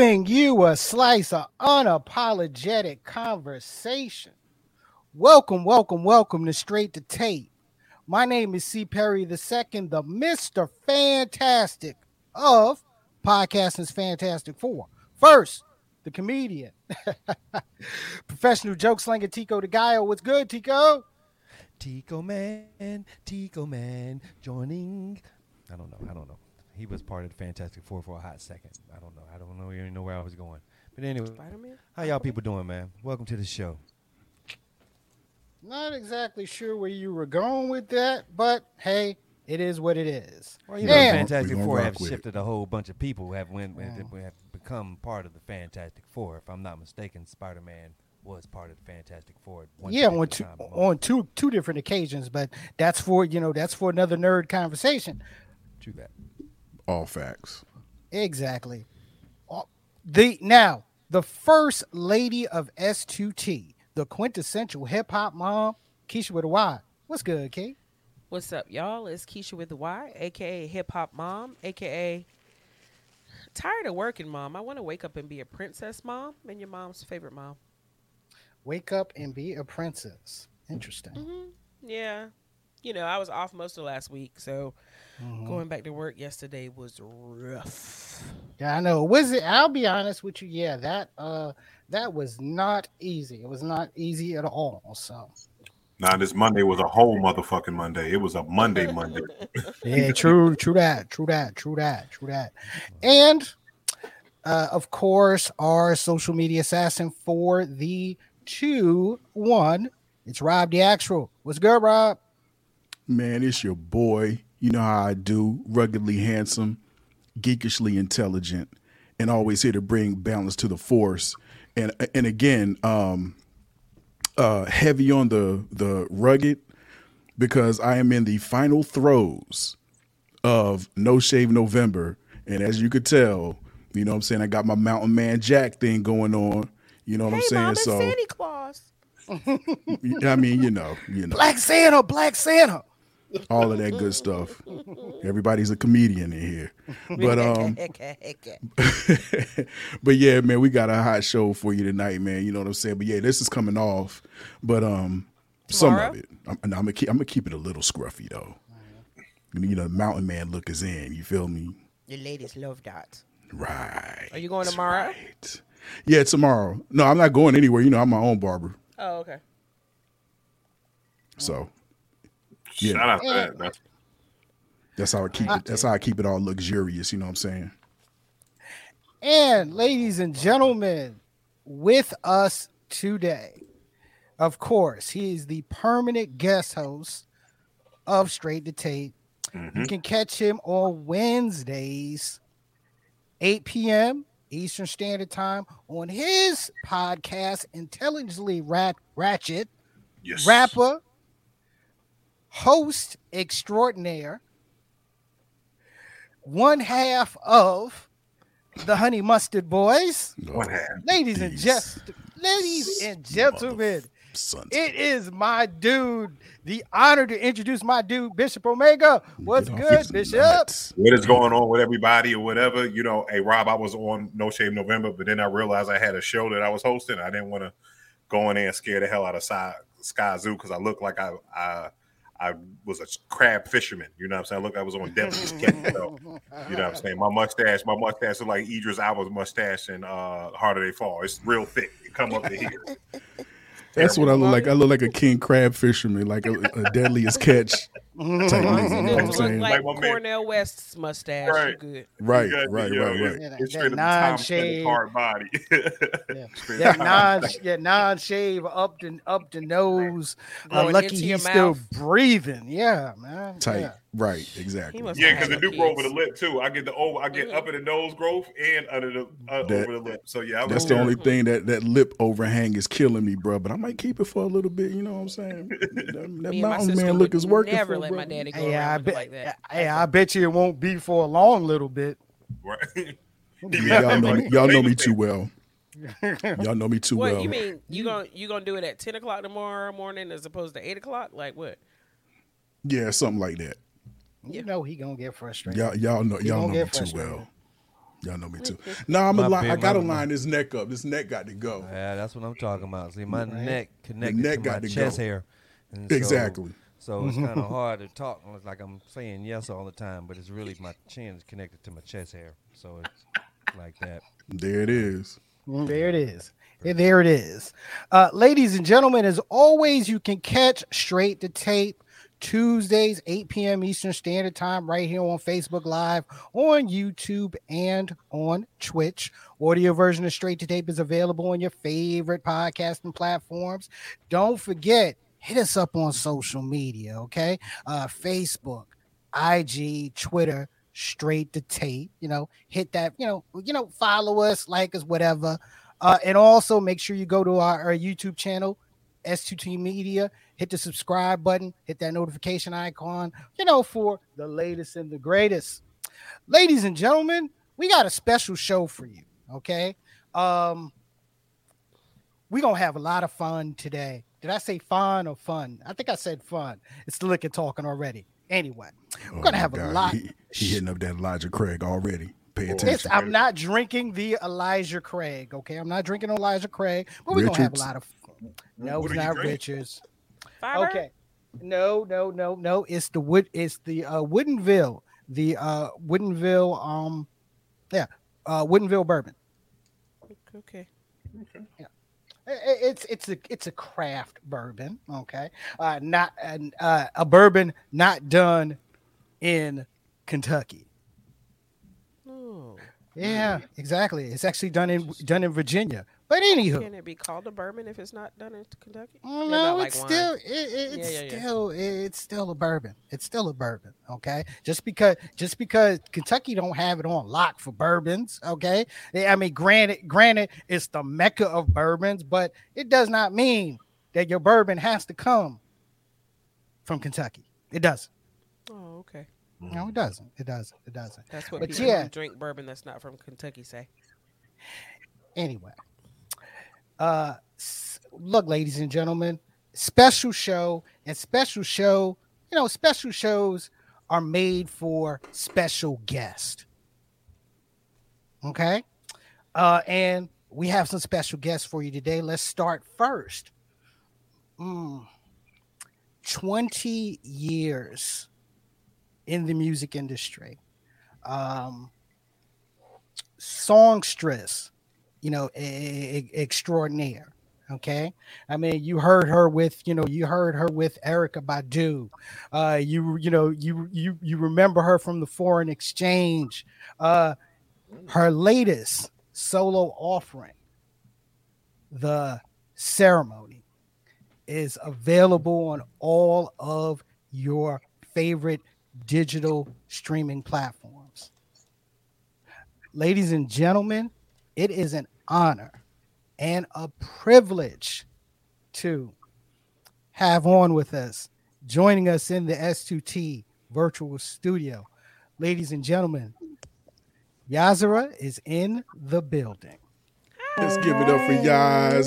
giving you a slice of unapologetic conversation. Welcome, welcome, welcome to Straight to Tape. My name is C. Perry II, the Mr. Fantastic of Podcasting's Fantastic Four. First, the comedian, professional joke slinger Tico Guy. What's good, Tico? Tico Man, Tico Man, joining. I don't know. I don't know. He was part of the Fantastic Four for a hot second. I don't know. I don't know even know where I was going. But anyway, Spider-Man? how y'all people doing, man? Welcome to the show. Not exactly sure where you were going with that, but hey, it is what it is. Well, you know, Yeah. Fantastic We Four rock have with it. shifted a whole bunch of people who have went Yeah. who mm. have become part of the Fantastic Four. If I'm not mistaken, Spider Man was part of the Fantastic Four. one yeah, on two on two two different occasions, but that's for you know that's for another nerd conversation. True that. All facts. Exactly. The now the first lady of S2T, the quintessential hip hop mom, Keisha with a Y. What's good, Kate? What's up, y'all? It's Keisha with the Y, aka Hip Hop Mom, aka Tired of Working Mom. I want to wake up and be a princess mom and your mom's favorite mom. Wake up and be a princess. Interesting. hmm Yeah. You know, I was off most of last week, so Mhm. going back to work yesterday was rough. Yeah, I know. Was it? I'll be honest with you. Yeah, that uh, that was not easy. It was not easy at all. So Nah, this Monday was a whole motherfucking Monday. It was a Monday Monday. yeah, true, true that, true that, true that, true that, and uh, of course, our social media assassin for the two one. It's Rob the Actual. What's good, Rob? Man, it's your boy. You know how I do. Ruggedly handsome, geekishly intelligent, and always here to bring balance to the force. And and again, um uh heavy on the the rugged because I am in the final throes of No Shave November. And as you could tell, you know what I'm saying, I got my Mountain Man Jack thing going on. You know what I'm saying? Mom, so Santa Claus. I mean, you know, you know. Black Santa, Black Santa. All of that good stuff. Everybody's a comedian in here. But um but yeah, man, we got a hot show for you tonight, man. You know what I'm saying? But yeah, this is coming off. But um some of it. I'm, I'm gonna keep I'm gonna keep it a little scruffy though. You know, the mountain man look is in. You feel me? the ladies love that. Right. Are you going tomorrow? Right. Yeah, tomorrow. No, I'm not going anywhere. You know, I'm my own barber. Oh, okay. So Yeah. Shout out to that. That's that's how I keep it. That's how I keep it all luxurious. You know what I'm saying? And ladies and gentlemen, with us today, of course, he is the permanent guest host of Straight to Tape. You mm-hmm. can catch him on Wednesdays, 8 p.m. Eastern Standard Time on his podcast, Intelligently Rat- Ratchet, yes. rapper, host extraordinaire, one half of the Honey Mustard Boys. One half. Ladies and These just ladies and gentlemen, Sons. it is my dude. The honor to introduce my dude, Bishop Omega. What's good, his Bishop? nuts. What is going on with everybody or whatever? You know, hey Rob, I was on No Shave November, but then I realized I had a show that I was hosting. I didn't want to go in there and scare the hell out of Sky, Skyzoo because I looked like I, I I was a crab fisherman. You know what I'm saying? Look, I was on Deadliest Catch. So, you know what I'm saying? My mustache, my mustache is like Idris Elba's mustache in uh, Harder They Fall. It's real thick. It come up to here. That's what I look like. I look like a king crab fisherman, like a, a deadliest catch type As long as nigga. it You know what I'm doesn't look like Like my man- Cornel West's mustache, Right. good. Right, You got- right, you right, right. Yeah, that- It's that straight up Tom non-shave- hard body. Yeah. That non, yeah, non-shave up the up the nose. Uh, lucky into your he's still breathing. Yeah, man. Tight. Yeah. Right, exactly. Yeah, because had the some do grow over the lip too. I get the over, I get Mhm. up in the nose growth and under the uh, That- over the lip. So yeah, I was That's the only thing that that lip overhang is killing me, bro. But I might keep it for a little bit. You know what I'm saying? That, that Me and my mountain man look is working Never for let my daddy go Hey, I around looking bet. like that. Eh, hey, I bet you it won't be for a long little bit. Right. Yeah, y'all know me. Y'all know me too well. Y'all know me too What well. you mean? You gonna you gonna do it at ten o'clock tomorrow morning as opposed to eight o'clock? Like what? Yeah, something like that. You know he gonna get frustrated. Y'all y'all know He y'all know me too well. Y'all know me too. No, I'm My a line. I gotta mama. line this neck up. This neck got to go. Yeah, that's what I'm talking about. See, my neck connected neck to got my to chest go. hair. And Exactly. So it's kind of hard to talk. It's like I'm saying yes all the time, but it's really my chin is connected to my chest hair. So it's like that. There it is. Mm, There it is. And There it is. Uh, ladies and gentlemen, as always, you can catch straight to tape Tuesdays, 8 p.m. Eastern Standard Time, right here on Facebook Live, on YouTube, and on Twitch. Audio version of Straight to Tape is available on your favorite podcasting platforms. Don't forget, hit us up on social media, okay? Uh, Facebook, IG, Twitter, straight to tape. You know, hit that, you know, you know, follow us, like us, whatever. Uh, and also make sure you go to our, our YouTube channel, S2T Media, hit the subscribe button, hit that notification icon, you know, for the latest and the greatest. Ladies and gentlemen, we got a special show for you. Okay. Um, we're gonna have a lot of fun today. Did I say fun or fun? I think I said fun. It's the liquor talking already. Anyway, we're Oh gonna my have a lot. He, he hitting up that Elijah Craig already. Pay It's, attention. I'm not drinking the Elijah Craig. Okay, I'm not drinking Elijah Craig, but we're gonna have a lot of. No, What it's not drinking? Richards. Fiber? Okay, no, no, no, no. It's the wood. It's the uh, Woodinville. The uh, Woodinville. Um, yeah, uh, Woodinville bourbon. Okay. I- I- It's it's a it's a craft bourbon. Okay, uh, not an, uh, a bourbon not done in Kentucky. Oh. Yeah, exactly. It's actually done in done in Virginia. But anywho, Can it be called a bourbon if it's not done in Kentucky? Mm, oh, no, not like it's wine. still it, it- it's Yeah, yeah, yeah. still it's still a bourbon. It's still a bourbon. Okay, just because just because Kentucky don't have it on lock for bourbons. Okay, I mean, granted, granted, it's the mecca of bourbons, but it does not mean that your bourbon has to come from Kentucky. It doesn't. Oh, okay. No, it doesn't. It doesn't. It doesn't. That's what But people yeah. who drink bourbon that's not from Kentucky say. anyway uh look ladies and gentlemen special show and special show you know special shows are made for special guests. Okay? Uh and we have some special guests for you today. Let's start first. Mm. 20 years in the music industry. Um songstress you know, e- extraordinaire. Okay, I mean, you heard her with, you know, you heard her with Erykah Badu. Uh, you, you know, you you you remember her from the Foreign Exchange. Uh, her latest solo offering, the ceremony, is available on all of your favorite digital streaming platforms. Ladies and gentlemen, it is an honor and a privilege to have on with us, joining us in the S2T virtual studio. Ladies and gentlemen, Yahzarah is in the building. Let's give it up for Yaz.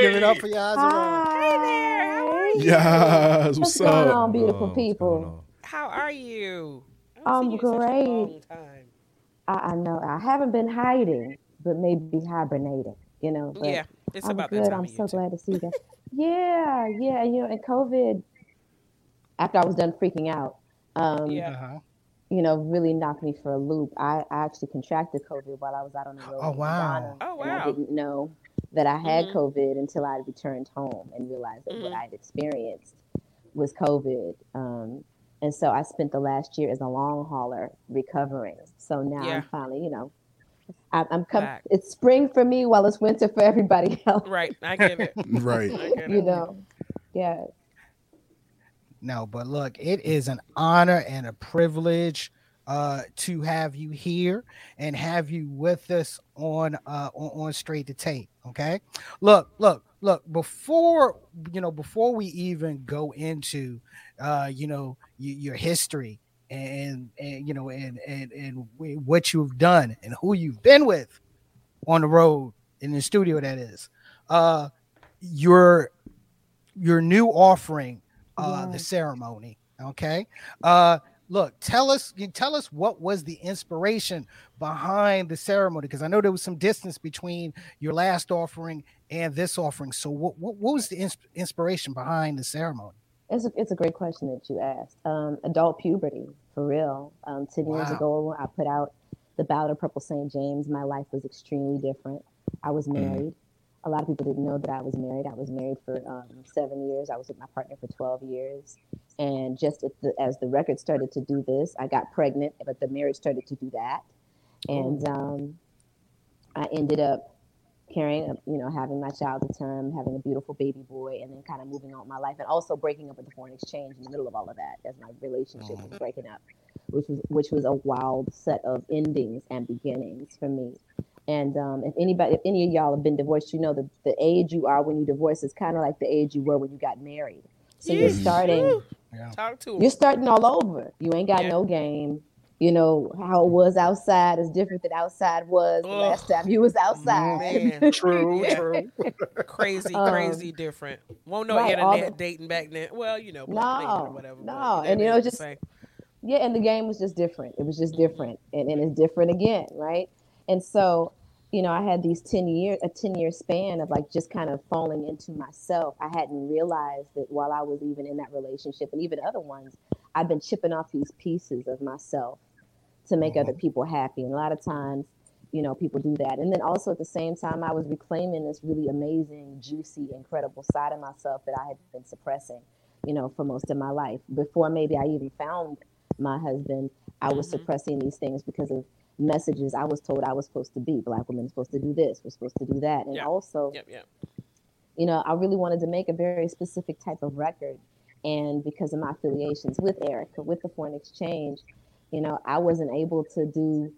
Give it up for Yahzarah. Hi. Yaz, what's What's going up? on, beautiful Oh, people? How are you? I I'm haven't seen you in such a great. long time. I, I know I haven't been hiding, but maybe hibernating. You know, but yeah, it's I'm about good. that time I'm of year so too. glad to see you guys. yeah, yeah. You know, and COVID, after I was done freaking out, um, Yeah. Uh-huh. you know, really knocked me for a loop. I, I actually contracted COVID while I was out on the road. Oh, wow. Ghana, Oh, And I wow. didn't know that I had Mhm. COVID until I returned home and realized that what Mhm. I'd experienced was COVID. Um, and so I spent the last year as a long hauler recovering. So now Yeah. I'm finally, you know, I, I'm coming. It's spring for me while it's winter for everybody else. Right, I get it. Right. Get You it. know, yeah. No, but look, it is an honor and a privilege uh to have you here and have you with us on uh on, on straight to tape okay look look look before you know before we even go into uh you know y- your history and and you know and and and what you've done and who you've been with on the road in the studio that is uh your your new offering uh the ceremony okay uh look, tell us, tell us what was the inspiration behind the ceremony because I know there was some distance between your last offering and this offering. So, what what, what was the ins- inspiration behind the ceremony? It's a, it's a great question that you asked. Um, adult puberty, for real. Um, 10 years Wow. ago, I put out The Ballad of Purple St. James. My life was extremely different. I was married. A lot of people didn't know that I was married. I was married for um, seven years. I was with my partner for 12 years. And just at the, as the record started to do this, I got pregnant, but the marriage started to do that. And um, I ended up carrying, you know, having my child at the time, having a beautiful baby boy, and then kind of moving on with my life, and also breaking up with the foreign exchange in the middle of all of that, as my relationship was breaking up, which was which was a wild set of endings and beginnings for me. And um, if anybody, if any of y'all have been divorced, you know that the age you are when you divorce is kind of like the age you were when you got married. So you're starting Yeah. Talk to you're starting all over. You ain't got Yeah. no game. You know how it was outside is different than outside was the Ugh. last time you was outside. Man. True, true. crazy, Um, crazy different. Won't know right, internet the- dating back then. Well, you know, black lady or No, whatever. no, they and you know, just- same. yeah, and the game was just different. It was just different, and, and it's different again, right? And so, you know, I had these ten year a ten year span of like just kind of falling into myself. I hadn't realized that while I was even in that relationship, and even other ones, I've been chipping off these pieces of myself to make other people happy. And a lot of times, you know, people do that. And then also at the same time, I was reclaiming this really amazing, juicy, incredible side of myself that I had been suppressing, you know, for most of my life. Before maybe I even found my husband, I was Mhm. suppressing these things because of messages I was told I was supposed to be. Black women are supposed to do this, we're supposed to do that. And Yeah. also, Yep, yep. you know, I really wanted to make a very specific type of record. And because of my affiliations with Erykah, with the foreign exchange, you know, I wasn't able to do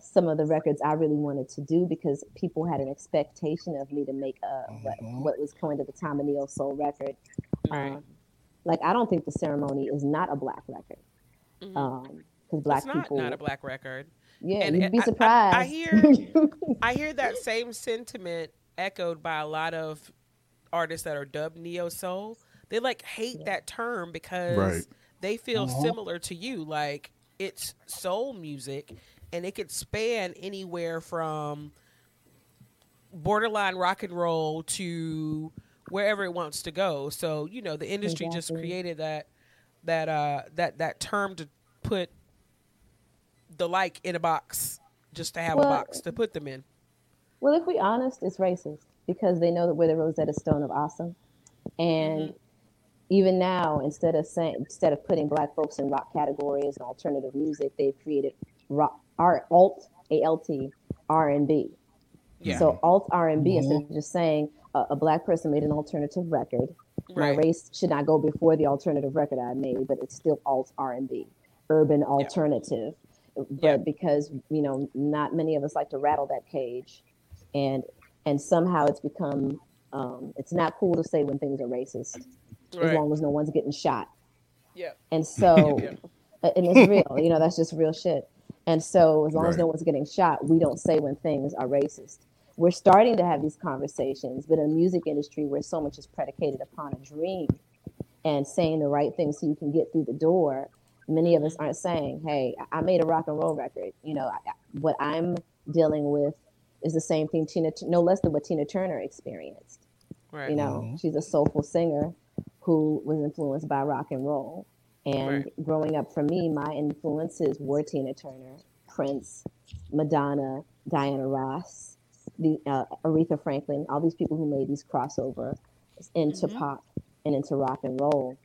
some of the records I really wanted to do because people had an expectation of me to make a what, Mhm. what was coined at the time a neo soul record. Right. Um, like I don't think the ceremony is not a black record. Mhm. Um, because black it's not people, not a black record. yeah, and- you'd and be I- I- I surprised. hear- I hear that same sentiment echoed by a lot of artists that are dubbed neo soul. They like hate that term because Right. they feel Uh-huh. similar to you. Like it's soul music, and it could span anywhere from borderline rock and roll to wherever it wants to go. So you know, the industry just created that that uh that that term to put the like in a box just to have a box to put them in. Well, if we honest, it's racist because they know that we're the Rosetta Stone of awesome, and even now, instead of saying instead of putting black folks in rock categories and alternative music, they've created rock art alt a l t R and B. Yeah. So alt R and B instead of just saying a, a black person made an alternative record. My race should not go before the alternative record I made, but it's still alt R and B, urban alternative. But Yeah. because you know, not many of us like to rattle that cage, and and somehow it's become um, it's not cool to say when things are racist as long as no one's getting shot. Yeah. And so, Yep, and it's real, you know, that's just real shit. And so, as long as no one's getting shot, we don't say when things are racist. We're starting to have these conversations, but in the music industry, where so much is predicated upon a dream and saying the right thing so you can get through the door, many of us mm-hmm. aren't saying, "Hey, I- I made a rock and roll record." You know, I, I- what I'm dealing with is the same thing Tina, no less than what Tina Turner experienced. Right. You know, mm-hmm. she's a soulful singer who was influenced by rock and roll. And Right. growing up for me, my influences were Tina Turner, Prince, Madonna, Diana Ross, the uh, Aretha Franklin, all these people who made these crossover into Mhm. pop and into rock and roll.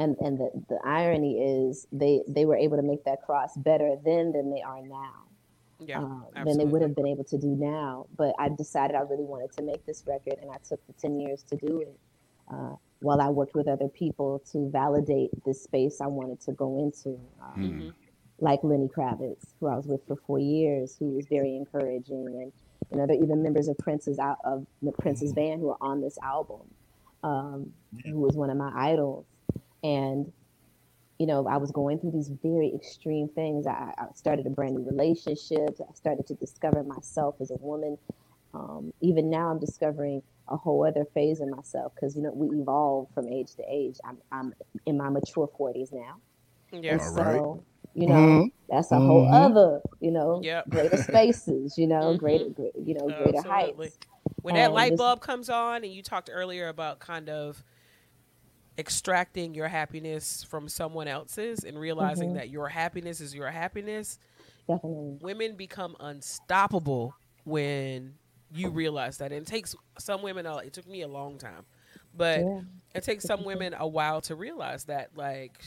And and the, the irony is they they were able to make that cross better then than they are now Yeah. uh, than they would have been able to do now. But I decided I really wanted to make this record, and I took the 10 years to do it uh, while I worked with other people to validate this space I wanted to go into. Um, Mhm. Like Lenny Kravitz, who I was with for four years, who was very encouraging, and you know, there are even members of Prince's out of the Prince's band who are on this album, um, who was one of my idols, and you know, I was going through these very extreme things. I, I started a brand new relationship. I started to discover myself as a woman. Um, even now, I'm discovering a whole other phase in myself because you know we evolve from age to age. I'm, I'm in my mature 40s now, Yeah. And All so, right. you know, Mhm. that's a whole Mhm. other, you know, Yep. greater spaces, you know, Mhm. greater, great, you know, greater Absolutely. heights. When that And light this- bulb comes on, and you talked earlier about kind of extracting your happiness from someone else's and realizing Mhm. that your happiness is your happiness, Definitely. women become unstoppable when you realize that. And it takes some women, a- it took me a long time, but Yeah. it takes some women a while to realize that, like,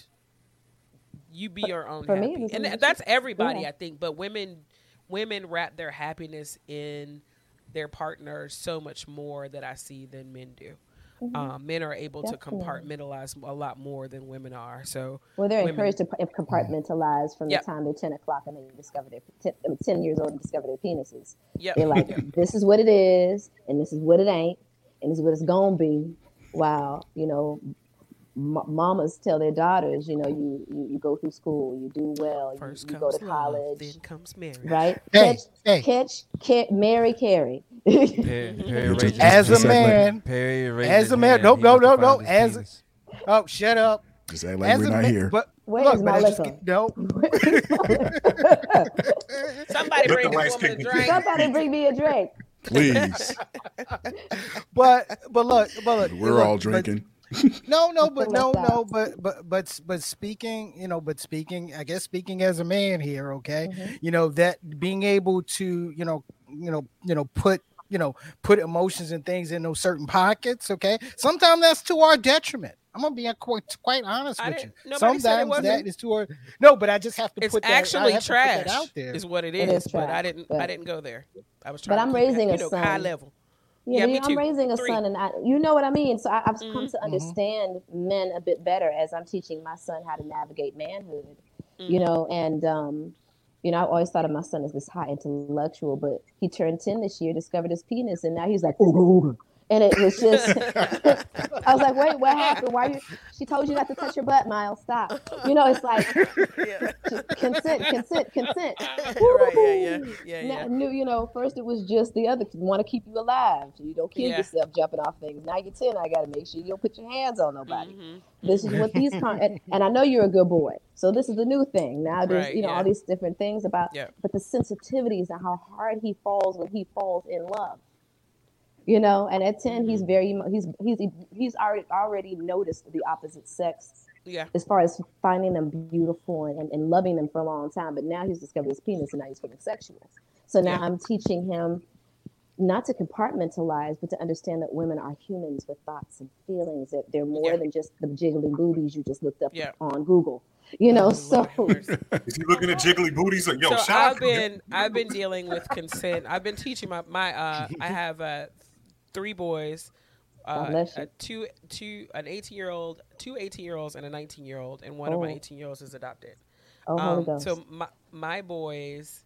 you be your own for me, happy. it and that's everybody, yeah. I think. But women, women wrap their happiness in their partner so much more that I see than men do. Mhm. Um, men are able Definitely. to compartmentalize a lot more than women are. So Well, they're women- encouraged to compartmentalize from Yep. the time they're 10 o'clock and they discover their 10, I mean, 10 years old and discover their penises. yeah, They're like, this is what it is, and this is what it ain't, and this is what it's gonna be. While you know, m- mamas tell their daughters, you know, you you, you go through school, you do well, you, first you comes go to love, college, then comes marriage. right? Hey, catch, hey. catch, ca- marry, carry. Perry, Mhm. Perry As a man- Perry as a man- hand. nope, He no, went to no, no, as- penis. Oh, shut up. Just act like As we're a not ma- here. But Where's look, my but I liquor? get- no. Somebody bring the this woman a drink. Somebody bring me a drink. Please. but but look, but look, We're look, all but- drinking. No, no, but no, like no, but but but but speaking, you know, but speaking, I guess speaking as a man here, okay, Mhm. you know that being able to, you know, you know, you know, put you know, put emotions and things in those certain pockets, okay. Sometimes that's to our detriment. I'm gonna be quite quite honest I with you. didn't- nobody said it Sometimes that is to our no, but I just have to It's put that. I actually have to put that trash. out there. Is what it It is, is but I didn't. I didn't go there. I was trying. But trying. I'm raising that, a you know, high level. Yeah, Yeah, me me I'm too. raising a Three. son, and I, you know what I mean. So I, I've come Mhm, to mhm. understand men a bit better as I'm teaching my son how to navigate manhood. Mm. You know, and um, you know, I always thought of my son as this high intellectual, but he turned ten this year, discovered his penis, and now he's like, ooga, ooga. And it was just. I was like, wait, what happened? Why you? She told you not to touch your butt, Miles. Stop. You know, it's like yeah. consent, consent, consent. right. Yeah. Yeah. Yeah. Now, Yeah. you know, first it was just the other want to keep you alive. So you don't kill Yeah. yourself jumping off things. Now you're 10, I got to make sure you don't put your hands on nobody. Mhm. This is what these, con- and, and I know you're a good boy. So this is the new thing. Now there's, Right, you know, all these different things about, Yeah. but the sensitivities and how hard he falls when he falls in love. You know, and at 10, Mm-hmm. he's very he's he's he's already, already noticed the opposite sex Yeah. as far as finding them beautiful and, and loving them for a long time. But now he's discovered his penis and now he's feeling sexual. So now Yeah. I'm teaching him not to compartmentalize, but to understand that women are humans with thoughts and feelings. That they're more Yeah. than just the jiggly boobies you just looked up Yeah. on Google. You know, Oh, so Lord have mercy. Is he looking at jiggly booties? Like, yo, so I've been I've been dealing with consent. I've been teaching my my uh I have uh three boys. Uh, a two two an 18 year old, two 18 year olds and a 19 year old and one of my Oh. 18 year olds is adopted. oh, Um, so my my boys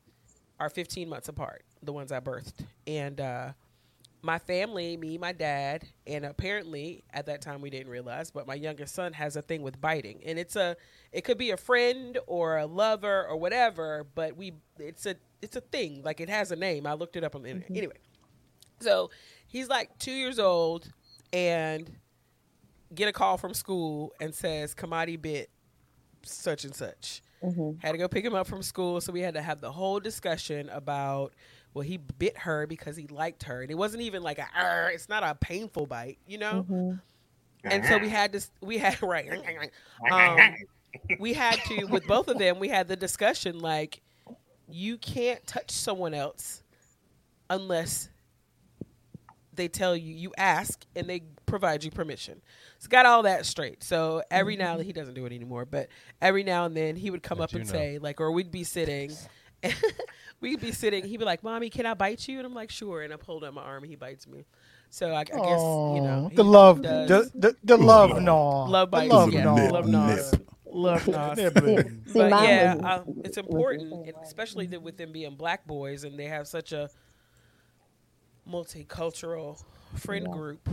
are 15 months apart, the ones I birthed, and uh, my family, me, my dad, and apparently at that time we didn't realize, but my youngest son has a thing with biting, and it's a it could be a friend or a lover or whatever, but we it's a it's a thing like it has a name. I looked it up on the internet. Anyway, so he's like two years old and get a call from school and says Kamadi bit such and such Mhm. had to go pick him up from school so we had to have the whole discussion about well he bit her because he liked her and it wasn't even like a "Arr," it's not a painful bite you know Mhm. and so we had this we had right um, we had to with both of them we had the discussion like you can't touch someone else unless they tell you you ask and they provide you permission. So got all that straight. So every now and then he doesn't do it anymore but every now and then he would come Let up and know. say like or we'd be sitting we'd be sitting he'd be like mommy can i bite you? And i'm like sure. And i pulled up my arm and he bites me. So i, I guess you know the love, the, the the love, no, love the bites love, yeah. nip, love nip. nos love nos See, see, but yeah, was- uh, it's important, same and way. especially with them being black boys and they have such a multicultural friend Yeah. group.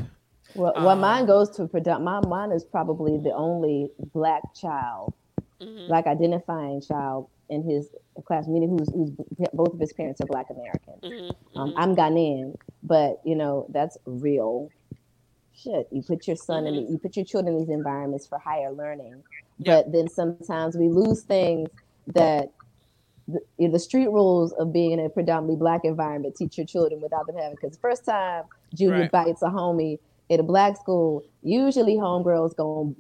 Well, well, Um, mine goes to product. My mine is probably the only black child, Mhm. black identifying child in his class, meaning who's, who's both of his parents are black American. Mhm, Um, mhm. I'm Ghanaian, but you know that's real shit. You put your son in, you put your children in these environments for higher learning. Yeah. but then sometimes we lose things that the, you know, the street rules of being in a predominantly black environment teach your children without them having. Because the first time Junior Right. bites a homie at a black school, usually homegirls gonna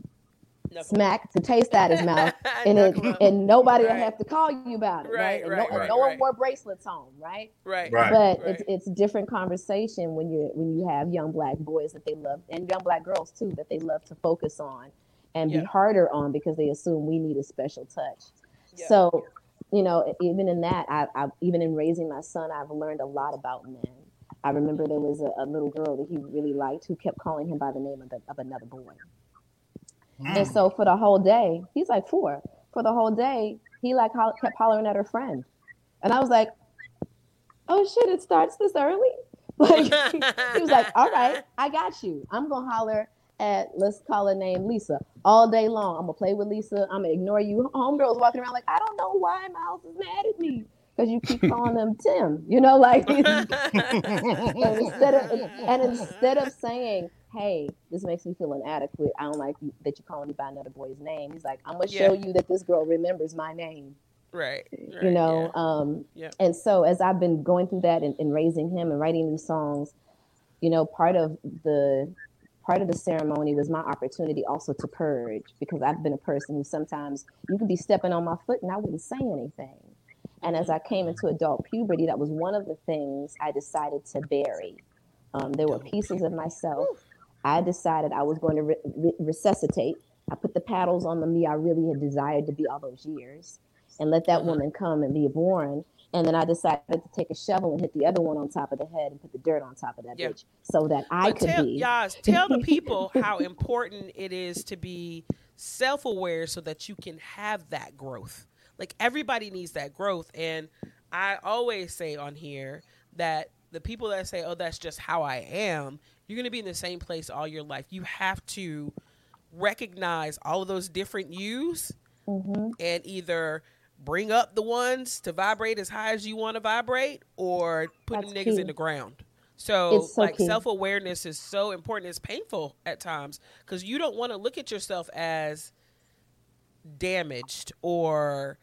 Knuckle. smack to taste out his mouth, and it, and nobody will have to call you about it, right? Right, And right, no, and right, no one wore bracelets home, right? right, Right. but right. it's it's a different conversation when you when you have young black boys that they love and young black girls too that they love to focus on and Yeah. be harder on because they assume we need a special touch. Yeah. So, you know, even in that, I, I even in raising my son, I've learned a lot about men. I remember there was a, a little girl that he really liked who kept calling him by the name of, the, of another boy. Mm. And so for the whole day, he's like four. For the whole day, he like ho- kept hollering at her friend, and I was like, "Oh shit! It starts this early." Like he was like, "All right, I got you. I'm gonna holler at let's call her name Lisa all day long. I'm gonna play with Lisa. I'm gonna ignore you." Homegirls walking around like, "I don't know why Miles is mad at me because you keep calling him Tim." You know, like and instead of and instead of saying, "Hey, this makes me feel inadequate. I don't like you, that you're calling me by another boy's name," he's like, "I'm gonna Yeah. show you that this girl remembers my name." right, you know. yeah. Um, Yeah. And so as I've been going through that and, and raising him and writing these songs, you know, part of the part of the ceremony was my opportunity also to purge because I've been a person who sometimes you could be stepping on my foot and I wouldn't say anything. And as I came into adult puberty, that was one of the things I decided to bury. Um, there were pieces of myself. I decided I was going to re- re- resuscitate. I put the paddles on the me I really had desired to be all those years and let that Mhm. woman come and be born. And then I decided to take a shovel and hit the other one on top of the head and put the dirt on top of that Yeah. bitch so that I But could tell, be. Yas, tell the people how important it is to be self aware so that you can have that growth. Like everybody needs that growth. And I always say on here that the people that say, oh, that's just how I am, you're going to be in the same place all your life. You have to recognize all of those different yous Mhm. and either bring up the ones to vibrate as high as you want to vibrate or put them niggas key. in the ground. So, so like self awareness is so important. It's painful at times because you don't want to look at yourself as damaged or,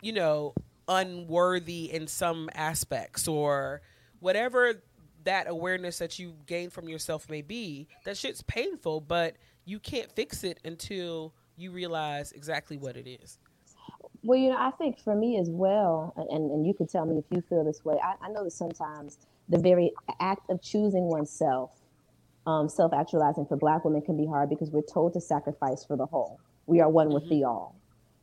you know, unworthy in some aspects or whatever that awareness that you gain from yourself may be. That shit's painful, but you can't fix it until you realize exactly what it is. Well, you know, I think for me as well, and, and you can tell me if you feel this way. I, I know that sometimes the very act of choosing oneself, um, self actualizing for Black women can be hard because we're told to sacrifice for the whole. We are one with Mhm. the all,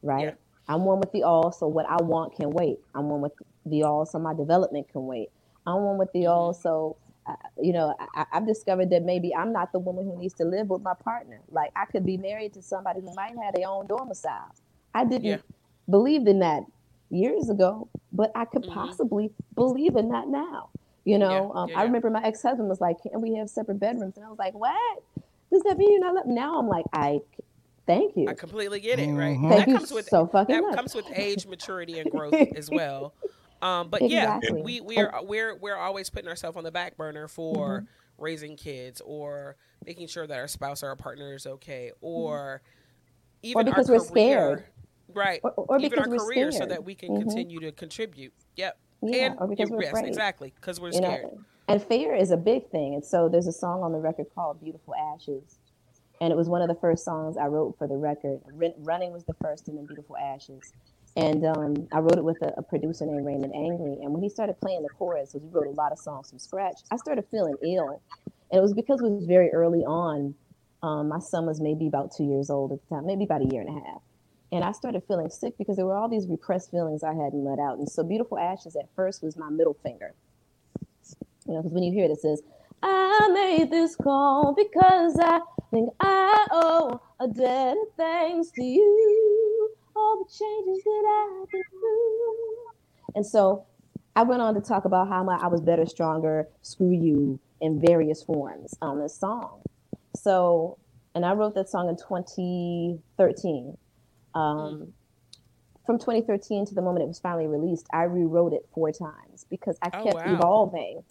right? Yeah. I'm one with the all, so what I want can wait. I'm one with the all, so my development can wait. I'm one with the all, so uh, you know, I, I've discovered that maybe I'm not the woman who needs to live with my partner. Like I could be married to somebody who might have their own domicile. I didn't Yeah. Believed in that years ago, but I could Mhm. possibly believe in that now. You know, Yeah, um, yeah, I remember my ex husband was like, "Can we have separate bedrooms?" And I was like, "What? Does that mean you're not?" Love? Now I'm like, "I thank you, I completely get it, right? Mhm. thank That you comes with so fucking that much." comes with age, maturity, and growth as well. Um, but Exactly. yeah, we we're we're we're always putting ourselves on the back burner for Mm-hmm. raising kids or making sure that our spouse or our partner is okay, or even Mm-hmm. because our we're career, scared. Right? or, or even because our we're career, so that we can Mhm. continue to contribute. Yep. Yeah, and or because we're yes, afraid. exactly, because we're you scared. know and fear is a big thing and so there's a song on the record called beautiful ashes and it was one of the first songs i wrote for the record Run- running was the first and then beautiful ashes and um, i wrote it with a, a producer named raymond angry and when he started playing the chorus because we wrote a lot of songs from scratch i started feeling ill and it was because it was very early on um, my son was maybe about two years old at the time maybe about a year and a half and I started feeling sick because there were all these repressed feelings I hadn't let out. And so, Beautiful Ashes at first was my middle finger. You know, because when you hear it, it says, I made this call because I think I owe a debt of thanks to you, all the changes that I've been through. And so I went on to talk about how my, I was better, stronger, screw you in various forms on this song. So, and I wrote that song in 2013. Um, From 2013 to the moment it was finally released, I rewrote it four times because I Oh, kept wow. evolving.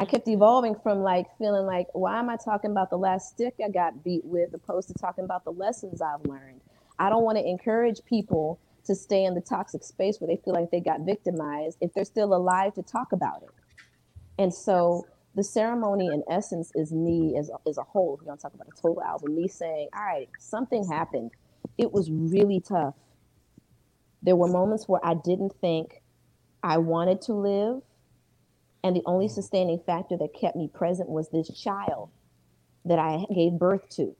I Mhm. kept evolving from like feeling like, why am I talking about the last stick I got beat with, opposed to talking about the lessons I've learned? I don't want to encourage people to stay in the toxic space where they feel like they got victimized if they're still alive to talk about it. And so the ceremony in essence is me as, as a whole. If we're gonna talk about a total album, me saying, all right, something happened. It was really tough. There were moments where I didn't think I wanted to live. And the only sustaining factor that kept me present was this child that I gave birth to.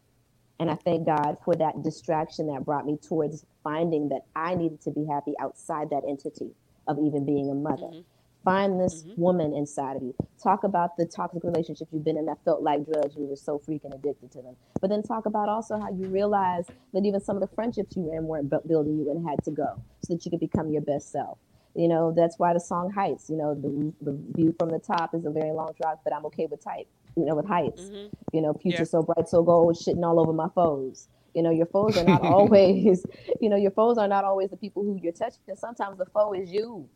And I thank God for that distraction that brought me towards finding that I needed to be happy outside that entity of even being a mother. Mhm. Find this Mhm. woman inside of you. Talk about the toxic relationships you've been in that felt like drugs. You were so freaking addicted to them. But then talk about also how you realize that even some of the friendships you were in weren't building you and had to go so that you could become your best self. You know, that's why the song Heights, you know, the, the view from the top is a very long drop, but I'm okay with type, you know, with heights. Mhm. You know, future Yeah. so bright, so gold, shitting all over my foes. You know, your foes are not always, you know, your foes are not always the people who you're touching. Because sometimes the foe is you.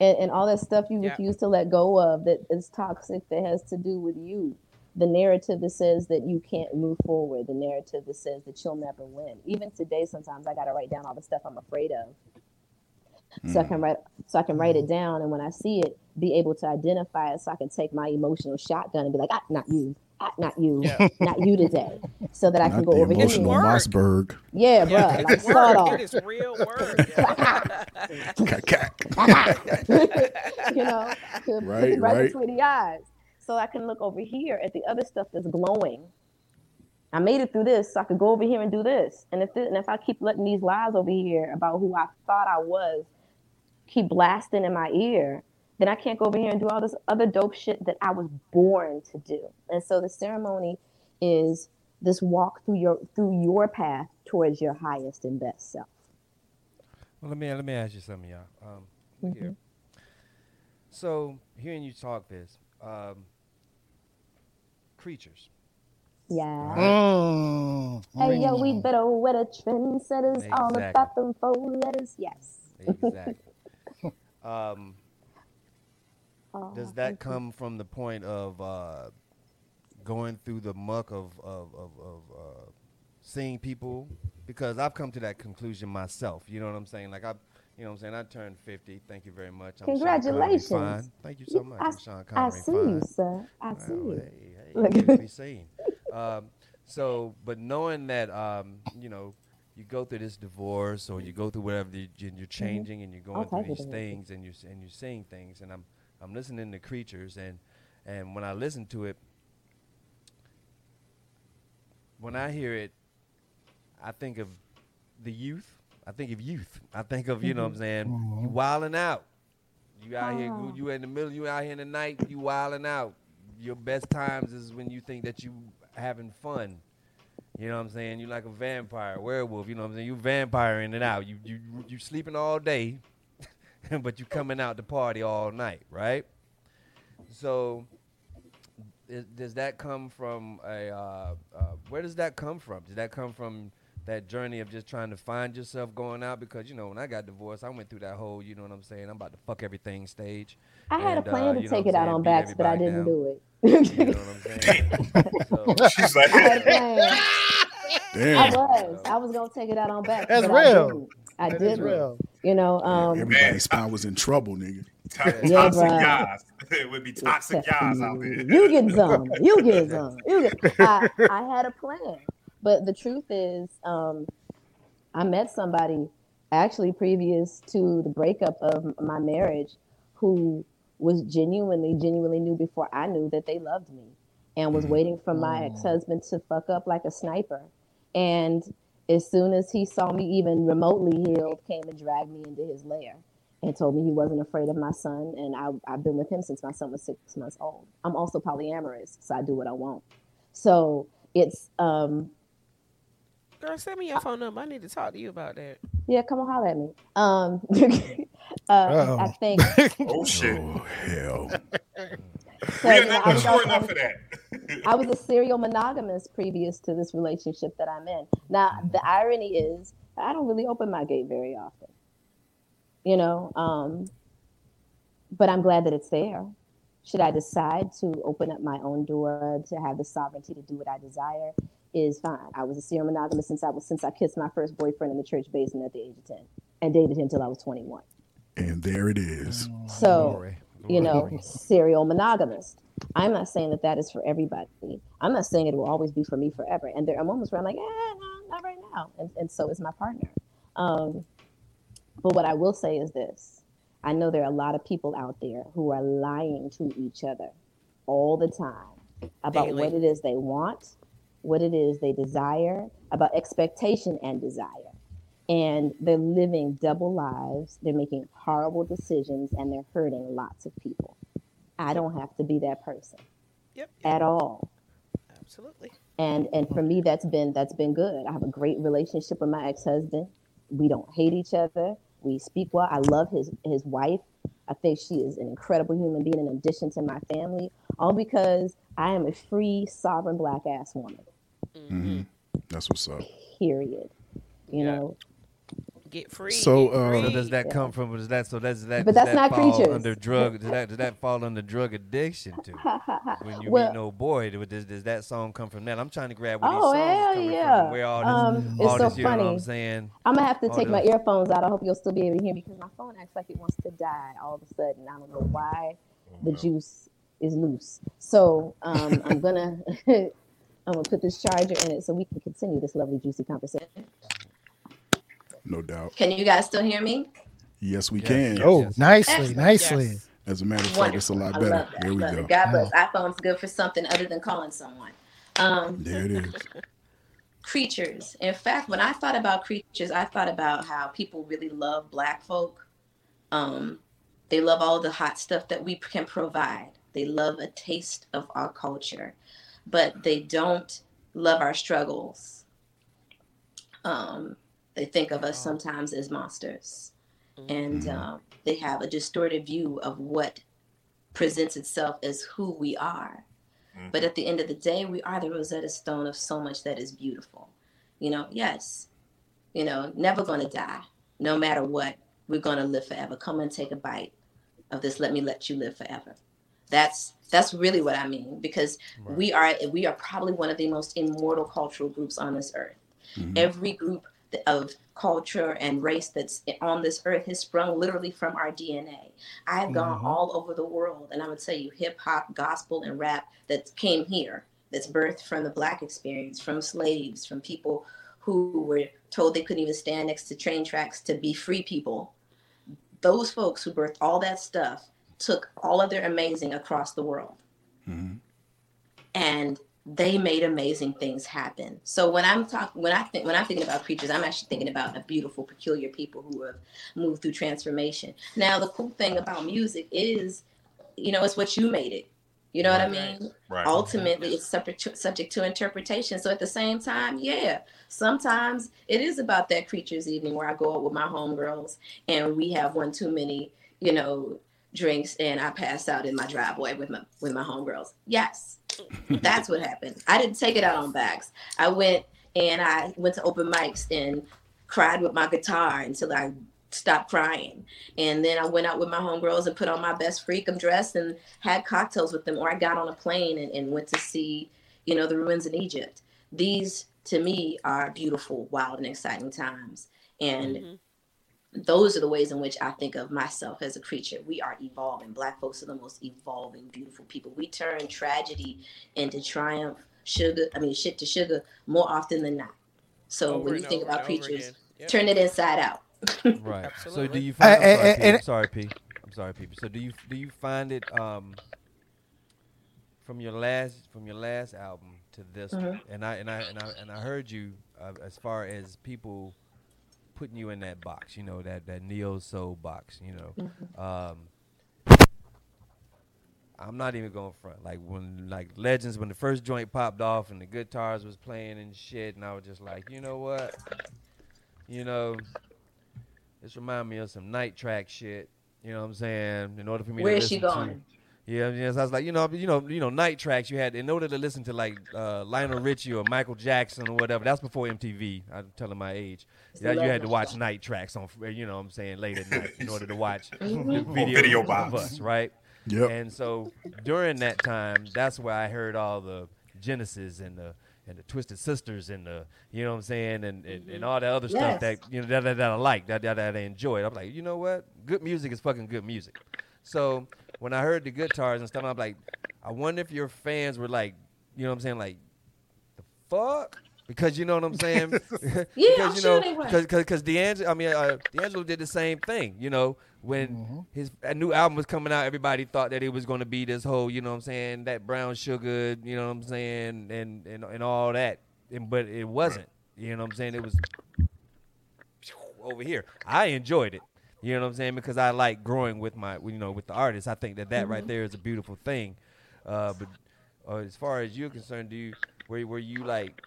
And, and all that stuff you Yeah. refuse to let go of that is toxic that has to do with you. The narrative that says that you can't move forward, the narrative that says that you'll never win. Even today, sometimes I got to write down all the stuff I'm afraid of so I can write so I can write it down and when I see it, be able to identify it so I can take my emotional shotgun and be like, ah, not you, not you, Yeah. not you today. So that I can go the over here. emotional Work. Mossberg. Yeah, Yeah, bro. it Like is start off. It is real work. you know, to Right, right, right. between the eyes. So I can look over here at the other stuff that's glowing. I made it through this, so I could go over here and do this. And if this, and if I keep letting these lies over here about who I thought I was keep blasting in my ear, then I can't go over here and do all this other dope shit that I was born to do. And so the ceremony is this walk through your through your path towards your highest and best self. Well, let me let me ask you something, y'all. Um, look here. So hearing you talk this, um, creatures. Yeah. Mm. Hey yo, we better wear the trendsetters all Exactly. about them four letters. Yes. Exactly. um, Oh, does that thank you. come from the point of uh, going through the muck of of, of, of uh, seeing people? Because I've come to that conclusion myself. You know what I'm saying? Like I, you know what I'm saying? I turned 50. Thank you very much. I'm Congratulations. Thank you so much. I, I'm Sean I see Fine. you, sir. I see you. hey, hey, Look. to be seen. Um, so, but knowing that, um, you know, you go through this divorce or you go through whatever, the, you- you're changing and you're going Okay, through these things and you're and you're seeing things, and I'm I'm listening to creatures and and when I listen to it, when I hear it, I think of the youth. I think of youth. I think of you know what I'm mm-hmm. saying. Mm-hmm. You wilding out. You out here. Oh. You in the middle. You out here in the night. You wilding out. Your best times is when you think that you having fun. You know what I'm saying? You like a vampire, werewolf. You know what I'm saying? You vampire in and out. You you you sleeping all day, but you coming out to party all night, right? So, is, does that come from a? Uh, uh, where does that come from? Does that come from that journey of just trying to find yourself going out? Because you know, when I got divorced, I went through that whole, you know what I'm saying? I'm about to fuck everything stage. I had And, a plan uh, to take it out on beat backs, but I didn't down. do it. You know what I'm saying? so, She's like, I had a plan. I was. I was gonna take it out on backs. That's but I real. Didn't. I That is didn't. real. You know, um, Everybody's spine was in trouble, nigga. to- Yeah, toxic bruh. guys. It would be toxic guys out there. You get some. You get some. You get. I, I had a plan, but the truth is, um, I met somebody actually previous to the breakup of my marriage, who was genuinely, genuinely knew before I knew that they loved me, and was waiting for my ex-husband to fuck up like a sniper, and as soon as he saw me even remotely healed, came and dragged me into his lair and told me he wasn't afraid of my son. And I, I've been with him since my son was six months old. I'm also polyamorous, so I do what I want. So it's, um, Girl, send me your phone number. I need to talk to you about that. yeah, come on, holler at me. Um, uh, I think. Oh shit! Oh hell. So, we are not I was mature also- enough for that. I was a serial monogamous previous to this relationship that I'm in. Now, the irony is, I don't really open my gate very often, you know, um, but I'm glad that it's there. Should I decide to open up my own door to have the sovereignty to do what I desire, is fine. I was a serial monogamous since I was since I kissed my first boyfriend in the church basement at the age of ten, and dated him until I was twenty one. And there it is. So Glory. You know, serial monogamist. I'm not saying that that is for everybody. I'm not saying it will always be for me forever. And there are moments where I'm like, eh, no, not right now. And, and so is my partner. Um, but what I will say is this I know there are a lot of people out there who are lying to each other all the time about Daily. what it is they want, what it is they desire, about expectation and desire. And they're living double lives, they're making horrible decisions, and they're hurting lots of people. I don't have to be that person Yep. at all Absolutely. and and for me that's been that's been good i have a great relationship with my ex-husband we don't hate each other we speak well i love his his wife i think she is an incredible human being in addition to my family all because i am a free sovereign black ass woman Mm-hmm. That's what's up. period you Yeah. know Get free. So, get uh, free. So does that Yeah. come from? Does that so? Does that? But that's that not fall creatures. under drug? Does that? Does that fall under drug addiction too? When you Well- meet no boy, does, does that song come from that? I'm trying to grab where these Oh, songs hell coming yeah. from. Where all this, Um, it's all so this, you know what I'm funny. saying? i'm gonna have to Oh, take my earphones out i hope you'll still be able to hear me because my phone acts like it wants to die all of a sudden i don't know why the juice is loose. So um, I'm gonna I'm gonna put this charger in it so we can continue this lovely juicy conversation. No doubt. Can you guys still hear me? Yes, we Yes. can. Oh, Yes. nicely, Excellent. nicely. Yes. As a matter of fact, it's a lot I better. love that. There we Love go. it. God bless. iPhone's good for something other than calling someone. Um, There it is. creatures. In fact, when I thought about creatures, I thought about how people really love black folk. Um, they love all the hot stuff that we can provide. They love a taste of our culture, but they don't love our struggles. Um, they think of us sometimes as monsters, and Mhm. um, they have a distorted view of what presents itself as who we are. But at the end of the day, we are the Rosetta Stone of so much that is beautiful. You know, yes, you know, never going to die, no matter what. We're going to live forever. Come and take a bite of this. Let me let you live forever. That's that's really what I mean because Right. we are we are probably one of the most immortal cultural groups on this earth. Mhm. Every group th- of culture and race that's on this earth has sprung literally from our DNA. I've gone Mhm. all over the world, and I'm gonna tell you, hip hop, gospel, and rap that came here, that's birthed from the Black experience, from slaves, from people who were told they couldn't even stand next to train tracks to be free people. Those folks who birthed all that stuff took all of their amazing across the world Mhm. and they made amazing things happen. So when I'm talking, when I think, when I'm thinking about creatures, I'm actually thinking about a beautiful, peculiar people who have moved through transformation. Now, the cool thing about music is, you know, it's what you made it. You know what I mean? Right. Ultimately, it's subject to, subject to interpretation. So at the same time, yeah, sometimes it is about that creatures evening where I go out with my homegirls and we have one too many, you know, drinks and I pass out in my driveway with my with my homegirls. Yes, that's what happened. I didn't take it out on bags. I went and I went to open mics and cried with my guitar until I stopped crying. And then I went out with my homegirls and put on my best freakum dress and had cocktails with them. Or I got on a plane and, and went to see, you know, the ruins in Egypt. These to me are beautiful, wild, and exciting times. And Mhm. Those are the ways in which I think of myself as a creature. We are evolving. Black folks are the most evolving, beautiful people. We turn tragedy into triumph, sugar, I mean, shit to sugar more often than not. So Over when you think over about and creatures. Yep. turn it inside out. Right. So do you find? I'm Uh, sorry, uh, P. and- I'm sorry, P. I'm sorry, P. So do you do you find it um from your last from your last album to this one, Mhm. and I and I and I and I heard you uh, as far as people putting you in that box, you know that that neo soul box, you know. Um, I'm not even going front. Like when like Legends, when the first joint popped off and the guitars was playing and shit, and I was just like, you know what, you know, this remind me of some night track shit. You know what I'm saying? In order for me Where to is she going? to- going? yeah, yes. I was like, you know, you know, you know, night tracks. You had in order to listen to like uh, Lionel Richie or Michael Jackson or whatever. That's before MTV. I'm telling my age. Yeah, you had to watch night tracks on, you know, what I'm saying late at night in order to watch the Mhm. video, video of box. us, right? Yeah. And so during that time, that's where I heard all the Genesis and the and the Twisted Sisters and the you know what I'm saying and and, and all that other stuff that you know that, that, that I like that, that that I enjoyed. I'm like, you know what? Good music is fucking good music. So when I heard the guitars and stuff, I'm like, I wonder if your fans were like, you know what I'm saying, like, the fuck. Because you know what I'm saying, Yeah, because I'm you sure know, they were. because because D'Angelo, I mean, uh, D'Angelo did the same thing. You know, when his a new album was coming out, everybody thought that it was going to be this whole, you know what I'm saying, that brown sugar, you know what I'm saying, and and and all that, and, but it wasn't. You know what I'm saying? It was over here. I enjoyed it. You know what I'm saying? Because I like growing with my, you know, with the artist. I think that that right there is a beautiful thing. Uh, but uh, as far as you're concerned, do you were were you like?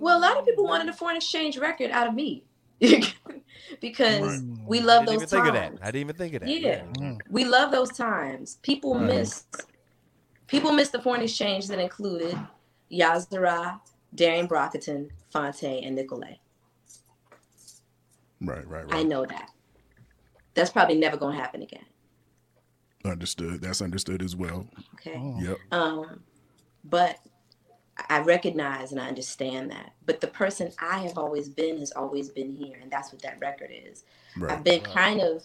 Well, a lot of people wanted a foreign exchange record out of me because we love I didn't those even think of times. that. I didn't even think of that. Yeah. Mm. We love those times. People Right. miss people miss the foreign exchange that included Yahzarah, Darien Brockington, Phonte, and Nicolay. Right, right, right. I know that. That's probably never gonna happen again. Understood. That's understood as well. Okay. Mm. Yep. Um, but I recognize and I understand that. But the person I have always been has always been here, and that's what that record is. Right. I've been kind of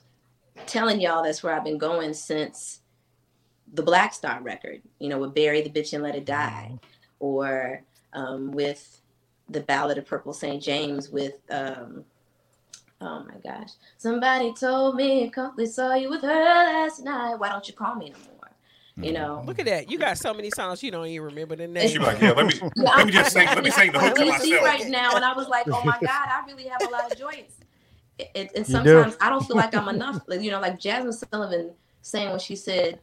telling y'all that's where I've been going since the Black Star record, you know, with Bury the Bitch and Let It Die, or um, with the Ballad of Purple St. James with, um, oh my gosh, somebody told me, they saw you with her last night. Why don't you call me no more? You mm-hmm. know, Look at that. You got so many songs you don't even remember the She name. be like, yeah, let me Yeah, let me just sing let me sing the hook to I'm myself. right now, and I was like, "Oh my God, I really have a lot of joints." It, it- and You do. sometimes I don't feel like I'm enough. Like, You know, like Jazmine Sullivan saying when she said,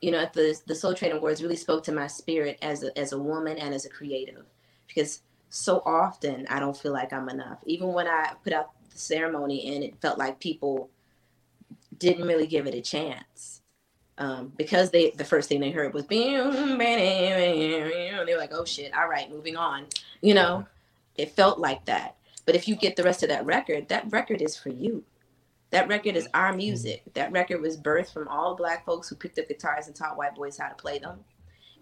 you know, at the the Soul Train Awards really spoke to my spirit as a, as a woman and as a creative, because so often I don't feel like I'm enough. Even when I put out the ceremony, and it felt like people didn't really give it a chance um, because they the first thing they heard was "Bam, bam, bam," they were like, "Oh shit! All right, moving on." You know, it felt like that. But if you get the rest of that record, that record is for you. That record is our music. That record was birthed from all black folks who picked up guitars and taught white boys how to play them,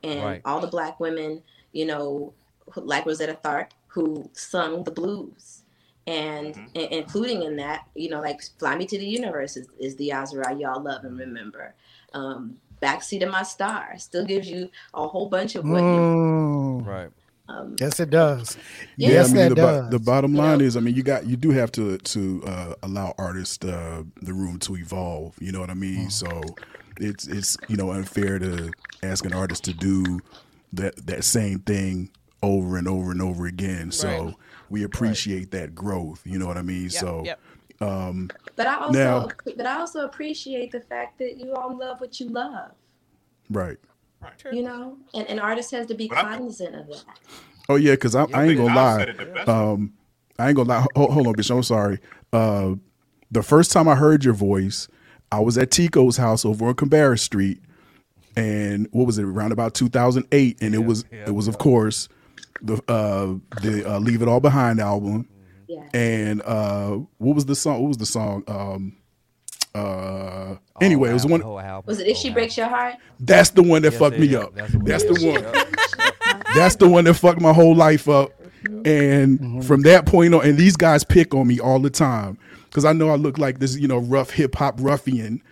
and Right. all the black women, you know, like Rosetta Tharpe, who sung the blues. And, Mhm. and including in that, you know, like "Fly Me to the Universe" is, is the Azra y'all love and remember um, backseat of my star still gives you a whole bunch of what you Mm. Right. um, Yes, it does. Yeah, Yes, I mean, that the, bo- does. the bottom You line know? is, I mean, you got you do have to to uh, allow artists uh, the room to evolve. You know what I mean? So it's it's you know unfair to ask an artist to do that that same thing over and over and over again. So Right. we appreciate that growth. You know what I mean? Yep, so yep. um, but I also Now- but I also appreciate the fact that you all love what you love, right. True. you know, and an artist has to be But I- cognizant of that. Oh yeah, because I, I ain't gonna lie. said it the best. Um, I ain't gonna lie. Hold, hold on, bitch. I'm sorry. Uh, the first time I heard your voice, I was at Tico's house over on Cabarrus Street, and what was it? Around about 2008, and it was yeah, it was of course the uh the uh, Leave It All Behind album, Yeah. and uh, what was the song? What was the song? Um, uh, anyway, it was one. Whole Was it If She Breaks Your Heart? That's the one that Yes, fucked me is. up. That's the one. That's the one. That's the one that fucked my whole life up. And Mm-hmm. from that point on, and these guys pick on me all the time because I know I look like this, you know, rough hip hop ruffian.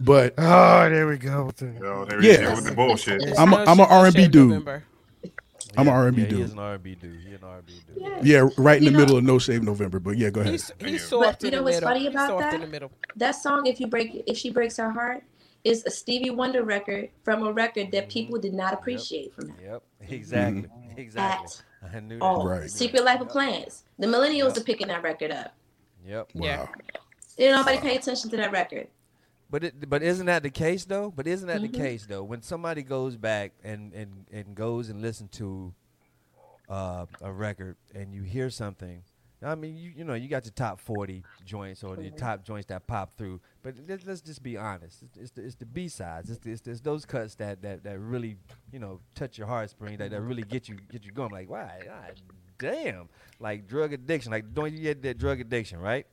But Oh, there we go. with the- You know, there Yeah. yeah. There with the bullshit. I'm a- no I'm a R&B dude. November. I'm an Yeah, R&B yeah, dude. He is an R&B dude. He an R&B dude. Yeah. yeah, right in You the know- middle of No Shave November. But yeah, go ahead. He's, you. he's But soft you in the know what's middle. funny about that? That song, If You Break If She Breaks Her Heart, is a Stevie Wonder record from a record that people did not appreciate from him. Yep. Exactly. Mm-hmm. Exactly. I knew that. all. Right. Secret Life of Plants. The millennials Yep. are picking that record up. Yep. Yeah. Wow. Didn't nobody pay attention to that record. But it, but isn't that the case though? But isn't that Mhm. the case though? When somebody goes back and and and goes and listen to uh, a record and you hear something, I mean, you you know, you got your top forty joints or your top joints that pop through. But let's, let's just be honest. It's, it's the, it's the B sides. It's, the- it's, it's those cuts that, that that really you know touch your heartstring. That, that really get you get you going. Like, why? God damn. Like drug addiction. Like don't you get that drug addiction right?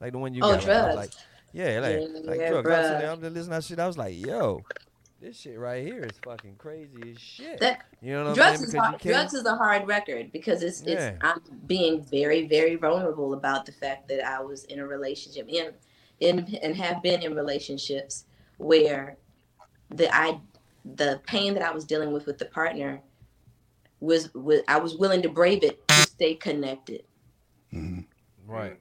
Like the one you Oh, got. like, I was drugs. Like, yeah, like, like Yeah, drugs. I was sitting bruh. there, I'm just listening to that shit. I was like, yo, this shit right here is fucking crazy as shit. That you know what drugs I mean? is Because hard, drugs is a hard record because it's Yeah. it's I'm being very very vulnerable about the fact that I was in a relationship in in and have been in relationships where the I the pain that I was dealing with with the partner was was I was willing to brave it to stay connected Mhm. right.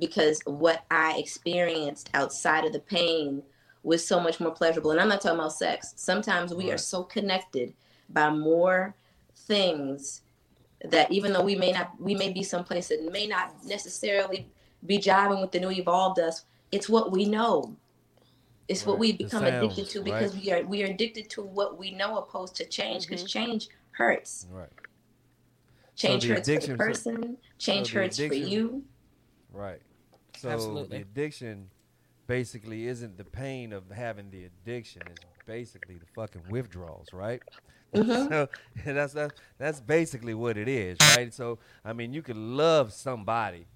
Because what I experienced outside of the pain was so much more pleasurable. And I'm not talking about sex. Sometimes we are so connected by more things that even though we may not, we may be someplace that may not necessarily be jiving with the new evolved us, it's what we know. It's what we The become addicted to because right. we are we are addicted to what we know opposed to change because mm-hmm. change hurts. Right. Change the hurts for the person. Change so the hurts for you. Right. So Absolutely. the addiction basically isn't the pain of having the addiction. It's basically the fucking withdrawals, right? Mhm. so that's that's that's basically what it is, right? So I mean, you can love somebody,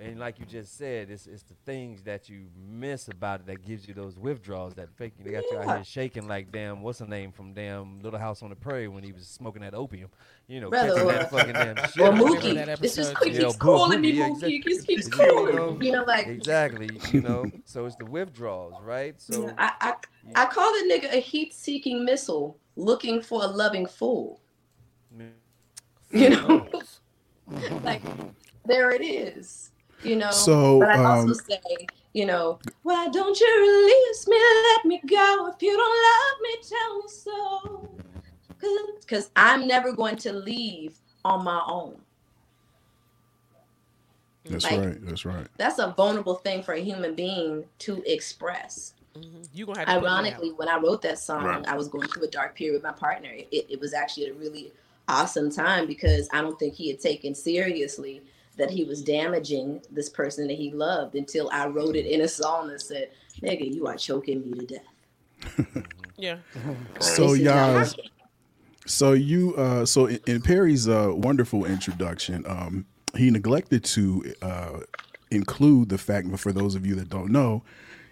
and like you just said, it's it's the things that you miss about it that gives you those withdrawals that fake you. They got you out here shaking like damn. What's the name from damn Little House on the Prairie when he was smoking that opium? You know, Brother, catching or- that fucking damn shit. Or Mookie. This just keeps. Yeah, calling me Mookie, yeah, just keeps exactly. calling. You know, You know, like Exactly, you know. So it's the withdrawals, right? So you I, I I call the nigga a heat-seeking missile looking for a loving fool. You know, like there it is. You know. So, but I also um, say, you know, why don't you release me? Let me go. If you don't love me, tell me so. Because I'm never going to leave on my own. That's Like- right. That's right. That's a vulnerable thing for a human being to express. Mhm. You gonna have to put me out. Ironically, when I wrote that song, Right. I was going through a dark period with my partner. It, it was actually a really awesome time because I don't think he had taken seriously that he was damaging this person that he loved until I wrote it in a song that said, Nigga, you are choking me to death. Yeah. So This is not y'all, so you, uh, so in, in Perry's uh, wonderful introduction, um, he neglected to uh, include the fact, but for those of you that don't know,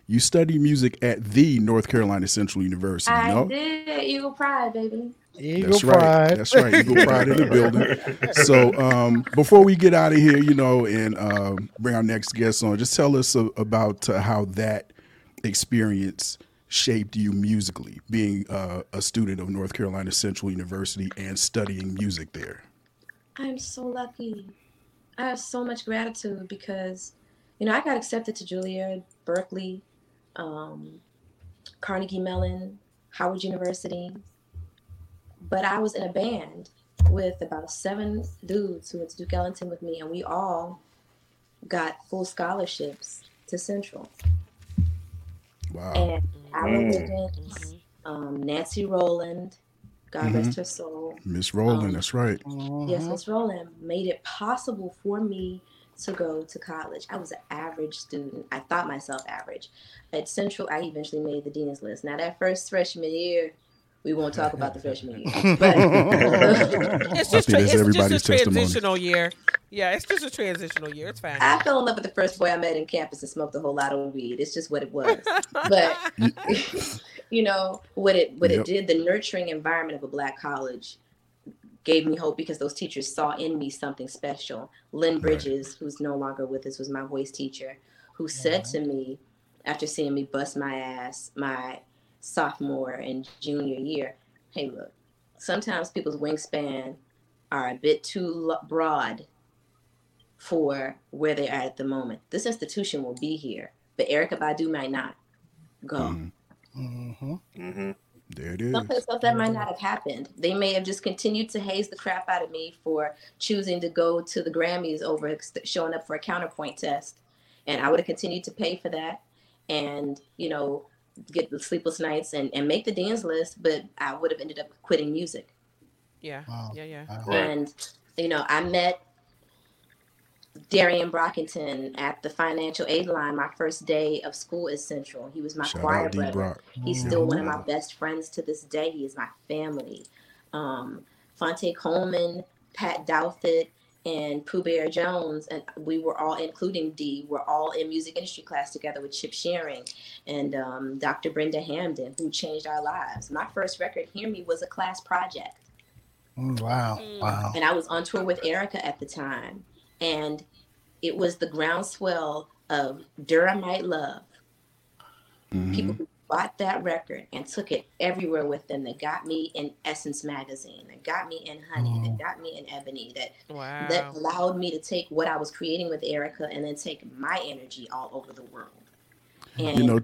you study music at the North Carolina Central University. I no, did. Eagle Pride, baby. Eagle That's pride. right. That's right. Eagle Pride in the building. So um, before we get out of here, you know, and um, bring our next guest on, just tell us a, about uh, how that experience shaped you musically, being uh, a student of North Carolina Central University and studying music there. I'm so lucky. I have so much gratitude because, you know, I got accepted to Juilliard, Berklee, um, Carnegie Mellon, Howard University. But I was in a band with about seven dudes who went to Duke Ellington with me, and we all got full scholarships to Central. Wow. And Alan Mm. Wiggins, um, Nancy Rowland, God rest her soul, Miss Rowland, um, that's right. Yes, Mhm. Miss Rowland made it possible for me to go to college. I was an average student. I thought myself average. At Central, I eventually made the dean's list. Now, that first freshman year, we won't talk about the freshman year. But It's just, tra- it's everybody's just a testimony. transitional year. Yeah, it's just a transitional year. It's fine. I fell in love with the first boy I met in campus and smoked a whole lot of weed. It's just what it was. But you know what it what Yep. it did. The nurturing environment of a black college gave me hope because those teachers saw in me something special. Lynn Bridges, who's no longer with us, was my voice teacher, who said to me after seeing me bust my ass my sophomore and junior year, "Hey, look, sometimes people's wingspan are a bit too broad." For where they are at the moment. This institution will be here, but Erykah Badu might not go. Mhm. Mhm. hmm There it is. Someplace else that might not have happened. They may have just continued to haze the crap out of me for choosing to go to the Grammys over showing up for a counterpoint test. And I would have continued to pay for that and, you know, get the sleepless nights and, and make the dance list, but I would have ended up quitting music. yeah, Wow. yeah, yeah. Wow. And, you know, I met Darien Brockington at the financial aid line my first day of school at Central. He was my Shout choir brother. Brock. He's still one of my best friends to this day. He is my family. Um, Phonte Coleman, Pat Douthit, and Pooh Bear Jones, and we were all, including D, were all in music industry class together with Chip Shearing and um, Dr. Brenda Hamden, who changed our lives. My first record, Hear Me, was a class project. Mm, Wow. Mm. Wow. And I was on tour with Erykah at the time. And it was the groundswell of Durhamite Love. Mhm. People who bought that record and took it everywhere with them that got me in Essence magazine, that got me in Honey, that got me in Ebony, that Wow. that allowed me to take what I was creating with Erykah and then take my energy all over the world. And You know,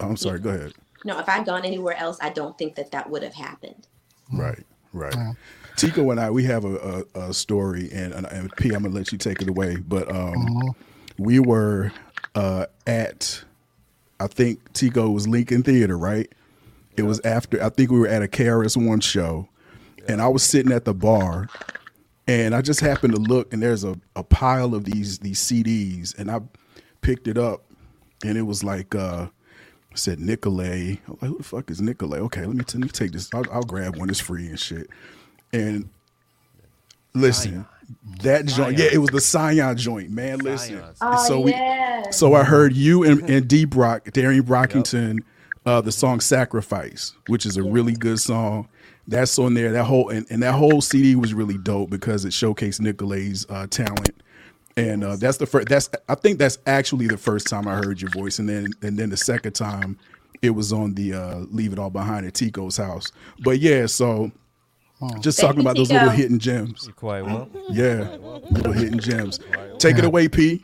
I'm sorry. Go ahead. no, if I'd gone anywhere else, I don't think that that would have happened. Right, right. Yeah. Tico and I, we have a, a, a story, and, and, and P, I'm gonna let you take it away. But um, Mhm. we were uh, at, I think Tico was Lincoln Theater, right? It was after, I think we were at a KRS One show, and I was sitting at the bar, and I just happened to look, and there's a, a pile of these these CDs, and I picked it up, and it was like. uh I said Nicolay. I'm like, who the fuck is Nicolay? Okay, let me, t- let me take this. I'll, I'll grab one. It's free and shit. And listen, that joint, yeah, it was the Scion joint, man. Listen. Oh, so we, yes. so I heard you and, and D Brock, Darien Brockington, uh, the song "Sacrifice," which is a really good song. That's on there. That whole and, and that whole CD was really dope because it showcased Nicolay's uh, talent. And uh, that's the first. That's I think that's actually the first time I heard your voice, and then and then the second time it was on the uh, "Leave It All Behind" at Tico's house. But yeah, so just talking you, about those Tico. little hidden gems. You quite well. Yeah, little hidden gems. Take it away, P.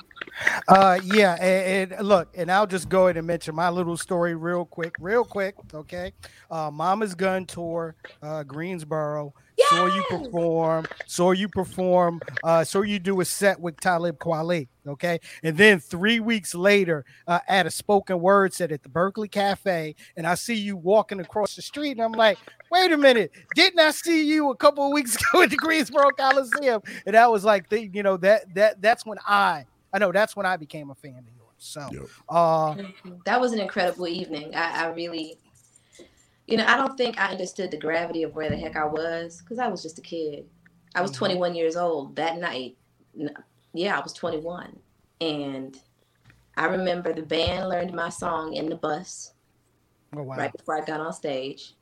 Uh, yeah, and, and look, and I'll just go ahead and mention my little story real quick, real quick. Okay, uh, Mama's Gun Tour, uh, Greensboro. Saw you perform. Saw you perform. Uh, saw you do a set with Talib Kweli. Okay, and then three weeks later, uh, at a spoken word set at the Berkeley Cafe, and I see you walking across the street, and I'm like, wait a minute, didn't I see you a couple of weeks ago at the Greensboro Coliseum? And that was like the, you know, that that that's when I I know that's when I became a fan of yours. So, Yep. uh, that was an incredible evening. I, I really, you know, I don't think I understood the gravity of where the heck I was because I was just a kid. I was Mhm. 21 years old that night. Yeah, I was 21. And I remember the band learned my song in the bus oh wow, right before I got on stage.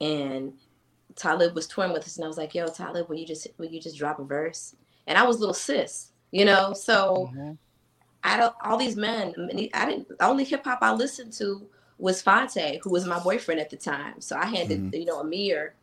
And Talib was touring with us, and I was like, "Yo, Talib, will you just will you just drop a verse?" And I was little sis, you know. So Mhm. I don't. All these men, I didn't. Only hip hop I listened to was Phonte, who was my boyfriend at the time. So I handed, you know, Amir,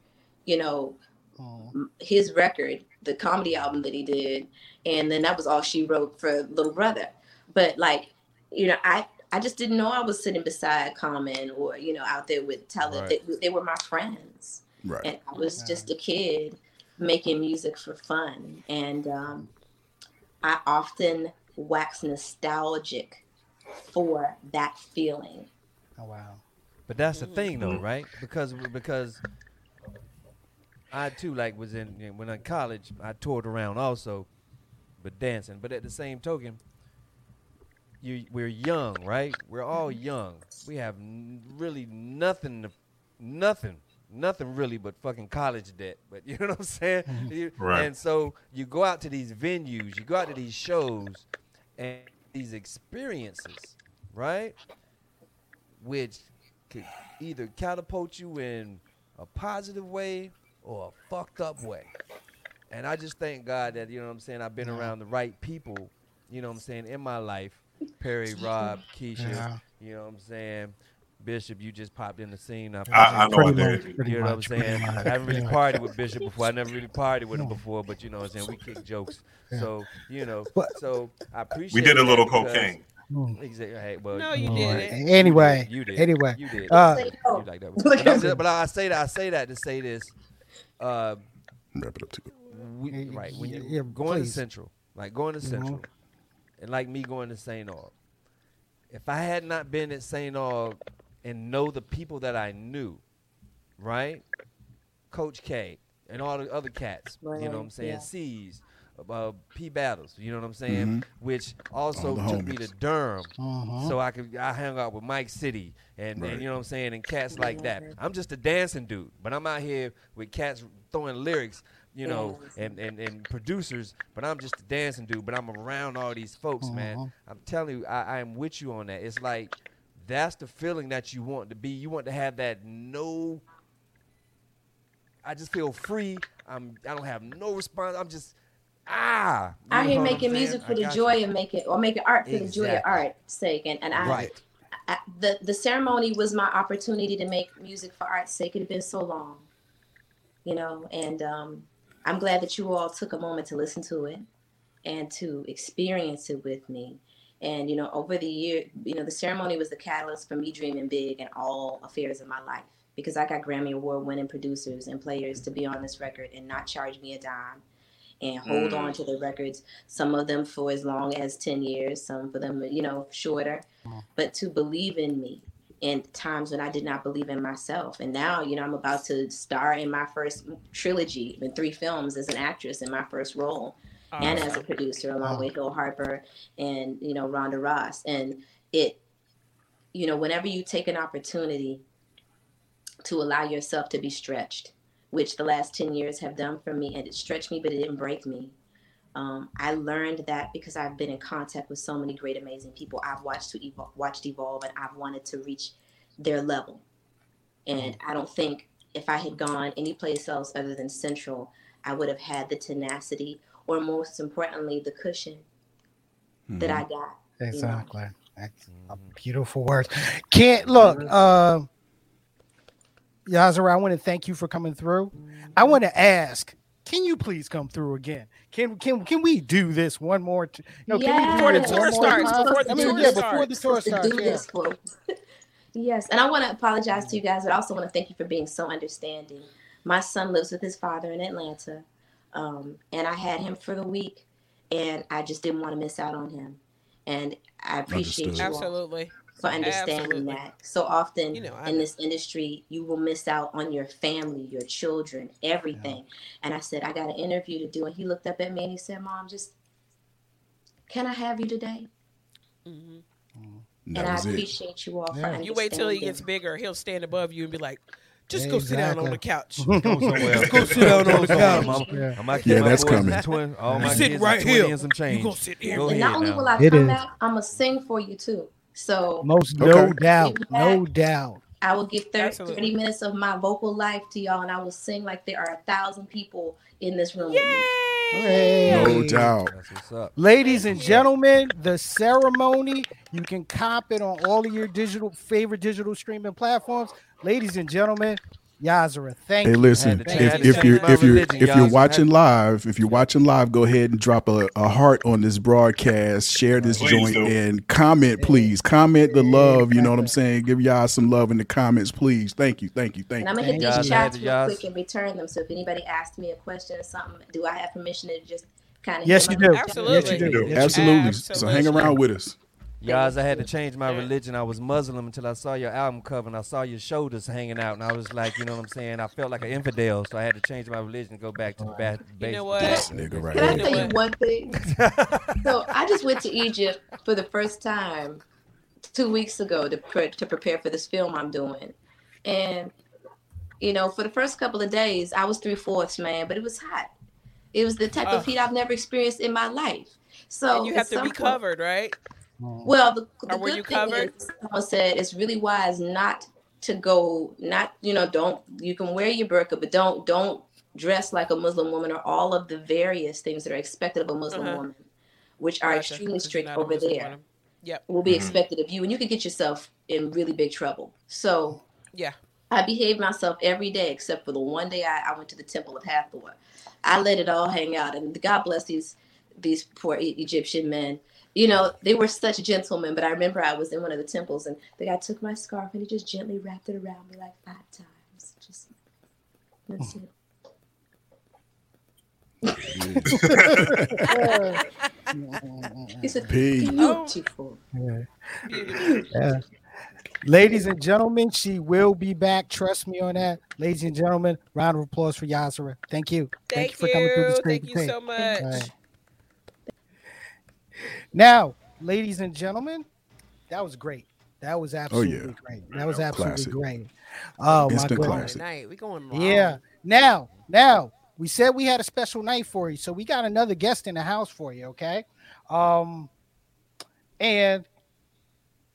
you know, Mhm. his record, the comedy album that he did, and then that was all she wrote for Little Brother. But like, you know, I I just didn't know I was sitting beside Common or you know out there with Talib. Right. They, they were my friends, Right. and I was just a kid making music for fun, and um, I often wax nostalgic for that feeling. Oh wow, But that's the thing, though, mm. right? Because because I too like was in when in college. I toured around also, but dancing. But at the same token, you we're young, right? We're all young. We have n- really nothing, to, nothing, nothing really, but fucking college debt. But you know what I'm saying? Mm-hmm. You- Right. And so you go out to these venues, you go out to these shows, and these experiences, right? Which could either catapult you in a positive way or a fucked up way. And I just thank God that, you know what I'm saying, I've been around the right people, you know what I'm saying, in my life. Perry, Rob, Keisha, Yeah. you know what I'm saying? Bishop, you just popped in the scene. I, I, I know I Pretty did. much, pretty you know what I'm saying? pretty I much, haven't really pretty partied with Bishop before. I never really partied with him before, but you know what I'm saying? We kick jokes. Yeah. So, you know, But- so I appreciate We did a that little because- cocaine. Mm. Exactly. Hey, well, No, you didn't. right. Anyway, you did. anyway, you did. uh, You like that. But, I'm but I say that I say that to say this. Uh, Wrap it up too. we, right when you yeah, going to. Central, like going to Mhm. Central, and like me going to St. Aug. If I had not been at St. Aug and know the people that I knew, right, Coach K and all the other cats, you know what I'm saying, yeah. C's, uh, P Battles, you know what I'm saying, Mhm. which also All the took me to homies. Durham Mhm. so I could I hung out with Mike City and, Right. and you know what I'm saying and cats like that. I'm just a dancing dude, but I'm out here with cats throwing lyrics you know, and, and, and producers, but I'm just a dancing dude, but I'm around all these folks, man. Mhm. I'm telling you, I, I am with you on that. It's like that's the feeling that you want to be. You want to have that no I just feel free. I'm I don't have no response. I'm just ah. out here making music for the joy you. of making or making art for the joy of Exactly. art's sake and, and I, Right. I the the ceremony was my opportunity to make music for art's sake it had been so long you know and um i'm glad that you all took a moment to listen to it and to experience it with me and you know over the year you know the ceremony was the catalyst for me dreaming big in all affairs of my life because i got grammy award winning producers and players to be on this record and not charge me a dime and hold Mm. on to the records some of them for as long as 10 years some for them you know shorter but to believe in me in times when i did not believe in myself and now you know i'm about to star in my first trilogy in three films as an actress in my first role and as a producer along with Hill Harper and you know Rhonda Ross. And it, you know, whenever you take an opportunity to allow yourself to be stretched, which the last ten years have done for me, and it stretched me, but it didn't break me. Um, I learned that because I've been in contact with so many great, amazing people. I've watched to evolve, watched evolve, and I've wanted to reach their level. And I don't think if I had gone any place else other than Central, I would have had the tenacity or most importantly, the cushion that I got. Exactly. That's a beautiful words. Can't look. Um, Yahzarah, I want to thank you for coming through. I want to ask, can you please come through again? Can can can we do this one more? T- no, can we do Before the this tour starts, before the I mean, tour yeah, starts. before the tour starts. do Yeah. this for. yes, and I want to apologize to you guys, but I also want to thank you for being so understanding. My son lives with his father in Atlanta, um, and I had him for the week, and I just didn't want to miss out on him. And I appreciate Understood. you all Absolutely. For understanding Absolutely. that. So often You know, in this industry, you will miss out on your family, your children, everything. And I said, I got an interview to do. And he looked up at me and he said, Mom, just can I have you today? Mhm. That and I was it. appreciate you all for Yeah. understanding. You wait till he gets bigger. He'll stand above you and be like, "Just go sit down on the couch." Go somewhere. Go sit down on the couch. I'm, Yeah. I'm, my, Yeah, that's boys coming. Twin, all You my sitting kids right here. and some You change. gonna sit here. Go And ahead not only now. will I It come is. back, I'm gonna sing for you too. So Most no Okay. doubt, Be no doubt. I will give 30, 30 minutes of my vocal life to y'all, and I will sing like there are a thousand people in this room. with me. Hey. No doubt. That's what's up. Ladies and gentlemen, the ceremony, you can cop it on all of your digital favorite digital streaming platforms. Ladies and gentlemen, Yahzarah, thank Hey, you. listen. Had If, change- if you're if you're religion, if you're watching live, if you're watching live, go ahead and drop a, a heart on this broadcast. Share this Please joint do. and comment, please. Comment the love. You know what I'm saying? Give y'all some love in the comments, please. Thank you, thank you, thank you. And I'm gonna hit Thank these you. chats Yas, real Yas. quick and return them. So if anybody asks me a question or something, do I have permission to just kind of? Yes, you do. Absolutely. Yes, you do. You do. Yes, you do. Absolutely. So hang around with us. Yaz, I had to change my religion. I was Muslim until I saw your album cover and I saw your shoulders hanging out, and I was like, you know what I'm saying? I felt like an infidel, so I had to change my religion and go back to the ba- You know what? This nigga right Can I You know tell you one thing? so I just went to Egypt for the first time two weeks ago to pre- to prepare for this film I'm doing, and you know, for the first couple of days, I was three fourths man, but it was hot. It was the type Ugh. of heat I've never experienced in my life. So and you have to some be point- covered, right? Well, the, the good thing covered? is, someone said it's really wise not to go, not you know, don't you can wear your burqa, but don't don't dress like a Muslim woman or all of the various things that are expected of a Muslim Uh-huh. woman, which are Gotcha, extremely 'cause you're strict over there. woman. Yep. Will be expected of you, and you could get yourself in really big trouble. So Yeah. I behaved myself every day except for the one day I, I went to the temple of Hathor. I let it all hang out, and God bless these these poor E- Egyptian men. You know, they were such gentlemen, but I remember I was in one of the temples, and the guy took my scarf and he just gently wrapped it around me like five times. Just that's hmm. it. He said, Peace. "Beautiful." Yeah. Ladies and gentlemen, she will be back. Trust me on that. Ladies and gentlemen, round of applause for Yahzarah. Thank you. Thank, you for coming through the you. screen Thank you so much. All right. Now, ladies and gentlemen, that was great. That was absolutely great. That was absolutely Classic. great. Oh my Instant goodness. classic. Tonight we going long. Yeah. Now, now, we said we had a special night for you, so we got another guest in the house for you. Okay, um, and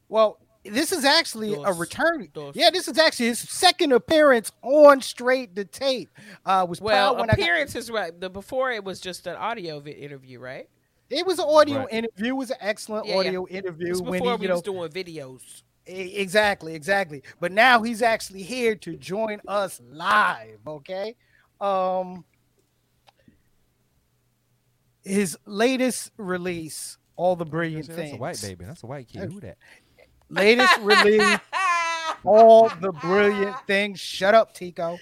well, this is actually a return. Dos. Yeah, this is actually his second appearance on Straight to Tape. Uh, was Well, proud when I got- appearances right. The before it was just an audio interview, right? It was an audio Right. interview. It was an excellent Yeah, yeah. audio It interview was when before he, we you know, was doing videos. Exactly, exactly. But now he's actually here to join us live. Okay. Um his latest release, All the Brilliant That's Things. a white baby. That's a white kid. Who that? Latest release, All the Brilliant Things. Shut up, Tico.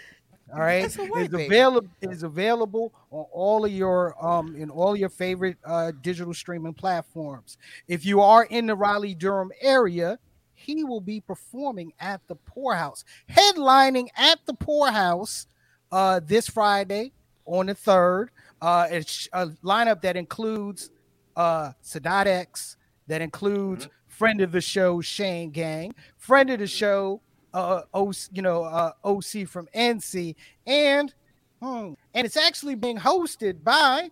All right. That's a white Is available is available on all of your um in all your favorite uh digital streaming platforms. If you are in the Raleigh Durham area, he will be performing at the Pour House, headlining at the Pour House uh this Friday on the third. Uh it's a lineup that includes uh Sadat X, that includes friend of the show Shane Gang, friend of the show uh OC, you know uh OC from NC and hmm, and it's actually being hosted by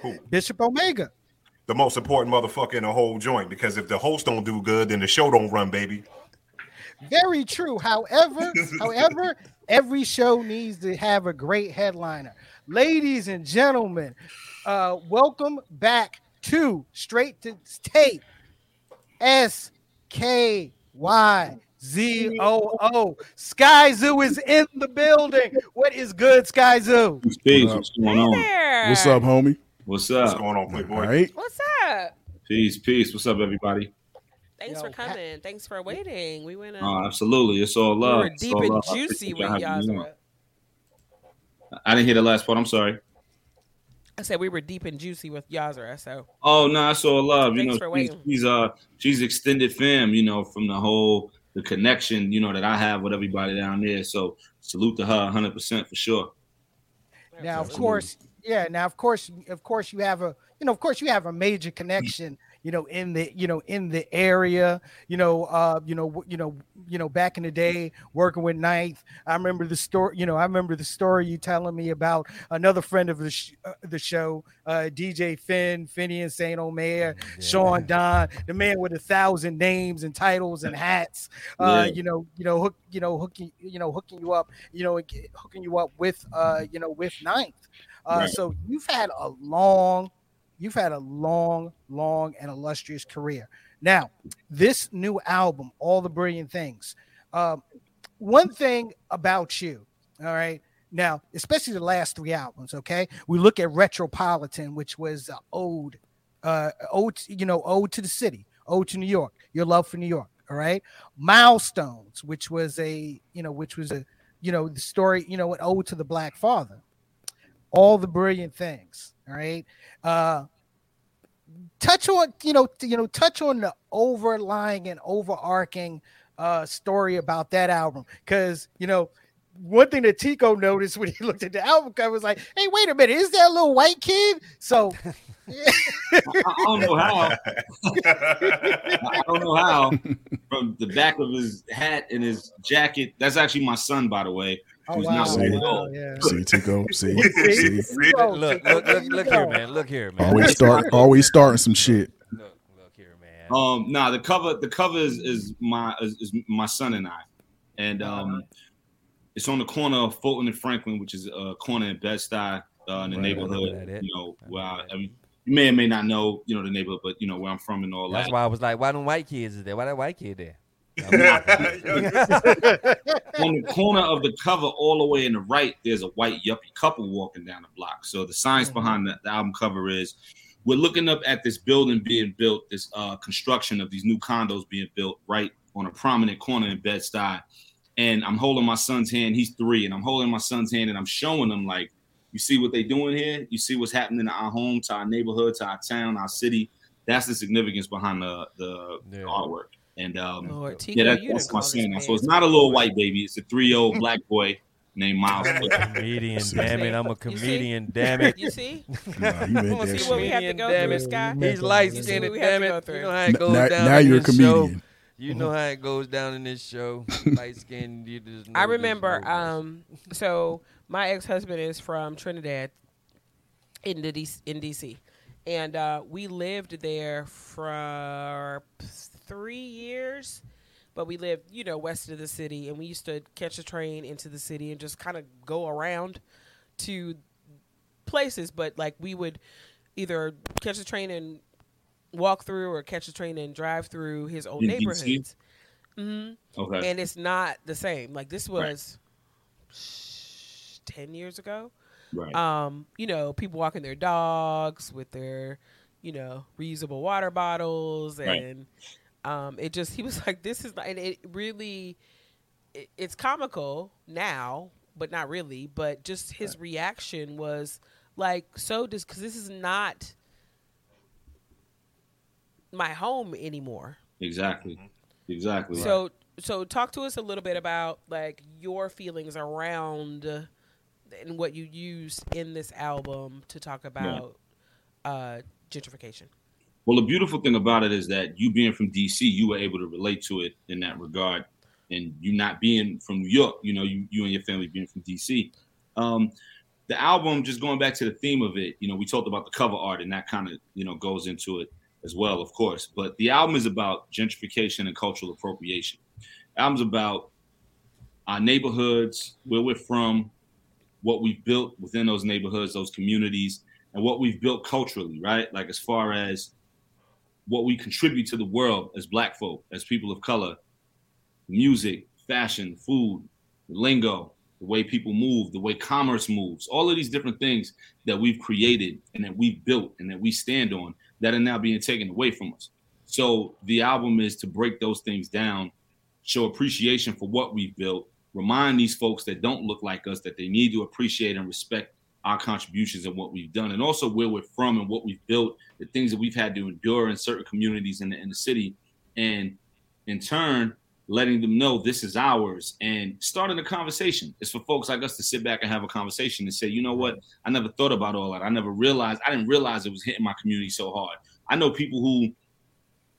Who? Bishop Omega. The most important motherfucker in the whole joint. Because if the host don't do good, then the show don't run, baby. Very true. However, however, every show needs to have a great headliner. Ladies and gentlemen, uh, welcome back to Straight to Tape. S K Y Z O O. Skyzoo is in the building. What is good, Skyzoo? Peace, peace. What's going Hey on? there. What's up, homie? What's up? What's going on, All Playboy? right. What's up? Peace, peace. What's up, everybody? Thanks Yo, for ha- coming. Thanks for waiting. We went. Oh, absolutely. It's all we love. were It's deep all and love. Juicy appreciate with y'all having. Yazra. I didn't hear the last part. I'm sorry. I said we were deep and juicy with Yazra. So Oh no, it's all love. You know, for she's, waiting. she's uh she's extended fam. You know, from the whole the connection. You know that I have with everybody down there. So salute to her, 100 percent for sure. Now, of course, yeah. Now, of course, of course, you have a, you know, of course, you have a major connection, you know, in the, you know, in the area, you know, uh, you know, you know, you know, back in the day, working with Ninth. I remember the story, you know, I remember the story you telling me about another friend of the sh- uh, the show, uh, DJ Finn, Finney and Saint Omer, Sean Don, the man with a thousand names and titles and hats. Uh, Yeah. you know, you know, hook, you know, hooking, you know, hooking you up, you know, hooking you up with, uh, you know, with Ninth. Uh, Right. So you've had a long, you've had a long, long and illustrious career. Now, this new album, All the Brilliant Things. Um, one thing about you, all right. Now, especially the last three albums, okay. We look at Retropolitan, which was uh, ode, uh, ode, you know, ode to the city, ode to New York, your love for New York, all right. Milestones, which was a, you know, which was a, you know, the story, you know, an ode to the Black Father. All the brilliant things, all right. Uh, touch on you know you know touch on the overlying and overarching uh story about that album because you know one thing that Tico noticed when he looked at the album cover was like, "Hey, wait a minute, is that a little white kid?" So, I, I don't know how. I don't know how. From the back of his hat and his jacket. That's actually my son, by the way. Oh Who's wow, not so wow, old. yeah. See, Tico. See, See? see. Look, look, look, look here, man. Look here, man. Always start. Always starting some shit. Look, look here, man. Um, nah, the cover, the cover is, is my is, is my son and I, and um, it's on the corner of Fulton and Franklin, which is a corner in Bed Stuy, uh, in the Right, neighborhood. where that is. You know, I where I, I mean, you may or may not know, you know, the neighborhood, but you know where I'm from and all That's that. That's why I was like, why don't white kids is there? Why that white kid there? on the corner of the cover, all the way in the right, there's a white yuppie couple walking down the block. So the science Mm-hmm. behind the, the album cover is we're looking up at this building being built, this uh, construction of these new condos being built right on a prominent corner in Bed Stuy. And I'm holding my son's hand. He's three, and I'm holding my son's hand, and I'm showing him like, you see what they doing here? You see what's happening to our home, to our neighborhood, to our town, our city. That's the significance behind the the Yeah. artwork. And um, Lord, Tico, yeah, that, that's my called son. So it's not a little white baby. It's a three year old black boy named Miles. I'm a comedian, damn it. I'm a comedian, damn it. You see? Nah, you made Wanna see what we have to Comedian, go damn through, it. Sky? He's light You skinned, what we have damn it. You know how it goes Now, down. now in you're a this show. comedian. You know how it goes down in this show. Light skinned, you just know I remember um so my ex husband is from Trinidad in the D- in DC, and uh, we lived there for three years. But we lived, you know, west of the city, and we used to catch a train into the city and just kind of go around to places. But like we would either catch a train and walk through, or catch a train and drive through his old In neighborhoods. hmm Okay. and it's not the same. Like this Right. was ten years ago. right. Um, you know, people walking their dogs with their, you know, reusable water bottles, Right. Um, it just he was like, this is not, and it really, it, it's comical now, but not really. But just his reaction was like so dis because this is not my home anymore. exactly. Exactly. right. So so talk to us a little bit about like your feelings around uh, and what you used in this album to talk about uh gentrification. Well, the beautiful thing about it is that you being from DC, you were able to relate to it in that regard, and you not being from New York, you know, you you and your family being from DC. Um, the album, just going back to the theme of it, you know, we talked about the cover art, and that kind of you know goes into it as well, of course. But the album is about gentrification and cultural appropriation. The album's about our neighborhoods, where we're from, what we've built within those neighborhoods, those communities, and what we've built culturally, right? Like as far as what we contribute to the world as black folk, as people of color, music, fashion, food, lingo, the way people move, the way commerce moves, all of these different things that we've created and that we've built and that we stand on that are now being taken away from us. So the album is to break those things down, show appreciation for what we've built, remind these folks that don't look like us that they need to appreciate and respect our contributions and what we've done, and also where we're from and what we've built, the things that we've had to endure in certain communities in the, in the city, and in turn, letting them know this is ours and starting a conversation. It's for folks like us to sit back and have a conversation and say, you know what? I never thought about all that. I never realized, I didn't realize it was hitting my community so hard. I know people who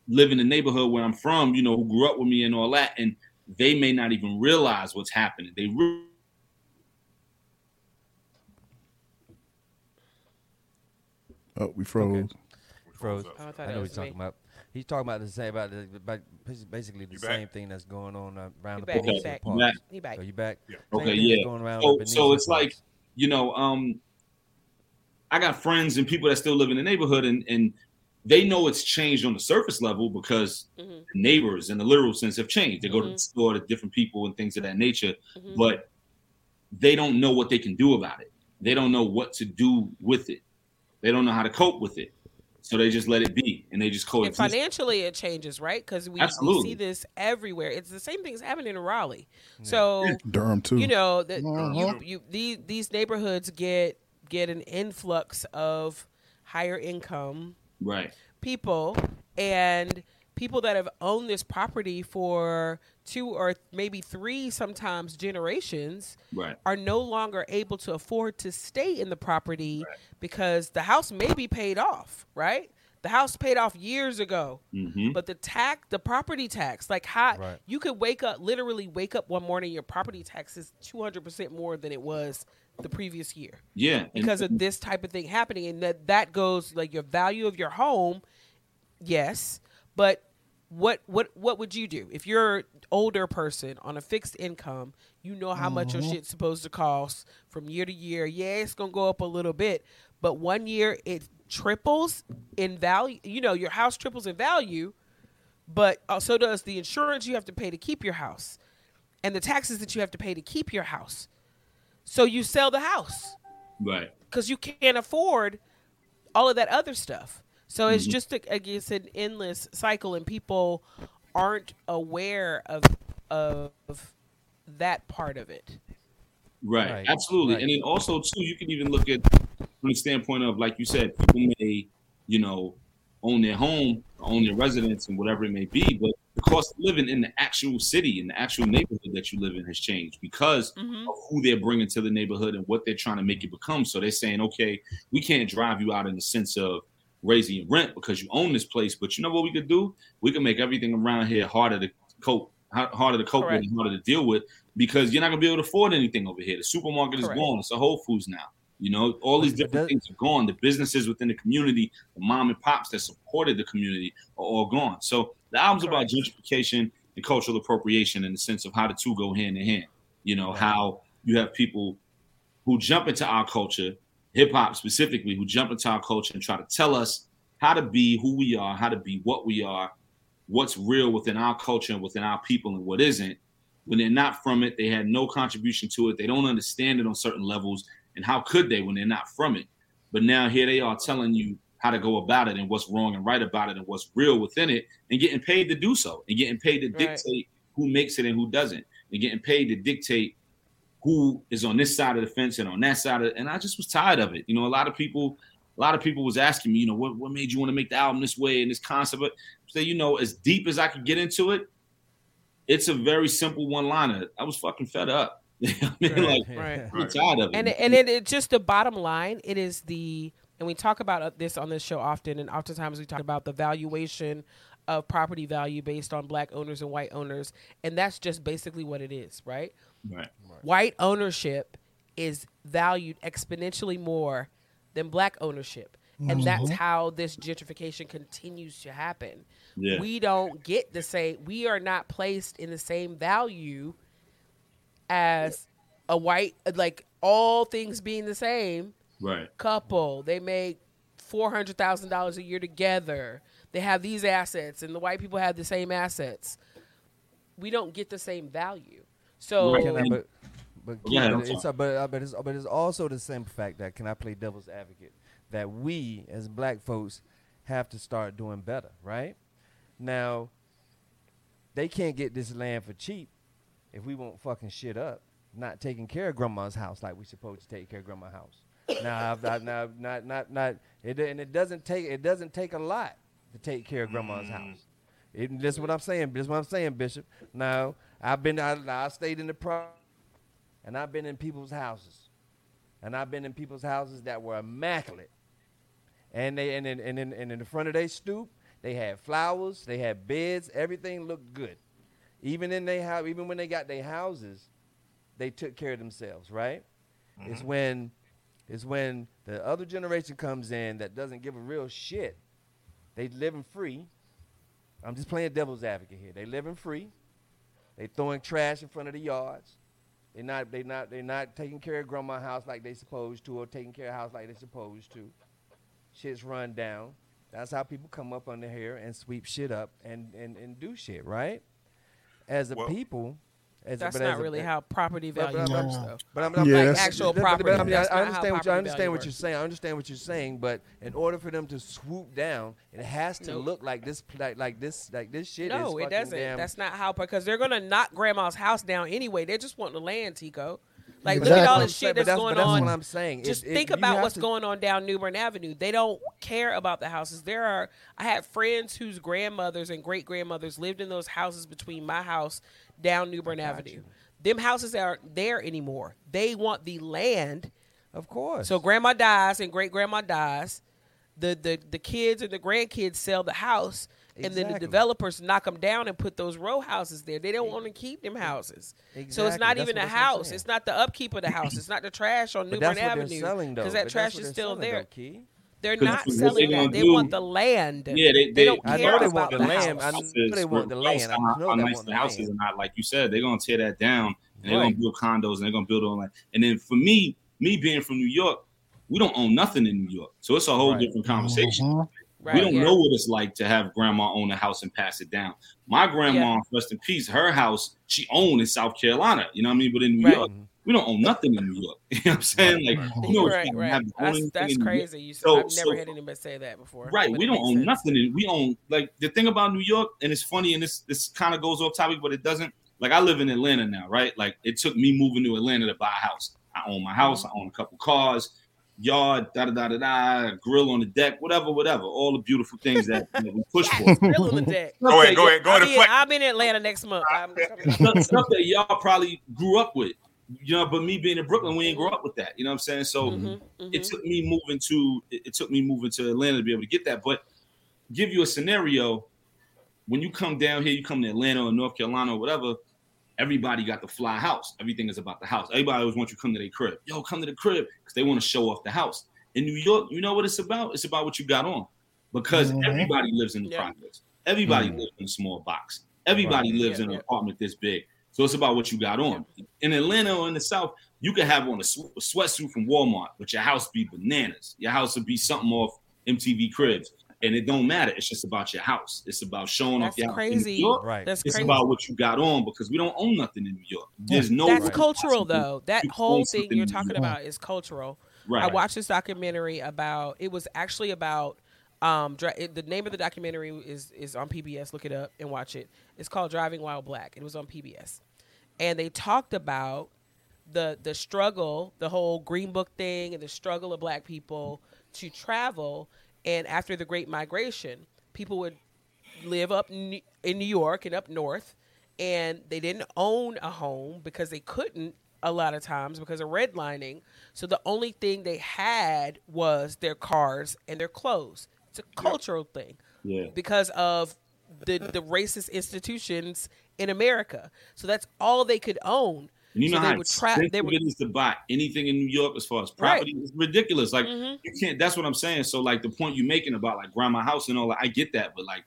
live in the neighborhood where I'm from, you know, who grew up with me and all that, and they may not even realize what's happening. They re- Oh, we froze. we Froze. Oh, I thought I know what was he's talking about. He's talking about the same about the about basically the You same back? thing that's going on around He the back, he Peninsula back. Parks. Back. He back. Are you back? Yeah. Okay, yeah. Going around So, so Peninsula it's like, you know, um, I got friends and people that still live in the neighborhood, and and they know it's changed on the surface level because Mhm. neighbors, in the literal sense, have changed. They go to the store to different people and things of that nature, Mhm. but they don't know what they can do about it. They don't know what to do with it. They don't know how to cope with it. So they just let it be and they just coexist. And coexist. financially, it changes, right? Because we, we see this everywhere. It's the same things happening in Raleigh. So Durham too. you know that Mhm. you, you these these neighborhoods get get an influx of higher income right. people and people that have owned this property for two or maybe three sometimes generations Right. are no longer able to afford to stay in the property because the house may be paid off right the house paid off years ago hmm but the tax the property tax like how Right. you could wake up literally wake up one morning your property tax is 200% more than it was the previous year Yeah. And- because of this type of thing happening and that that goes like your value of your home yes but what what what would you do? If you're an older person on a fixed income you know how much your mm-hmm. shit's supposed to cost from year to year. Yeah it's gonna go up a little bit but one year it triples in value you know your house triples in value but uh, so does the insurance you have to pay to keep your house and the taxes that you have to pay to keep your house. So you sell the house. Right. because you can't afford all of that other stuff. So it's Mhm. just a, I guess an endless cycle, and people aren't aware of of that part of it. Right, Right, absolutely. right. And then also too, you can even look at from the standpoint of like you said, people may, you know, own their home, own their residence, and whatever it may be, but the cost of living in the actual city, in the actual neighborhood that you live in, has changed because Mm-hmm. of who they're bringing to the neighborhood and what they're trying to make it become. So they're saying, okay, we can't drive you out in the sense of raising your rent because you own this place, but you know what we could do? We can make everything around here harder to cope, harder to cope Correct. with harder to deal with because you're not gonna be able to afford anything over here. The supermarket is Correct. gone. It's a Whole Foods now. You know, all these different things are gone. The businesses within the community, the mom and pops that supported the community are all gone. So the album's about gentrification and cultural appropriation in the sense of how the two go hand in hand. You know, how you have people who jump into our culture, hip hop specifically, who jump into our culture and try to tell us how to be who we are, how to be what we are, what's real within our culture and within our people and what isn't. When they're not from it, they had no contribution to it. They don't understand it on certain levels. And how could they when they're not from it? But now here they are telling you how to go about it and what's wrong and right about it and what's real within it and getting paid to do so and getting paid to Right. dictate who makes it and who doesn't and getting paid to dictate who is on this side of the fence and on that side of and I just was tired of it. You know, a lot of people a lot of people was asking me, you know, what, what made you want to make the album this way and this concept? But say, you know, as deep as I could get into it, it's a very simple one liner. I was fucking fed up. You know what I mean? Like Right. I'm tired of it. and and it, it just the bottom line it is the and we talk about uh, this on this show often and oftentimes we talk about the valuation of property value based on black owners and white owners and that's just basically what it is right right. white ownership is valued exponentially more than black ownership. And that's mm-hmm. how this gentrification continues to happen. Yeah. we don't get the same we are not placed in the same value as a white like all things being the same. Right. couple they make $400000 a year together. They have these assets and the white people have the same assets. We don't get the same value so Right. Can I, but, but, Yeah, Keith, it's, sorry. but, uh, but, it's, but it's also the same fact that can I play devil's advocate that we as black folks have to start doing better, right? Now, they can't get this land for cheap if we won't fucking shit up, not taking care of grandma's house like we supposed to take care of grandma's house. now, I've, I've, now, not, not, not, it, and it doesn't take, it doesn't take a lot to take care of grandma's house. It, this is what I'm saying. This is what I'm saying, Bishop. Now, I've been, I, I stayed in the pro, and I've been in people's houses, and I've been in people's houses that were immaculate, and they, and in, and in, and in the front of their stoop, they had flowers, they had beds, everything looked good. Even in they house, even when they got their houses, they took care of themselves, right? Mm-hmm. It's when, it's when the other generation comes in that doesn't give a real shit. They living free. I'm just playing devil's advocate here. They living free. They throwing trash in front of the yards. They not they not they not taking care of grandma's house like they supposed to, or taking care of house like they supposed to. Shit's run down. That's how people come up under here and sweep shit up and and, and do shit, right? As a Well- people, as that's but not as a- really how property but- value but I'm- works though But I'm, I'm Yeah, like actual but- but- but property. I, mean, I, I understand what you, property I understand value what you're saying. I understand what you're saying, but in order for them to swoop down, it has to Nope. look like this, like, like this, like this shit. is No, it doesn't. Damn, That's not how because they're gonna knock grandma's house down anyway. They just want the land, Tico. Like look at all Exactly. the shit that's, that's- going but that's on. what I'm saying. Just It- it- think you about what's to- going on down New Bern Avenue. They don't care about the houses. There are I had friends whose grandmothers and great grandmothers lived in those houses between my house down New Bern Avenue. Them houses aren't there anymore. They want the land. Of course. So grandma dies and great grandma dies. The, the the kids and the grandkids sell the house, and then the developers knock them down and put those row houses there. They don't want to keep them houses. So it's not That's even a that's what I'm house. It's not the upkeep of the house. It's not the trash on New but Bern Avenue because But that that's trash is still selling, there. though. They're 'Cause not selling gonna that. They do- want the land. Yeah, they- they they- don't I care know they about want the the land. I house. know houses, they want the land. I know how, they nice want the the houses land. are not. Like you said, they're gonna tear that down and they're Right. gonna build condos and they're gonna build on that. And then for me, me being from New York, we don't own nothing in New York, so it's a whole Right. different conversation. Mhm. Right, we don't yeah. know what it's like to have grandma own a house and pass it down. My grandma, rest in peace, her house she owned in South Carolina. You know what I mean? But in New Right. York, we don't own nothing in New York. You know what I'm saying? Like, you know, right, right. have to own That's, that's in New York. crazy. You So- I've never so- had anybody say that before. Right. We don't own sense. nothing. In, we own like the thing about New York, and it's funny, and this this kind of goes off topic, but it doesn't. Like I live in Atlanta now, right? Like it took me moving to Atlanta to buy a house. I own my house. Mm-hmm. I own a couple cars, yard, da da da da da, grill on the deck, whatever, whatever. All the beautiful things that you know, we push for. Grill on the deck. Go ahead, go ahead, go ahead. be, and in, flex. I'll be in Atlanta next month. I'm stuff, stuff that y'all probably grew up with. You know, but me being in Brooklyn, we ain't grow up with that. You know what I'm saying? So Mhm, mhm. it took me moving to it, it took me moving to Atlanta to be able to get that. But give you a scenario, when you come down here, you come to Atlanta or North Carolina or whatever, everybody got the fly house. Everything is about the house. Everybody always wants you to come to their crib. Yo, come to the crib because they want to show off the house. In New York, you know what it's about? It's about what you got on. Because Mhm. everybody lives in the Yeah. projects. Everybody Mhm. lives in a small box. Everybody Right. lives Yeah, in an yeah. apartment this big. So it's about what you got on. In Atlanta or in the South, you could have on a, sw- a sweatsuit from Walmart, but your house be bananas. Your house would be something off MTV Cribs. And it don't matter. It's just about your house. It's about showing off That's your house. In crazy. New York, Right. That's it's crazy. about what you got on because we don't own nothing in New York. There's no That's way cultural, though. That whole thing you're talking about is cultural. Right. I watched this documentary about. It was actually about. Um, dri- it, the name of the documentary is is on PBS. Look it up and watch it. It's called Driving While Black. It was on PBS, and they talked about the the struggle, the whole Green Book thing, and the struggle of Black people to travel. And after the Great Migration, people would live up in New York and up north, and they didn't own a home because they couldn't a lot of times because of redlining. So the only thing they had was their cars and their clothes. It's a cultural thing Yeah. because of the the racist institutions in America. So that's all they could own. And you So know they how would tra- they expensive would- it is to buy anything in New York as far as Right. property. It's ridiculous. Like Mhm. you can't. That's what I'm saying. So like the point you're making about like grandma house and all that, I get that. But like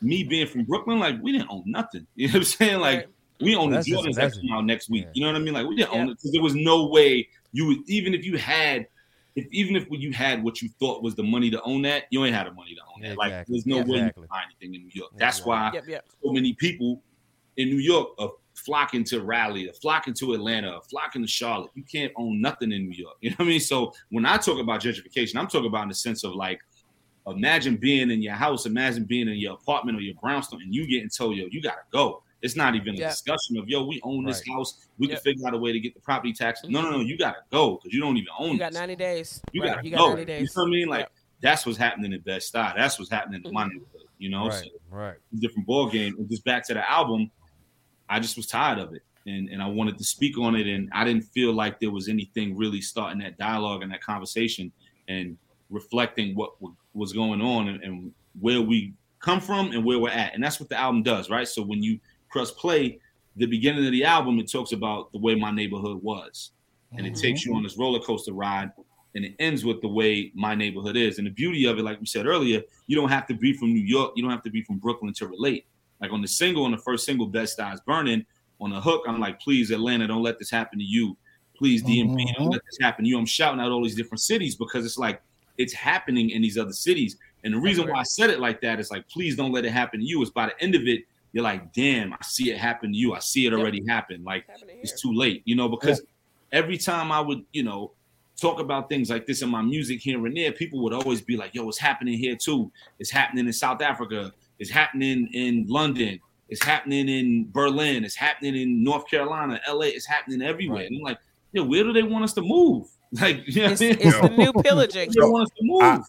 me being from Brooklyn, like we didn't own nothing. You know what I'm saying? Like Right. we own the That's Jordans that that's- come out next week. yeah. You know what I mean? Like we didn't own it because there was no way you would even if you had. If, even if you had what you thought was the money to own that, you ain't had the money to own that. Like, there's no way you Exactly. can buy anything in New York. That's Exactly. why Yep, yep. so many people in New York are flocking to Raleigh, are flocking to Atlanta, are flocking to Charlotte. You can't own nothing in New York. You know what I mean? So when I talk about gentrification, I'm talking about in the sense of like, imagine being in your house, imagine being in your apartment or your brownstone, and you getting told, yo, you gotta go. It's not even a Yeah. discussion of yo, we own this Right. house. We Yep. can figure out a way to get the property taxes. No, no, no, you gotta go because you don't even own it. You got 90 days. You Right, gotta you got go. 90 You know what I mean? Like Yep. that's what's happening in Bed-Stuy. That's what's happening in my mm-hmm. neighborhood. You know, Right. So Right. different ball game. And just back to the album, I just was tired of it, and and I wanted to speak on it, and I didn't feel like there was anything really starting that dialogue and that conversation and reflecting what w- was going on and, and where we come from and where we're at, and that's what the album does, right? So when you press play, the beginning of the album, it talks about the way my neighborhood was, and it takes you on this roller coaster ride. And it ends with the way my neighborhood is. And the beauty of it, like we said earlier, you don't have to be from New York. You don't have to be from Brooklyn to relate. Like on the single, on the first single, Bed-Stuy Is Burning, on the hook, I'm like, please, Atlanta, don't let this happen to you. Please, DMV, don't Mhm. let this happen to you. I'm shouting out all these different cities because it's like it's happening in these other cities. And the reason why I said it like that is like, please don't let it happen to you. Is by the end of it, you're like, damn, I see it happen to you. I see it Yep. already happen. Like it's too late, you know, because every time I would, you know, talk about things like this in my music here and there, people would always be like, yo, it's happening here too. It's happening in South Africa. It's happening in London. It's happening in Berlin. It's happening in North Carolina, LA. It's happening everywhere. Right. And I'm like, yo, where do they want us to move? Like, you know It's, what I it's the new pillaging. Where do they to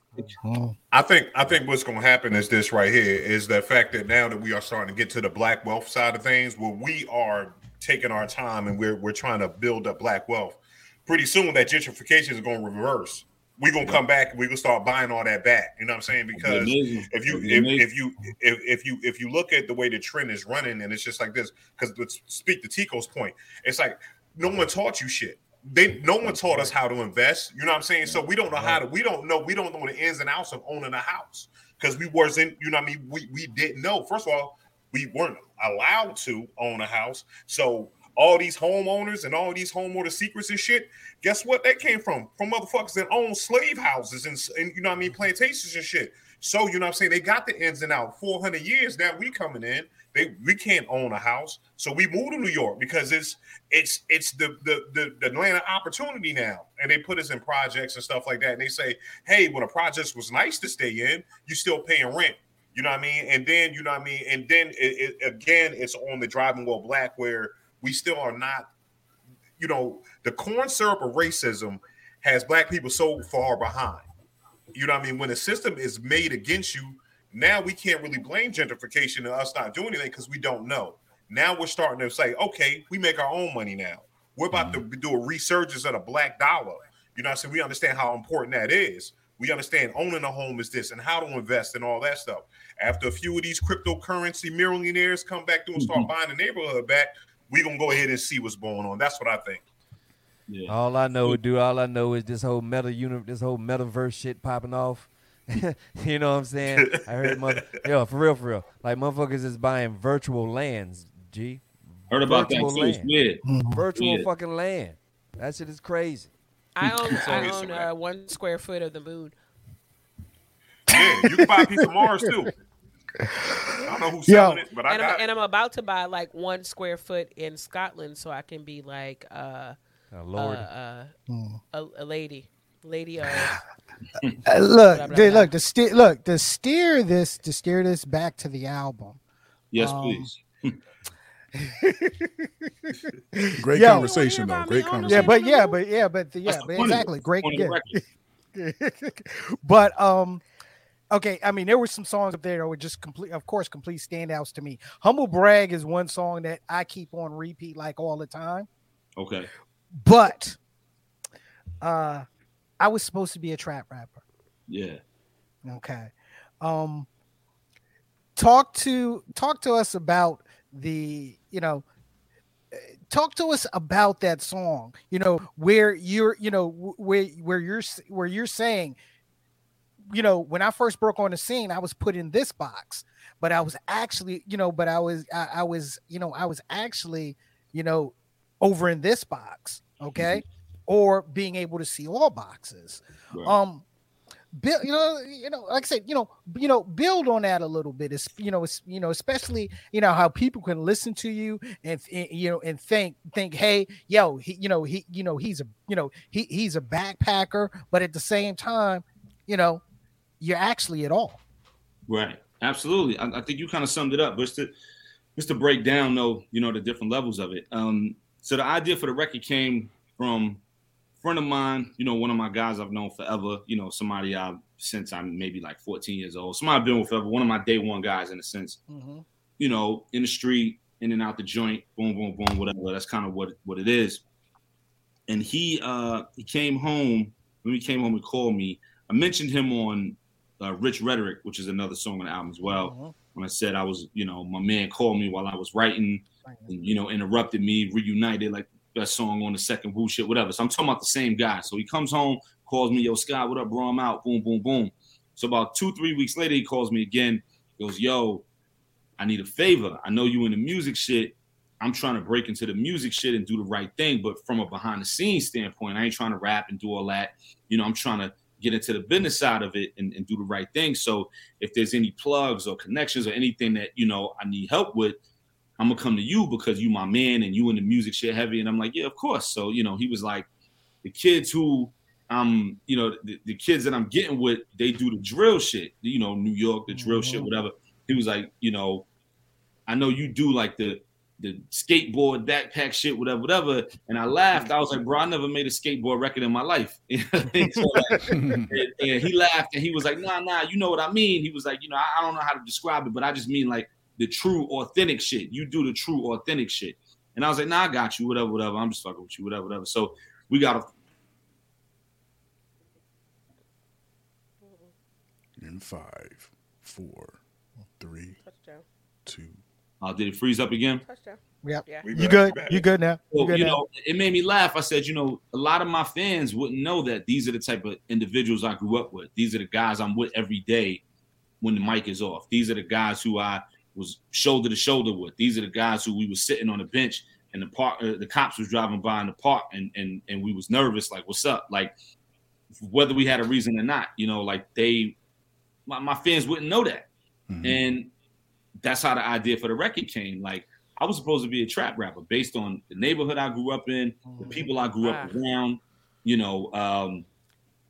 move? I-. I think I think what's going to happen is this right here is the fact that now that we are starting to get to the black wealth side of things, where we are taking our time and we're we're trying to build up black wealth. Pretty soon that gentrification is going to reverse. We're gonna come back and we're gonna start buying all that back. You know what I'm saying? It'd be Because if you be if, if you if, if you if you look at the way the trend is running and it's just like this because let's speak to tico's point it's like no one taught you shit they no one taught us how to invest you know what i'm saying? So we don't know how to we don't know we don't know the ins and outs of owning a house because we wasn't you know what i mean? We we didn't know. First of all we weren't allowed to own a house. So all these homeowners and all these homeowner secrets and shit guess what that came from? From motherfuckers that own slave houses and, and you know what i mean plantations and shit. So you know what I'm saying? They got the ins and out. 400 years now we coming in. They we can't own a house. So we moved to New York because it's it's it's the the the, the opportunity now. And they put us in projects and stuff like that. And they say, hey, when a project was nice to stay in, you're still paying rent. You know what I mean? And then you know what I mean? And then it, it, again, it's on the driving while black where we still are not, you know, the corn syrup of racism has black people so far behind. You know what I mean? When the system is made against you, now we can't really blame gentrification and us not doing anything because we don't know. Now we're starting to say, okay, we make our own money now. We're about to do a resurgence of the black dollar. You know I'm saying? We understand how important that is. We understand owning a home is this and how to invest and all that stuff. After a few of these cryptocurrency millionaires come back through and start Mhm. buying the neighborhood back, we're gonna go ahead and see what's going on. That's what I think. Yeah. All I know, dude. All I know is this whole meta uni- this whole metaverse shit popping off. you know what I'm saying? I heard mother, yo, for real, for real. Like motherfuckers is buying virtual lands. G, Heard about that virtual too. Land. weird. virtual Yeah. fucking land. That shit is crazy. I own So I own uh, one square foot of the moon. Yeah, you can buy a piece of Mars too. I don't know who's Yo. selling it, but I and, I'm, got and. I'm about to buy like one square foot in Scotland so I can be like uh, uh, Lord. uh, Hmm. a, a lady, lady of Uh, look, Blah, blah, they- blah. look to steer, look to steer this to steer this back to the album. Yes, Um, please. Great Yo. conversation, though. Great about me on the Yeah, but yeah, but yeah, but the, yeah, but point of it. exactly. Great, Point of the yeah. but um, okay. I mean, there were some songs up there that were just complete, of course, complete standouts to me. Humble brag is one song that I keep on repeat like all the time. Okay. But uh, I was supposed to be a trap rapper. Yeah. Okay. Um talk to talk to us about the, you know, talk to us about that song, you know, where you're, you know, where where you're where you're saying you know, when I first broke on the scene, I was put in this box, but I was actually, you know, but I was I, I was, you know, I was actually, you know, over in this box, okay? Or being able to see all boxes Right. um build you know you know like i said you know you know build on that a little bit it's you know it's you know especially you know how people can listen to you and, and, you know and think think hey yo he you know he you know he's a you know he he's a backpacker but at the same time you know you're actually it all Right. Absolutely. I, I think you kind of summed it up. But just to just to break down though, you know, the different levels of it. Um, so the idea for the record came from friend of mine, you know, one of my guys I've known forever, you know, somebody I've since I'm maybe like 14 years old. Somebody I've been with forever, one of my day one guys in a sense, you know, in the street, in and out the joint, boom, boom, boom, whatever. That's kind of what what it is. And he uh he came home. When he came home, and called me. I mentioned him on uh, Rich Rhetoric, which is another song on the album as well. Mhm. When I said I was, you know, my man called me while I was writing, and, you know, interrupted me, reunited, like best song on the second Woo shit, whatever. So I'm talking about the same guy. So he comes home, calls me, yo, Scott, what up, bro? I'm out. Boom, boom, boom. So about two, three weeks later, he calls me again. Goes, yo, I need a favor. I know you in the music shit. I'm trying to break into the music shit and do the right thing, but from a behind the scenes standpoint, I ain't trying to rap and do all that. You know, I'm trying to get into the business side of it and, and do the right thing. So if there's any plugs or connections or anything that you know I need help with, I'm gonna come to you because you my man and you in the music shit heavy. And I'm like, yeah, of course. So you know, he was like, the kids who um, you know, the, the kids that I'm getting with, they do the drill shit. You know, New York, the drill shit, Mhm. whatever. He was like, you know, I know you do like the the skateboard backpack shit, whatever, whatever. And I laughed. I was like, bro, I never made a skateboard record in my life. So, like, and, and he laughed and he was like, nah, nah, you know what I mean. He was like, you know, I, I don't know how to describe it, but I just mean like the true authentic shit. You do the true authentic shit. And I was like, nah, I got you, whatever, whatever. I'm just fucking with you, whatever, whatever. So we got a In five, four, three, touchdown. two. uh, did it freeze up again? Touchdown. Yep. Yeah. You good you good now you Well, good you now? know, it made me laugh. I said, you know, a lot of my fans wouldn't know that these are the type of individuals I grew up with. These are the guys I'm with every day when the mic is off. These are the guys who I was shoulder to shoulder with. These are the guys who we were sitting on the bench and the park, uh, the cops was driving by in the park, and and and we was nervous, like, what's up? Like, whether we had a reason or not, you know, like they, my, my fans wouldn't know that, Mhm. and that's how the idea for the record came. Like, I was supposed to be a trap rapper based on the neighborhood I grew up in, the people I grew up around, you know, um,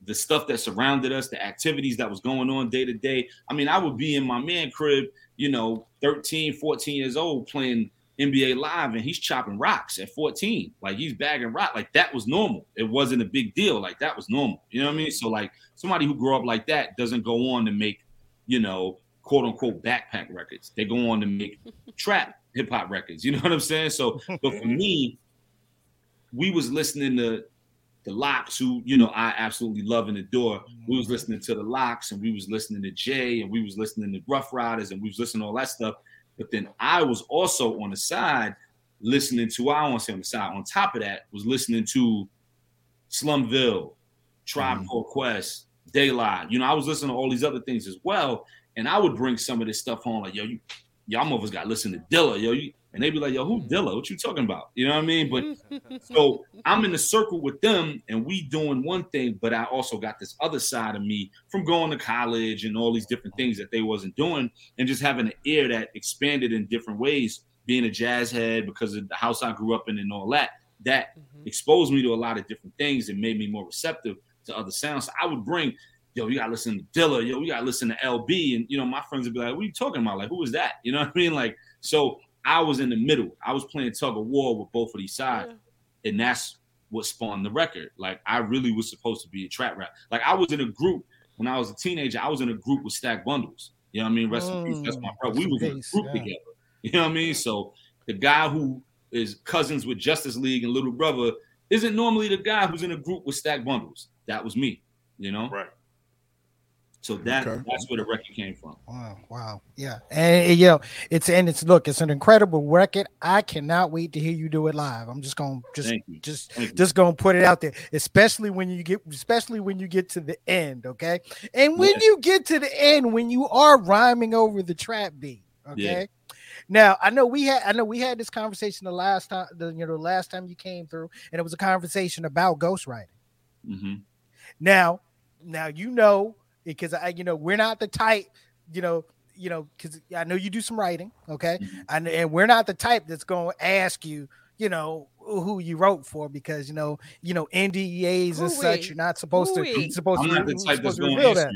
the stuff that surrounded us, the activities that was going on day to day. I mean, I would be in my man crib, you know, 13, 14 years old playing NBA Live and he's chopping rocks at 14. Like he's bagging rock. Like that was normal. It wasn't a big deal. Like that was normal. You know what I mean? So like somebody who grew up like that doesn't go on to make, you know, quote unquote backpack records. They go on to make trap hip hop records. You know what I'm saying? So, but for me, we was listening to the LOX, who you know I absolutely love and adore. We was listening to the LOX, and we was listening to Jay, and we was listening to Ruff Ryders, and we was listening to all that stuff. But then I was also on the side listening to. I want to say on the side. On top of that, was listening to Slum Village, Tribe Mhm. Called Quest, De La. You know, I was listening to all these other things as well, and I would bring some of this stuff home. Like, yo, you, y'all motherfuckers got to listen to Dilla, yo. You, and they'd be like, yo, who Dilla? What you talking about? You know what I mean? But so I'm in the circle with them, and we doing one thing, but I also got this other side of me from going to college and all these different things that they wasn't doing, and just having an ear that expanded in different ways. Being a jazz head because of the house I grew up in and all that, that Mhm. exposed me to a lot of different things and made me more receptive to other sounds. So I would bring, yo, you gotta listen to Dilla, yo, you gotta listen to LB, and you know, my friends would be like, "What are you talking about? Like, who is that?" You know what I mean? Like, so I was in the middle. I was playing tug of war with both of these sides Yeah. and that's what spawned the record. Like I really was supposed to be a trap rap. Like I was in a group when I was a teenager. I was in a group with Stack Bundles. You know what I mean? Rest in peace. That's my Mm, brother. We rest was in in a group yeah. together. You know what I mean? So the guy who is cousins with Justice League and Little Brother isn't normally the guy who's in a group with Stack Bundles. That was me. You know. Right. So that Okay. that's where the record came from. Wow, wow, yeah, and, and, you know, it's and it's look, it's an incredible record. I cannot wait to hear you do it live. I'm just gonna just Thank just you. just gonna put it out there, especially when you get especially when you get to the end, okay? And when Yeah. you get to the end, when you are rhyming over the trap beat, okay? Yeah. Now I know we had I know we had this conversation the last time the you know the last time you came through, and it was a conversation about ghostwriting. Mm-hmm. Now, now you know because I, you know, we're not the type, you know, you know, because I know you do some writing, okay, and and we're not the type that's going to ask you, you know, who you wrote for because you know, you know, NDAs and such. You're not supposed to Who-wee. supposed I'm to, not the type that's supposed to going to reveal that.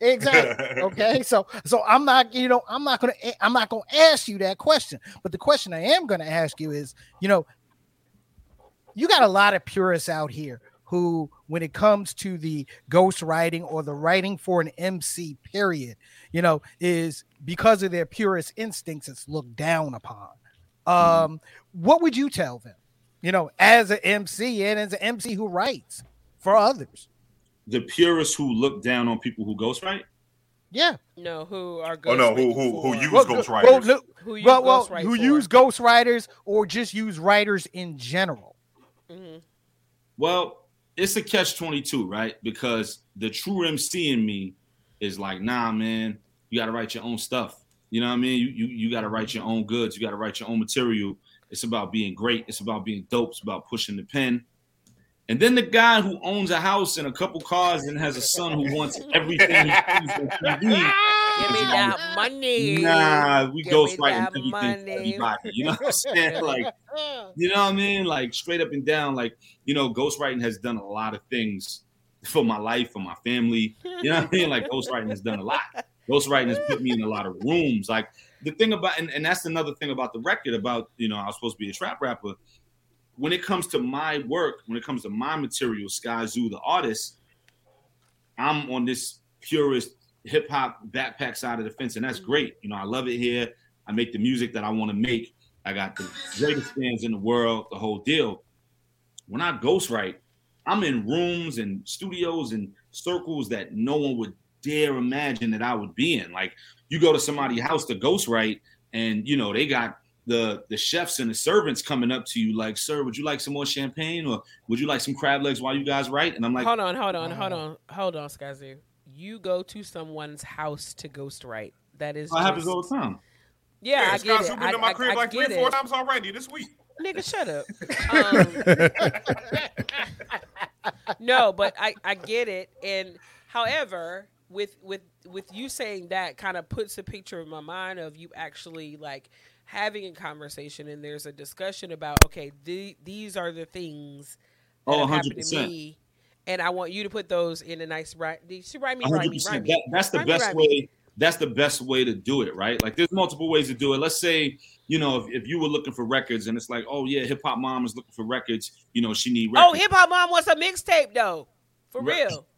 Exactly. Okay. So so I'm not, you know, I'm not gonna eh, I'm not gonna ask you that question. But the question I am gonna ask you is, you know, you got a lot of purists out here who, when it comes to the ghost writing or the writing for an MC, period, you know, is because of their purist instincts, it's looked down upon. Um, what would you tell them, you know, as an MC and as an MC who writes for others? The purists who look down on people who ghostwrite. Yeah. No, who are Oh no, who ghostwriting who who use Well, ghostwriters? well, no, who use well, well, who use ghostwriters or just use writers in general. Mhm. Well, it's a catch 22, right? Because the true MC in me is like, nah, man, you got to write your own stuff. You know what I mean? You, you, you got to write your own goods. You got to write your own material. It's about being great. It's about being dope. It's about pushing the pen. And then the guy who owns a house and a couple cars and has a son who wants everything he sees on TV. Give me that money. Nah, we Give me ghostwriting that everything for everybody. You know what I'm saying? Like, you know what I mean? Like straight up and down. Like, you know, ghostwriting has done a lot of things for my life, for my family. You know what I mean? Like ghostwriting has done a lot. Ghostwriting has put me in a lot of rooms. Like the thing about and, and that's another thing about the record about, you know, I was supposed to be a trap rapper. When it comes to my work, when it comes to my material, Skyzoo, the artist, I'm on this purist hip hop backpack side of the fence, and that's mm-hmm. great. You know, I love it here. I make the music that I want to make. I got the greatest fans in the world, the whole deal. When I ghostwrite, I'm in rooms and studios and circles that no one would dare imagine that I would be in. Like you go to somebody's house to ghostwrite, and you know they got the the chefs and the servants coming up to you like, "Sir, would you like some more champagne, or would you like some crab legs while you guys write?" And I'm like, hold on, hold on, hold on, hold on, Skyzoo. You go to someone's house to ghostwrite. That is "That happens just- all the time." Yeah, I Scott get it. Been I, to my I- crib I like three, four it. times already this week. Nigga, shut up. Um, no, but I I get it. And however, with with with you saying that, kind of puts a picture in my mind of you actually like having a conversation, and there's a discussion about okay, the, these are the things that Oh, happened to me, and I want you to put those in a nice right. She write me, write me, write me. That, that's the me, best me. way. That's the best way to do it, right? Like, there's multiple ways to do it. Let's say, you know, if, if you were looking for records, and it's like, oh yeah, hip hop mom is looking for records. You know, she need records. Oh, hip hop mom wants a mixtape though, for Right. real.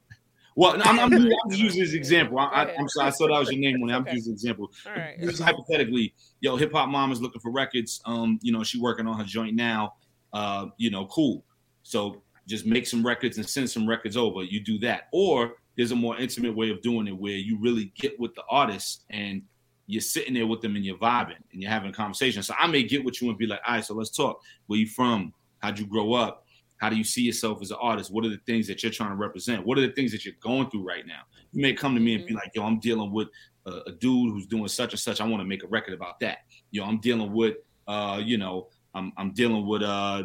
Well, I'm, I'm, I'm just using this example. I, Go I, ahead. I'm sorry, I saw that was your name when I'm Okay. using an example. All right. Just hypothetically, yo, hip hop mom is looking for records. Um, you know, she working on her joint now. Uh, you know, cool. So just make some records and send some records over. You do that, or there's a more intimate way of doing it where you really get with the artist and you're sitting there with them and you're vibing and you're having a conversation. So I may get with you and be like, all right, so let's talk. Where you from? How'd you grow up? How do you see yourself as an artist? What are the things that you're trying to represent? What are the things that you're going through right now? You may come to me and be like, yo, I'm dealing with a, a dude who's doing such and such. I want to make a record about that. Yo, I'm dealing with, uh, you know, I'm, I'm dealing with uh,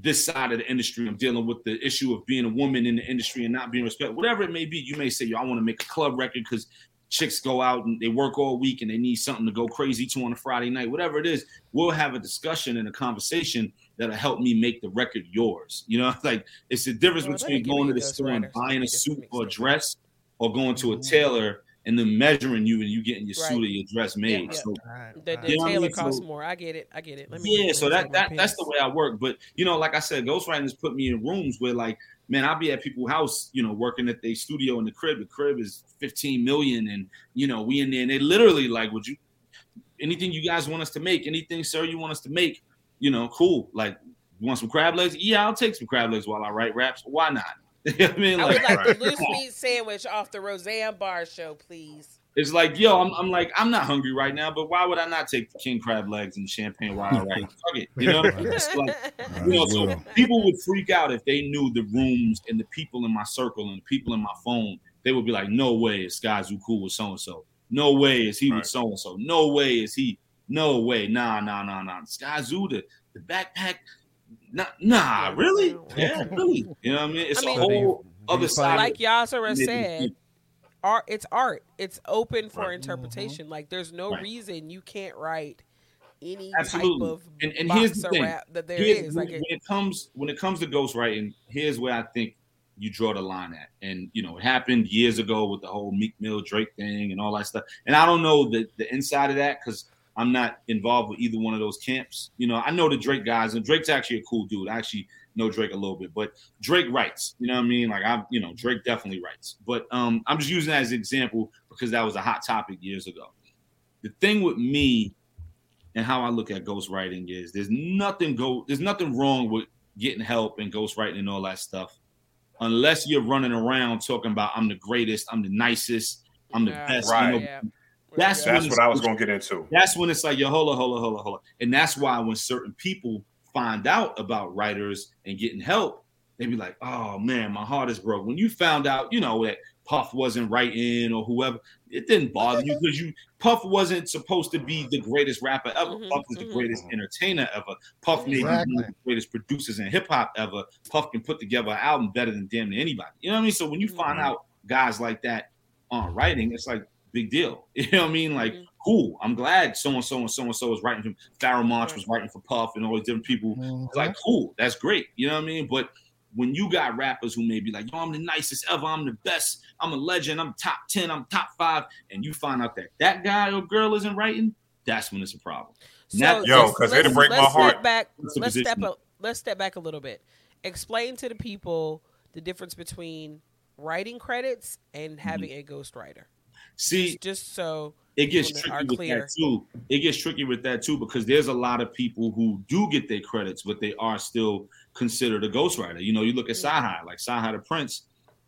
this side of the industry. I'm dealing with the issue of being a woman in the industry and not being respected. Whatever it may be, you may say, yo, I want to make a club record because chicks go out and they work all week and they need something to go crazy to on a Friday night, whatever it is, we'll have a discussion and a conversation that'll help me make the record yours. You know, like it's the difference Well, between going to the store and buying a suit or a dress or going to a Mhm. tailor and then measuring you and you getting your Right. suit or your dress made. yeah. So The, the You know what I tailor mean? costs So- more. I get it. I get it. Let me yeah, so me that take that that's the way I work. But you know, like I said, ghostwriters put me in rooms where like, man, I'll be at people's house, you know, working at their studio in the crib. The crib is 15 million, and you know, we in there and they literally like, would you anything you guys want us to make, anything, sir, you want us to make, you know, cool. Like, you want some crab legs? Yeah, I'll take some crab legs while I write raps. Why not? You know I mean, I would like, like Right. the loose meat sandwich off the Roseanne Barr show, please. it's like, yo, I'm, I'm like, I'm not hungry right now, but why would I not take the king crab legs and champagne while I write? Fuck it, you know. It's like, you know, so people would freak out if they knew the rooms and the people in my circle and the people in my phone. They would be like, "No way is Skyzoo cool with so and so. No way is he with so and so. No way is he. No way. Nah, nah, nah, nah. Skyzoo, the the backpack. Nah, nah, really? Yeah, really. You know what I mean? It's I mean- a whole other side. like Yasser Maybe- said, art it's art. It's open for Right. Mm-hmm. interpretation. Like there's no Right. reason you can't write any Absolutely. type of And- and here's the thing. rap that there Here's- is. when, Like it, when it comes when it comes to ghostwriting, here's where I think you draw the line at. And you know, it happened years ago with the whole Meek Mill Drake thing and all that stuff. And I don't know the the inside of that because I'm not involved with either one of those camps. You know, I know the Drake guys, and Drake's actually a cool dude. I actually know Drake a little bit, but Drake writes. You know what I mean? Like I'm, you know, Drake definitely writes. But um, I'm just using that as an example because that was a hot topic years ago. The thing with me and how I look at ghostwriting is there's nothing go there's nothing wrong with getting help and ghostwriting and all that stuff, unless you're running around talking about I'm the greatest, I'm the nicest, I'm the Yeah. best. Right. You know, yeah. That's That's what I was going to get into. that's when it's like, yo, hold on, hold on, hold on, hold on. And that's why when certain people find out about writers and getting help, they be like, oh man, my heart is broke. When you found out, you know, that Puff wasn't writing or whoever, it didn't bother you because you Puff wasn't supposed to be the greatest rapper ever. Mhm, Puff is the mhm. greatest entertainer ever. Puff may be one of the greatest producers in hip hop ever. Puff can put together an album better than damn near anybody. You know what I mean? So when you find Mhm. out guys like that aren't writing, it's like big deal. You know what I mean? Like, Mhm. cool. I'm glad so and so and so and so is writing for Pharoahe Monch was writing for Puff and all these different people. Mhm. It's like, cool, that's great. You know what I mean? But when you got rappers who may be like, yo, I'm the nicest ever, I'm the best, I'm a legend, I'm top 10, I'm top five, and you find out that that guy or girl isn't writing, that's when it's a problem. Now- So Yo, let's- 'cause it'll let's- break my heart. Step back. Let's step position? up. Let's step back a little bit. Explain to the people the difference between writing credits and Mm-hmm. having a ghostwriter. See, Just, just so it gets tricky with clear. that too. It gets tricky with that too because there's a lot of people who do get their credits, but they are still considered a ghostwriter. You know, you look at Mm. Cyhi, like Cyhi the Prynce.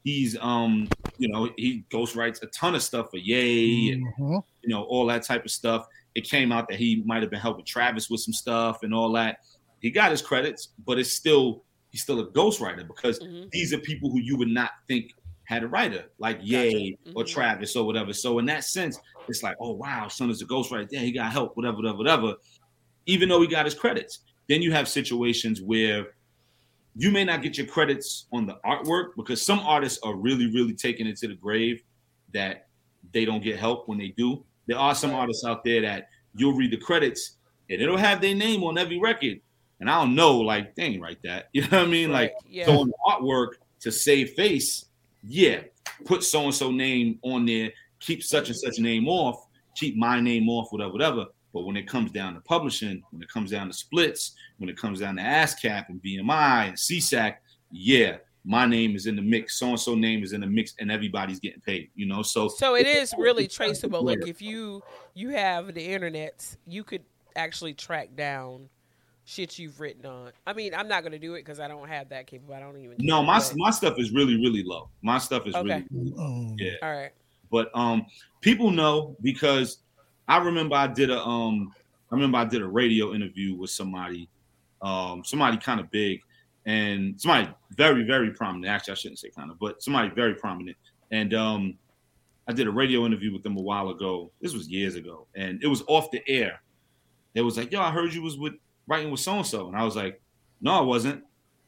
He's um, you know, he ghostwrites a ton of stuff for Ye and Mhm. you know, all that type of stuff. It came out that he might have been helping Travis with some stuff and all that. He got his credits, but it's still he's still a ghostwriter because Mhm. these are people who you would not think had a writer, like Ye or Mhm. Travis or whatever. So in that sense, it's like, oh wow, son is a ghost right there. he got help, whatever, whatever, whatever. Even though he got his credits, then you have situations where you may not get your credits on the artwork because some artists are really, really taking it to the grave that they don't get help when they do. There are some artists out there that you'll read the credits and it'll have their name on every record. And I don't know, like, they ain't write that. You know what I mean? Like, Right, yeah. so on the artwork to save face, yeah, put so and so name on there, keep such and such name off, keep my name off, whatever, whatever. But when it comes down to publishing, when it comes down to splits, when it comes down to ASCAP and BMI and SESAC, yeah, my name is in the mix. So and so name is in the mix, and everybody's getting paid. You know, so So it is really it's kind of traceable. Like if you you have the internet, you could actually track down shit you've written on? I mean, I'm not gonna do it because I don't have that capable. I don't even. No, my but- my stuff is really really low. My stuff is Okay. really Mm. yeah. All right. But um, people know because I remember I did a um, I remember I did a radio interview with somebody, um, somebody kind of big, and somebody very very prominent. Actually, I shouldn't say kind of, but somebody very prominent. And um, I did a radio interview with them a while ago. This was years ago, and it was off the air. They was like, "Yo, I heard you was with writing with so and so," and I was like, "No, I wasn't."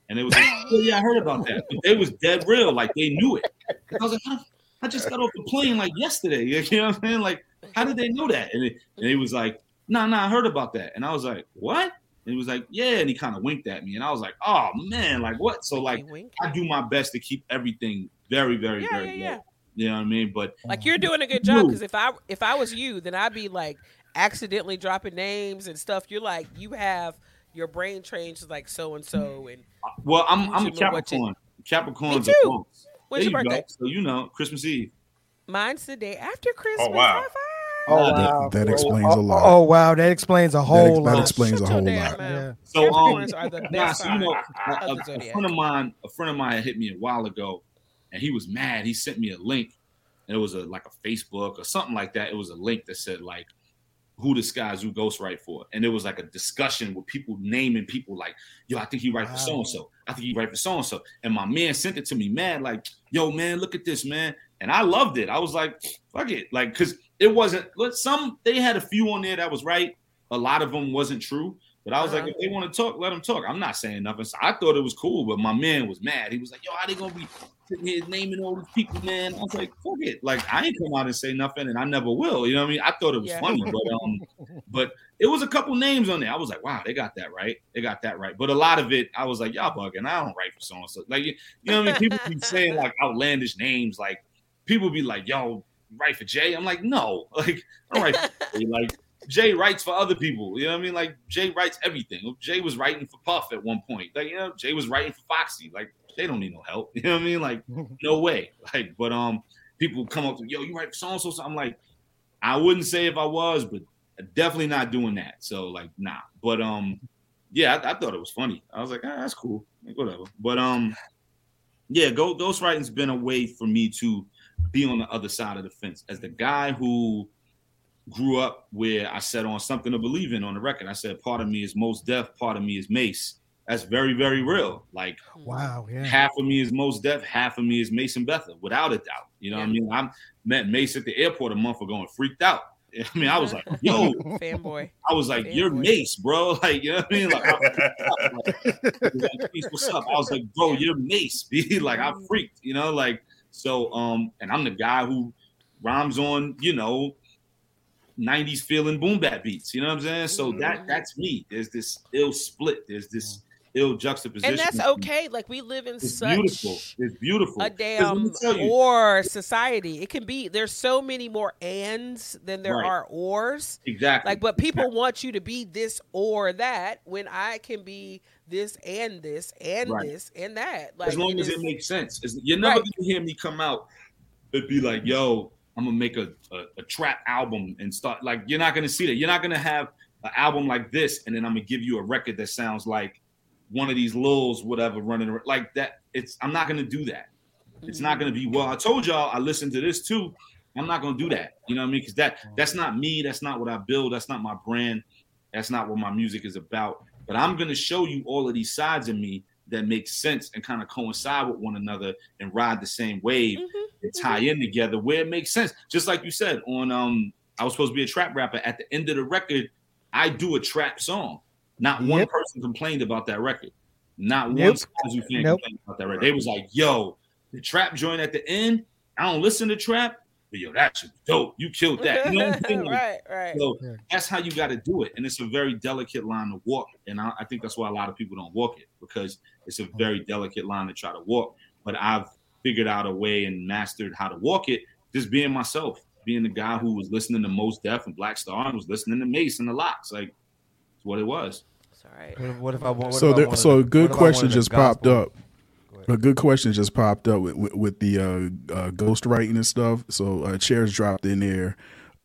And it was like, "Oh, "Yeah, I heard about that." But they was dead real, like they knew it. I was like, "How I just got off the plane like yesterday. You know what I'm saying? Like, how did they know that? And, it, and he was like, no, nah, no, nah, I heard about that. And I was like, what? And he was like, yeah. And he kind of winked at me. And I was like, oh, man, like what? So, like, Wink, wink. I do my best to keep everything very, very, Yeah, very yeah, low. yeah. You know what I mean? But Like you're doing a good job because if I if I was you, then I'd be like accidentally dropping names and stuff. You're like you have your brain trained to like so and so and well, I'm I'm a You should know what Capricorn. Capricorns Me too. punks. when's There your you go. birthday? So you know, Christmas Eve. Mine's the day after Christmas. Oh wow. High five. Oh That- wow, that Oh, explains oh, a lot. Oh wow, that explains a whole that lot. That explains Shut a whole damn lot. Yeah. So um, Capricorns are the nah, so you know, a, a- a friend of mine, a friend of mine hit me a while ago, and he was mad. He sent me a link, and it was a like a Facebook or something like that. It was a link that said like, "Who the Skyzoo ghostwrite for?" And it was like a discussion with people naming people like, "Yo, I think he write for so and so. I think he write for so and so." And my man sent it to me, mad like, "Yo, man, look at this, man." And I loved it. I was like, "Fuck it," like because it wasn't. Some they had a few on there that was right. A lot of them wasn't true. But I was Uh-huh. like, if they want to talk, let them talk. I'm not saying nothing. So I thought it was cool, but my man was mad. He was like, yo, how they gonna be sitting here naming all these people, man? I was like, fuck it. Like I ain't come out and say nothing, and I never will. You know what I mean? I thought it was Yeah. funny, but um, but it was a couple names on there. I was like, wow, they got that right. They got that right. But a lot of it, I was like, y'all bugging. I don't write for so and so. Like you you know what I mean? People be saying like outlandish names. Like people be like, yo, write for Jay. I'm like, no, like write Jay. Like Jay writes for other people. You know what I mean? Like Jay writes everything. Jay was writing for Puff at one point. Like, you know, Jay was writing for Foxy. Like, they don't need no help. You know what I mean? Like, no way. Like, but um, people come up to yo, you write so and so. I'm like, I wouldn't say if I was, but definitely not doing that. So like, nah. But um, yeah, I, I thought it was funny. I was like, ah, that's cool. Like, whatever. But um, yeah, go ghostwriting's been a way for me to be on the other side of the fence as the guy who grew up where I said on something to believe in on the record. I said part of me is Mos Def, part of me is Mase. That's very, very real. Like Wow, yeah. half of me is Mos Def, half of me is Mason Betha, without a doubt. You know what I mean? I met Mase at the airport a month ago and freaked out. I mean, I was like, yo, fanboy. I was like, you're Fanboy. Mase, bro. Like, you know what I mean? Like, I, like, Mase, what's up? I was like, bro, you're Mase. Be like, I freaked, you know, like so. Um, and I'm the guy who rhymes on, you know, 90s feeling boom bap beats. You know what I'm saying? So that that's me. There's this ill split. There's this ill juxtaposition. And that's okay. Like we live in It's such beautiful. It's beautiful. A damn you, or society. It can be there's so many more ands than there Right. are ors. exactly. Like, but people want you to be this or that when I can be this and this and Right. this and that. Like as long as is- it makes sense. You're never Right. gonna hear me come out and be like, "Yo, I'm gonna make a, a, a trap album and start." Like, you're not gonna see that. You're not gonna have an album like this, and then I'm gonna give you a record that sounds like one of these lils, whatever, running ar- like that. It's I'm not gonna do that. It's not gonna be well. I told y'all I listened to this too. I'm not gonna do that. You know what I mean? Because that that's not me. That's not what I build. That's not my brand. That's not what my music is about. But I'm gonna show you all of these sides of me that make sense and kind of coincide with one another and ride the same wave Mhm. and tie in together where it makes sense. Just like you said on um, I was supposed to be a trap rapper. At the end of the record, I do a trap song. Not one Yep. person complained about that record. Not one Nope. Fan Nope. complained about that record. They was like, "Yo, the trap joint at the end. I don't listen to trap, but yo, that shit dope. You killed that." You know what I'm saying? Right, right. so that's how you got to do it, and it's a very delicate line to walk. And I, I think that's why a lot of people don't walk it because it's a very delicate line to try to walk. But I've figured out a way and mastered how to walk it, just being myself, being the guy who was listening to Mos Def and Black Star and was listening to Mase and the LOX. Like, it's what it was. It's all right. What if, what if I want? So there, so a- a good what if I question just popped up. A good question just popped up with, with, with the uh, uh, ghost writing and stuff. So uh, chairs dropped in there.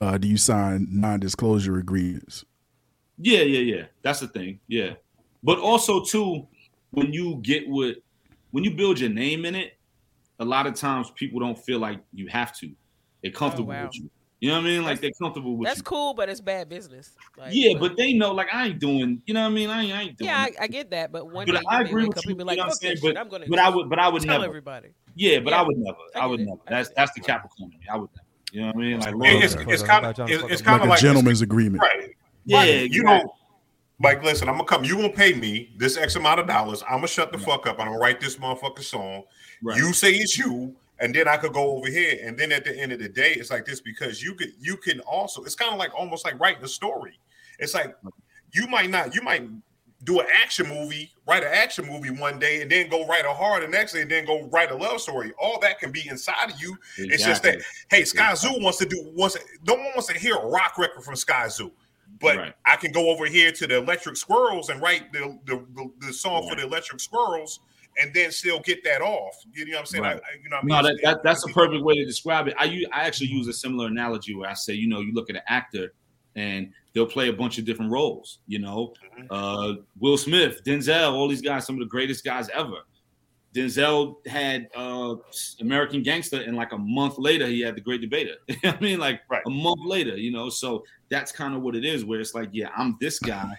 Uh, do you sign non-disclosure agreements? Yeah, yeah, yeah. That's the thing. Yeah. But also too, when you get with when you build your name in it, a lot of times people don't feel like you have to. They're comfortable wow. with you. You know what I mean? Like they're comfortable with That's you. cool, but it's bad business. Like, Yeah, but they know like I ain't doing. You know what I mean? I ain't, I ain't doing. yeah, I. I get that. But one But day I agree with you, and you like, know what I'm saying? But- I'm gonna." but I would- but I would tell never. everybody. Yeah, but Yeah. I would never. I I, would it. never. I That's it. that's the Capricorn in me. I would never. You know what I mean? Like, It- Lord, it's it's kind of it's, it's up kind Like a like gentleman's agreement. right. yeah, You exactly. don't listen, I'm gonna come. You gonna pay me this X amount of dollars. I'm gonna shut the fuck up. I'm gonna write this motherfucking song. You say it's you, and then I could go over here. And then at the end of the day, it's like this because you could you can also. It's kind of like almost like writing a story. It's like you might not. You might do an action movie, write an action movie one day, and then go write a horror the next day, and then go write a love story. All that can be inside of you. It's just that hey, Skyzoo wants to do wants. No one wants to hear a rock record from Skyzoo. But Right. I can go over here to the Electric Squirrels and write the the, the, the song for the Electric Squirrels, and then still get that off. You know what I'm saying? Right. I, you know, what I No, mean? that, that that's a perfect way to describe it. I I actually use a similar analogy where I say, you know, you look at an actor and they'll play a bunch of different roles. You know, Mhm. uh, Will Smith, Denzel, all these guys, some of the greatest guys ever. Denzel had uh, American Gangster, and like a month later, he had The Great Debater. You know what I mean, like Right. a month later, you know. So that's kind of what it is, where it's like, yeah, I'm this guy,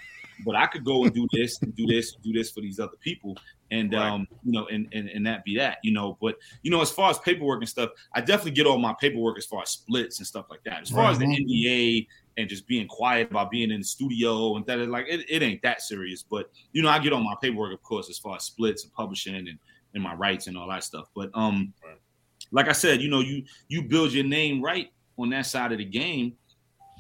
but I could go and do this and do this and do this for these other people, and Right. um, you know, and, and and that be that, you know. But you know, as far as paperwork and stuff, I definitely get all my paperwork as far as splits and stuff like that. As far as the NBA and just being quiet about being in the studio and that, like it, it ain't that serious. But you know, I get all my paperwork, of course, as far as splits and publishing and and my rights and all that stuff. But um, Right. like I said, you know, you you build your name right on that side of the game.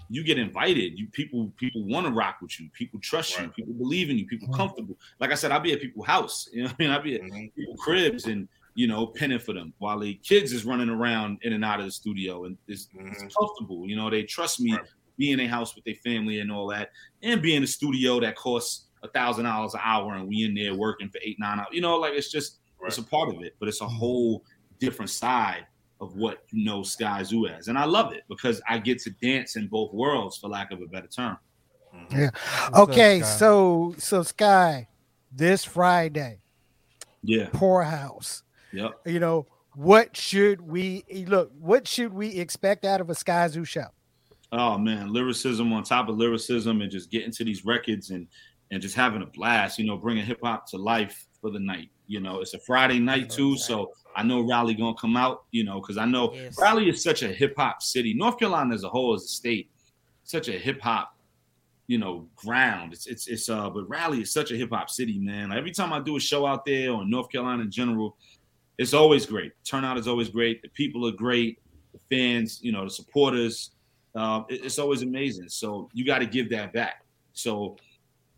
You get invited. You people people want to rock with you. People trust you. People believe in you. People Mhm. comfortable. Like I said, I'll be at people's house. You know, what I mean, I'll be at Mhm. people cribs and you know penning for them while the kids is running around in and out of the studio and it's, it's Mhm. comfortable. You know, they trust me Right. be in a house with their family and all that, and be in a studio that costs a thousand dollars an hour, and we in there working for eight nine hours. You know, like it's just it's a part of it, but it's a whole different side of what you know Skyzoo as, and I love it because I get to dance in both worlds, for lack of a better term. Mhm. What's Okay, Sky? so so Sky, this Friday, Yeah, Pour House. yep. You know, what should we look? What should we expect out of a Skyzoo show? Oh man, lyricism on top of lyricism, and just getting to these records and and just having a blast. You know, bringing hip hop to life for the night. You know, it's a Friday night too, so I know Raleigh gonna come out. You know, because I know Yes. Raleigh is such a hip hop city. North Carolina as a whole, as a state, such a hip hop, you know, ground. It's it's it's uh, but Raleigh is such a hip hop city, man. Like every time I do a show out there or in North Carolina in general, it's always great. Turnout is always great. The people are great. The fans, you know, the supporters. Uh, it- it's always amazing. So you got to give that back. So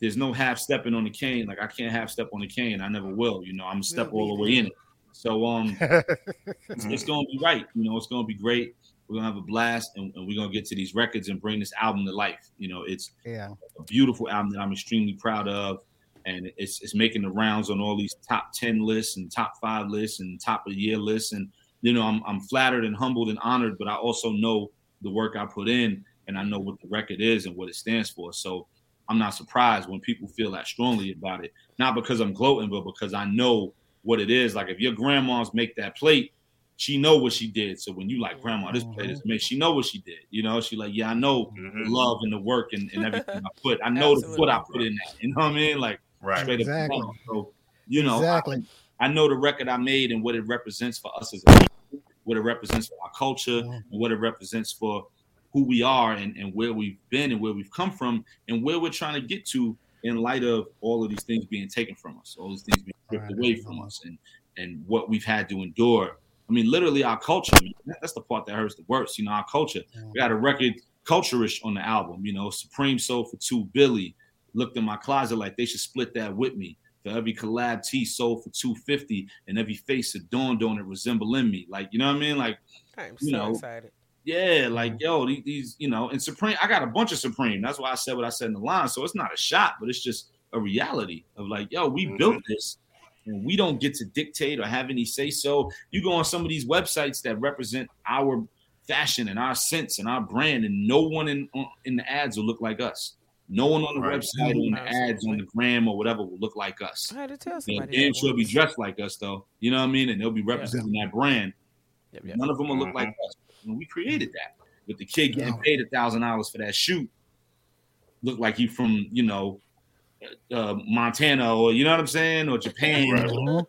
there's no half stepping on the cane. Like I can't half step on the cane. I never will. You know, I'm gonna step all the way in it. So um, it's, it's gonna be right. You know, it's gonna be great. We're gonna have a blast, and, and we're gonna get to these records and bring this album to life. You know, it's Yeah. a beautiful album that I'm extremely proud of, and it's it's making the rounds on all these top ten lists and top five lists and top of the year lists. And you know, I'm I'm flattered and humbled and honored, but I also know the work I put in, and I know what the record is and what it stands for. So I'm not surprised when people feel that strongly about it, not because I'm gloating, but because I know what it is. Like if your grandma's make that plate, she know what she did. So when you like, grandma, this plate is made, she know what she did. You know, she like, yeah, I know the Mhm. love and the work and, and everything I put. I know the foot I put in that. You know what I mean? Like Right. straight Exactly. up. So you know, exactly. I, I know the record I made and what it represents for us as a people, what it represents for our culture, Mhm. and what it represents for who we are and, and where we've been and where we've come from and where we're trying to get to in light of all of these things being taken from us, all these things being stripped Right. away from us and and what we've had to endure. I mean, literally our culture, that- that's the part that hurts the worst. You know, our culture. We got a record culturish on the album, you know, Supreme Soul for two Billy. Looked in my closet like they should split that with me. For every collab T sold for 250 and every face adorned on it resembling me. Like, you know what I mean? Like, I'm you so know, excited. Yeah, like yo, these, these, you know, and Supreme, I got a bunch of Supreme. That's why I said what I said in the line. So it's not a shot, but it's just a reality of like, yo, we Mhm. built this and we don't get to dictate or have any say so. You go on some of these websites that represent our fashion and our sense and our brand, and no one in in the ads will look like us. No one on the Right. website, on the ads, on the gram or whatever will look like us. I had to tell They'll somebody. damn that sure be dressed like us though. You know what I mean? And they'll be representing that brand. Yep, yep. None of them will look Mhm. like us. And we created that with the kid getting paid a thousand dollars for that shoot. Look like he from you know uh, Montana or you know what I'm saying or Japan. Right.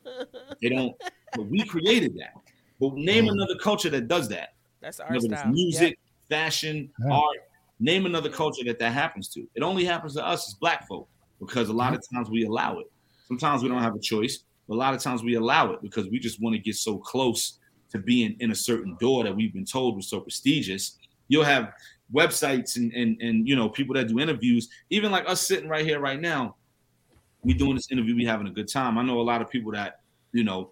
They don't. But we created that. But name Mhm. another culture that does that. That's our style. music, fashion, Yeah. art. Name another culture that that happens to. It only happens to us as black folk because a lot of times we allow it. Sometimes we don't have a choice, but a lot of times we allow it because we just want to get so close to being in a certain door that we've been told was so prestigious. You'll have websites and and and you know people that do interviews, even like us sitting right here right now. We doing this interview, we having a good time. I know a lot of people that you know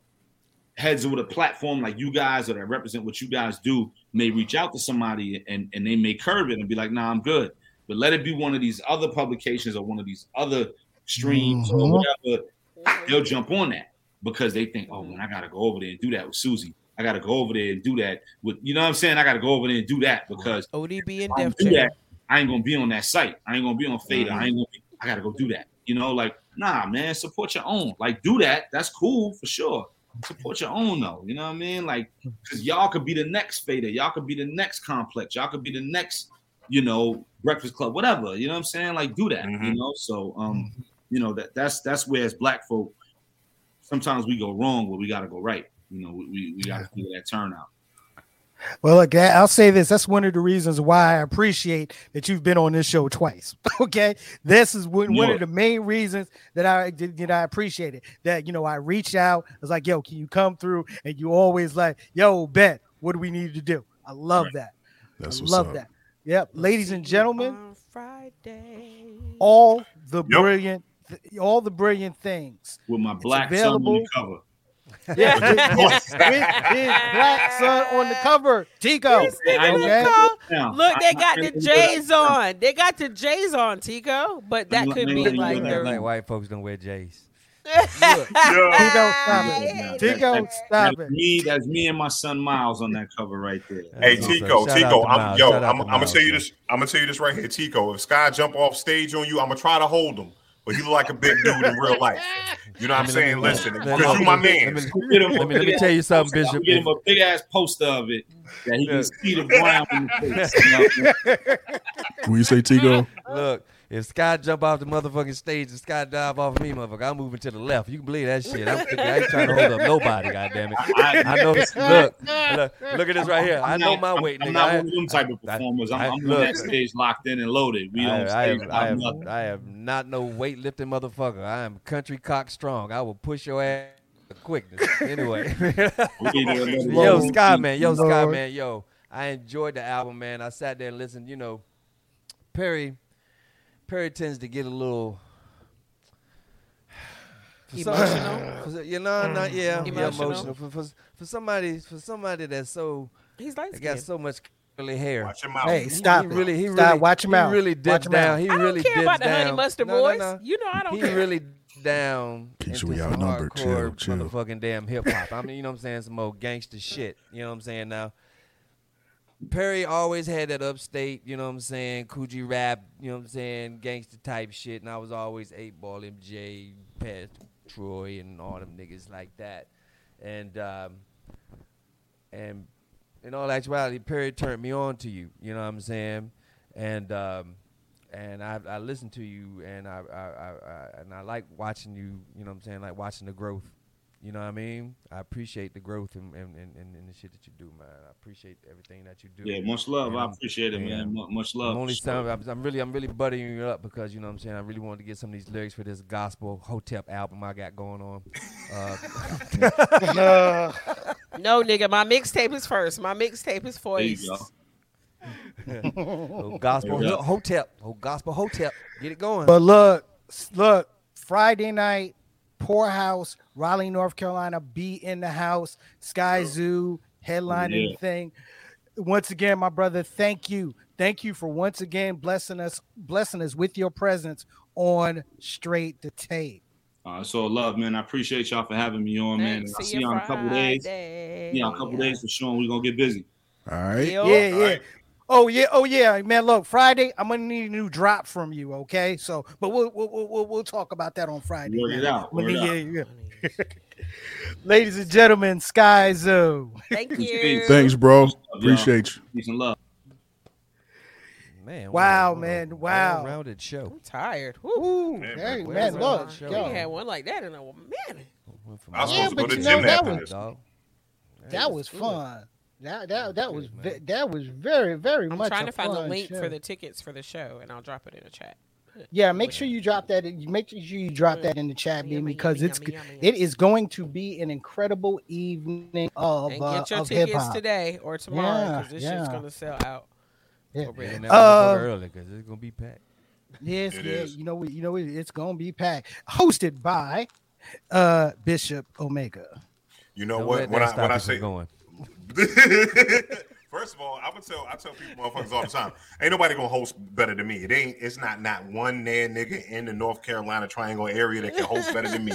heads with a platform like you guys or that represent what you guys do may reach out to somebody and, and they may curve it and be like, nah, I'm good. But let it be one of these other publications or one of these other streams Mhm. or whatever. They'll jump on that because they think, oh man, I gotta go over there and do that with Susie. I gotta go over there and do that with you know what I'm saying? I gotta go over there and do that because ODB and if I Def don't Jam. that, I ain't gonna be on that site. I ain't gonna be on Fader. Mhm. I ain't gonna be, I gotta go do that. You know, like, nah, man, support your own. Like, do that. That's cool for sure. Support your own though. You know what I mean? Like, cause y'all could be the next Fader, y'all could be the next complex, y'all could be the next, you know, breakfast club, whatever. You know what I'm saying? Like, do that, you Mhm. know. So um, you know, that that's that's where as black folk, sometimes we go wrong, but we gotta go right. You know, we, we, we gotta figure that turnout. Well, look, I- I'll say this. That's one of the reasons why I appreciate that you've been on this show twice. Okay, this is one, one of the main reasons that I did. You know, I appreciate it. That you know, I reached out. I was like, "Yo, can you come through?" And you always like, "Yo, bet. What do we need to do?" I love Right. that. That's I what's love up. that. Yep, ladies and gentlemen, Friday. all the Yep. brilliant, th- all the brilliant things. With my black son on available. the cover. Yeah, with- his black son on the cover, Tico. Okay. Tico. Now, Look, they got the J's on. They got the J's on, Tico. But that could be like like- the. like white folks don't wear J's. Tico, stop it. Tico, stop That's it. me, that's me and my son Miles on that cover right there. Hey That's Tico, awesome. Shout Tico, to I'm yo, I'm, to I'm gonna tell you this. I'm gonna tell you this right here, Tico. If Sky jump off stage on you, I'm gonna try to hold him, but he look like a big dude in real life. You know what I'm saying? me- Listen, let because me- you my man. let me- Get him a Let me, let me big tell you ass something, poster. Bishop. Get him a big ass poster of it that he can see the ground in the face. You know? When you say Tigo, Look, if Sky jump off the motherfucking stage and Sky dive off of me, motherfucker, I'm moving to the left. You can believe that shit. I'm, I ain't trying to hold up nobody, goddamn it. I, I know. Look, look, look at this right here. I I'm know not- my I'm- weight, I'm nigga. not I- one of them type of I- performers. I'm, I- I'm on that stage locked in and loaded. We don't I, I, say am, I, am, nothing. I am not no weightlifting motherfucker. I am country cock strong. I will push your ass with quickness. Anyway. We need another yo, load. Sky man, yo, Sky man, yo. I enjoyed the album, man. I sat there and listened. You know, Perry, Perry tends to get a little for some- Emotional? for some- you know, not mm. yeah, yeah, Emotional? emotional. For, for for somebody, for somebody that's so He's like, that got so much curly hair. Watch your mouth. Hey, He- stop he it. really, he Stop. really, Watch him he out. really Watch dipped him down. out. He I don't really care about dips the honey down. mustard No, no, boys. no. You know I don't He care. really down Keisha, into we some outnumbered. hardcore Chill, chill. motherfucking damn hip hop. I mean, you know what I'm saying? Some old gangster shit. You know what I'm saying? Now, Perry always had that upstate, you know what I'm saying, Coogee rap, you know what I'm saying, gangster type shit, and I was always eight ball MJG, Pat Troy, and all them niggas like that, and um, and in all actuality, Perry turned me on to you, you know what I'm saying, and um, and I, I listened to you, and I, I, I, I and I like watching you, you know what I'm saying, like watching the growth. You know what I mean? I appreciate the growth and and, and, and the shit that you do, man. I appreciate everything that you do. Yeah, much love. And I I'm- appreciate it, yeah. man. Much love. I'm only for sure. sound, I'm, I'm really I'm really buttering you up because you know what I'm saying I really wanted to get some of these lyrics for this gospel Hotep album I got going on. Uh, No, nigga, my mixtape is first. My mixtape is There you voice. go. oh, gospel Yeah. Hotep, oh gospel Hotep, get it going. But look, look, Friday night, Pour House, Raleigh, North Carolina, be in the house, Skyzoo, headlining Yeah. thing. Once again, my brother, thank you. Thank you for once again blessing us, blessing us with your presence on straight to tape. Uh, so love, man. I appreciate y'all for having me on, man. I'll See see you y'all in a couple days. Friday. Yeah, a couple days for sure. We're gonna get busy. all right. Yo. Yeah, yeah. Alright. Oh yeah, oh yeah, man. Look, Friday, I'm gonna need a new drop from you. Okay, so but we'll we'll we'll, we'll talk about that on Friday. Word it out, I'm gonna word out. yeah, yeah. Ladies and gentlemen, Skyzoo. Thank Peace. you. Thanks, bro. Appreciate you. Peace and love. Man, Wow, what a- man, what wow. Rounded show. I'm tired. Woo. Ooh, Man, hey, man, look, show? We ain't had one like that in a minute. I was Yeah, to go but to you the gym know, that after was- this. dog. that was good. fun. That that that was ve- that was very very much. I'm much. trying a to find the link show. for the tickets for the show, and I'll drop it in the chat. Yeah, make sure you drop that. in- Make sure you drop that in the chat, Yummy, because yummy, it's yummy, yummy. it is going to be an incredible evening of And uh, get your of hip tickets hop. today or tomorrow Yeah, because this yeah. shit's gonna sell out. Yeah. already. Uh, early because it's gonna be packed. Yes, It yeah, is. you know, what- you know, it's gonna be packed. Hosted by uh Bishop Omega. You know Don't what? let When that I stop when I say going. First of all, I would tell I tell people motherfuckers all the time, ain't nobody gonna host better than me. It ain't it's not not one nan nigga in the North Carolina triangle area that can host better than me.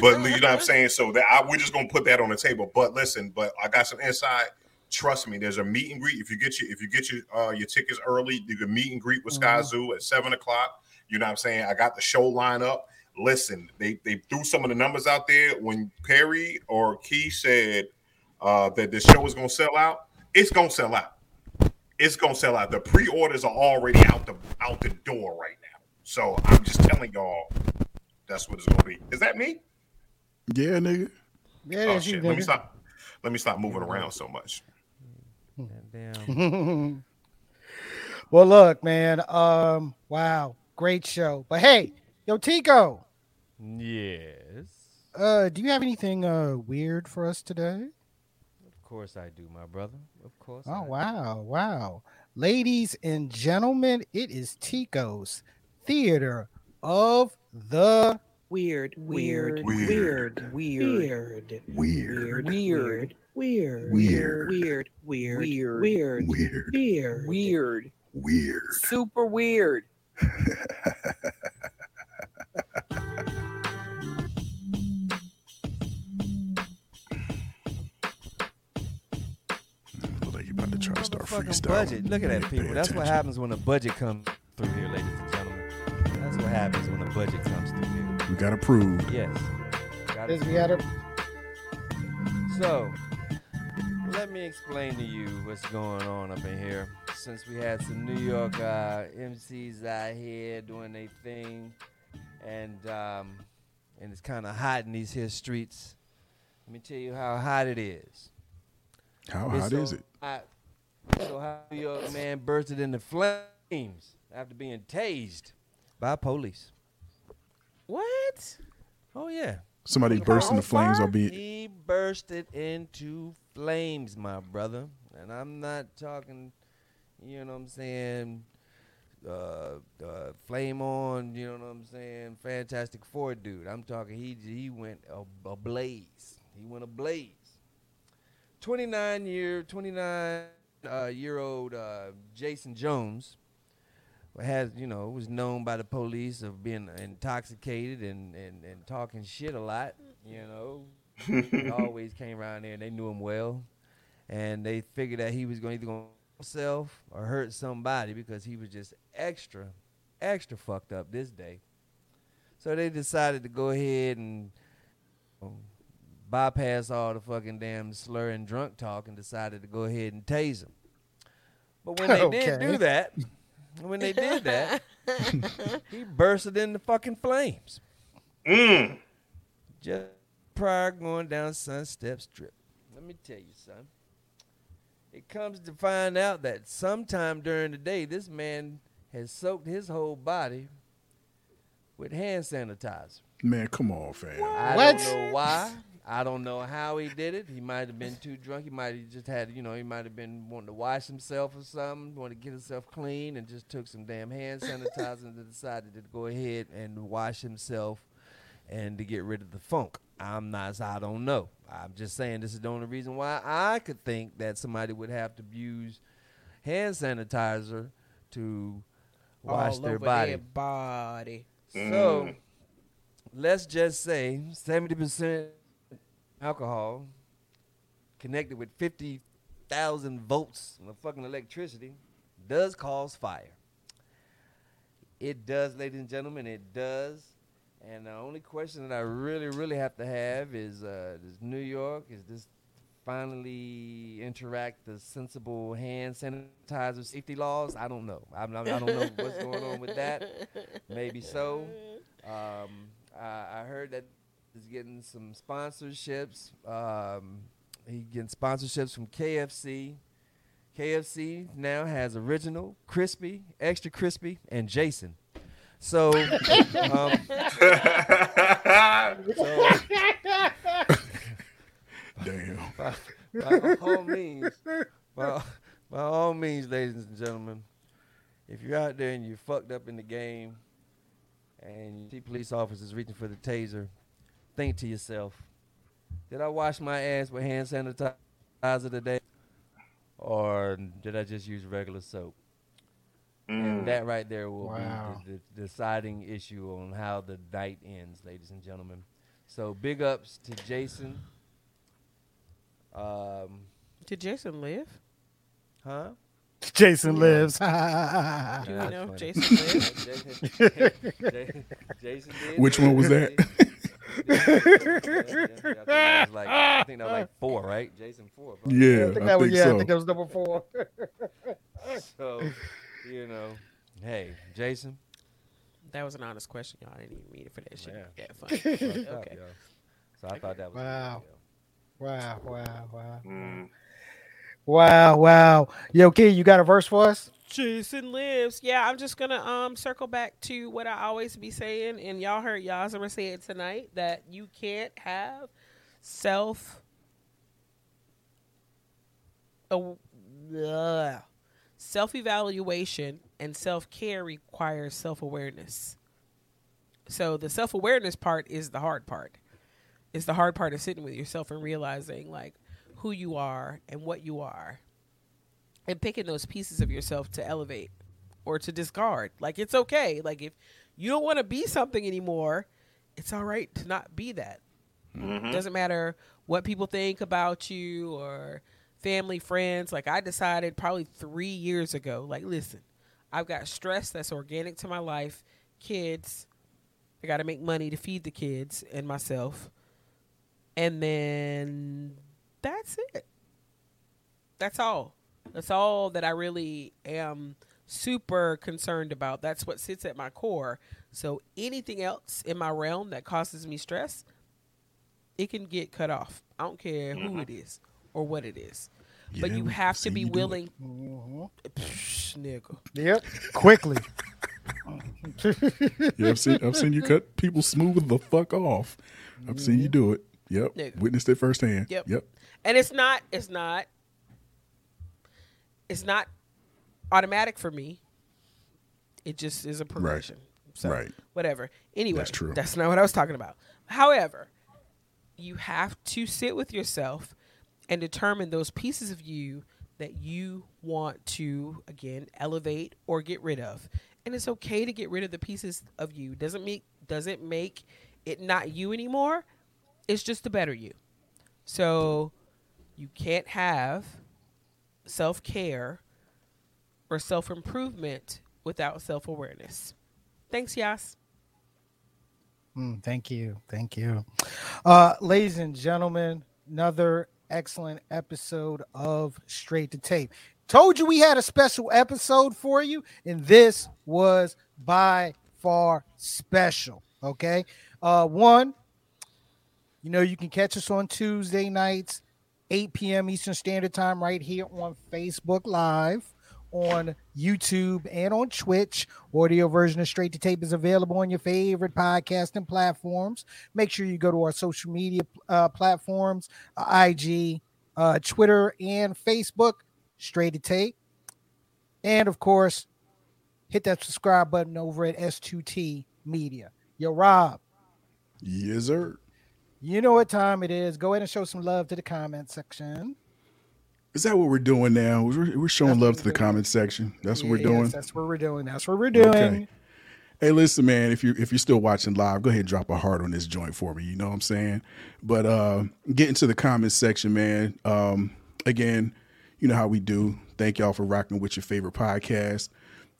But you know what I'm saying? So that I, we're just gonna put that on the table. But listen, but I got some insight. Trust me, there's a meet and greet. If you get your if you get your uh, your tickets early, you can meet and greet with Skyzoo at seven o'clock. You know what I'm saying? I got the show line up. Listen, they they threw some of the numbers out there when Perry or Key said uh, that the show is gonna sell out. It's gonna sell out. It's gonna sell out. The pre-orders are already out the out the door right now. So I'm just telling y'all, that's what it's gonna be. Is that me? Yeah, nigga. Yeah, Oh that's you, shit! Let me stop. Let me stop moving around so much. Damn. well, look, man. Um, wow, great show. But hey, yo, Tico, yes. uh, do you have anything uh weird for us today? Of course I do, my brother. Of course. Oh I do. wow, wow. Ladies and gentlemen, it is Tico's Theater of the Weird, weird, Weird. weird, weird, Weird. weird, weird, Weird. weird, weird, weird, Weird. weird, weird, Weird. super weird. to try to start Motherfucking freestyle. budget. Look at that, Pay people. That's what happens when a budget comes through here, ladies and gentlemen. That's what happens when a budget comes through here. We got approved. Yes. Got Yes, it. we got it. So, let me explain to you what's going on up in here. Since we had some New York uh, MCs out here doing their thing, and um, and it's kind of hot in these here streets. Let me tell you how hot it is. How It's hot so is it? hot- So hot, New York man bursted into flames after being tased by police. What? Oh yeah. Somebody burst into flames or be He bursted into flames, my brother. And I'm not talking, you know what I'm saying, uh, uh, flame on, you know what I'm saying, Fantastic Four dude. I'm talking he he went ablaze. He went ablaze. 29 year 29 uh, year old uh, Jason Jones has you know was known by the police of being intoxicated and, and, and talking shit a lot you know. He always came around there and they knew him well. And they figured that he was going to either going himself or hurt somebody because he was just extra extra fucked up this day. So they decided to go ahead and um, bypass all the fucking damn slur and drunk talk and decided to go ahead and tase him but when they did do that when they did that he bursted into fucking flames Mm. just prior going down Sunstep Strip. Let me tell you, son. It comes to find out that sometime during the day, this man has soaked his whole body with hand sanitizer. man, come on, fam. I What? don't know why. I don't know how he did it. He might have been too drunk. He might have just had, you know, he might have been wanting to wash himself or something, wanting to get himself clean, and just took some damn hand sanitizer and decided to go ahead and wash himself and to get rid of the funk. I'm not. I don't know. I'm just saying this is the only reason why I could think that somebody would have to use hand sanitizer to wash All their over body. Their body. So let's just say 70% alcohol connected with 50,000 volts of fucking electricity does cause fire. It does, ladies and gentlemen, it does. And the only question that I really, really have to have is: uh, Does New York is this finally interact the sensible hand sanitizer safety laws? I don't know. I'm, I'm, I don't know what's going on with that. Maybe so. Um, I, I heard that he's getting some sponsorships. Um, he getting sponsorships from KFC. KFC now has original, crispy, extra crispy, and Jason. So, um, so Damn. by, by all means, by, by all means, ladies and gentlemen, if you're out there and you're fucked up in the game, and you see police officers reaching for the taser, think to yourself, did I wash my ass with hand sanitizer today, or did I just use regular soap? Mm. And that right there will Wow. be the, the deciding issue on how the night ends, ladies and gentlemen. So big ups to Jason. Um, Did Jason live? huh? Jason lives. Do you know if. Jason lives? Jason, Jason, Jason did. Which one was that? I think that was like I think that was like four, right? Jason four. bro. Yeah, I think I that was think yeah. I think that was number four. So, you know, hey, Jason. That was an honest question, y'all. I didn't even mean it for that shit. Yeah. Yeah, fine. fucked up, Okay. So I thought that was Wow. Wow, wow, wow, Mm. wow, wow. Yo, kid, you got a verse for us? Jason lives. Yeah, I'm just gonna um circle back to what I always be saying, and y'all heard Yahzarah say it tonight that you can't have self uh, self evaluation and self care requires self awareness. So the self awareness part is the hard part. It's the hard part of sitting with yourself and realizing like who you are and what you are and picking those pieces of yourself to elevate or to discard. Like it's okay. Like if you don't want to be something anymore, it's all right to not be that. Mm-hmm. Doesn't matter what people think about you or family, friends. Like I decided probably three years ago, like, listen, I've got stress that's organic to my life, kids. I got to make money to feed the kids and myself. And then that's it. That's all. That's all that I really am super concerned about. That's what sits at my core. So anything else in my realm that causes me stress, it can get cut off. I don't care who it is or what it is. but you have to be you do it. willing. Mhm. Psh, nigga. Yep. Quickly. Yeah, I've seen I've seen you cut people smooth the fuck off. I've seen you do it. Yep. Nigga. Witnessed it firsthand. Yep. Yep. And it's not. It's not. It's not automatic for me. It just is a progression. So Right. whatever. Anyway, That's true. That's not what I was talking about. However, you have to sit with yourself and determine those pieces of you that you want to again elevate or get rid of. And it's okay to get rid of the pieces of you. Doesn't make doesn't make it not you anymore. It's just a better you. So you can't have self care or self improvement without self awareness. Thanks, Yas. Mm, thank you. Thank you. Uh, ladies and gentlemen, another excellent episode of Straight to Tape. Told you we had a special episode for you, and this was by far special. Okay. Uh, one, you know, you can catch us on Tuesday nights, 8 p.m. Eastern Standard Time, right here on Facebook Live, on YouTube, and on Twitch. Audio version of Straight to Tape is available on your favorite podcasting platforms. Make sure you go to our social media uh, platforms uh, IG, uh, Twitter, and Facebook, Straight to Tape. And of course, hit that subscribe button over at S2T Media. Yo, Rob, Yes, sir. You know what time it is. Go ahead and show some love to the comment section. Is that what we're doing now? We're, we're showing That's love to the doing. comment section. That's what we're doing. That's what we're doing. That's what we're doing. Okay. Hey, listen, man. If you if you're still watching live, go ahead and drop a heart on this joint for me. You know what I'm saying? But uh, get into the comment section, man. Um, again, you know how we do. Thank y'all for rocking with your favorite podcast.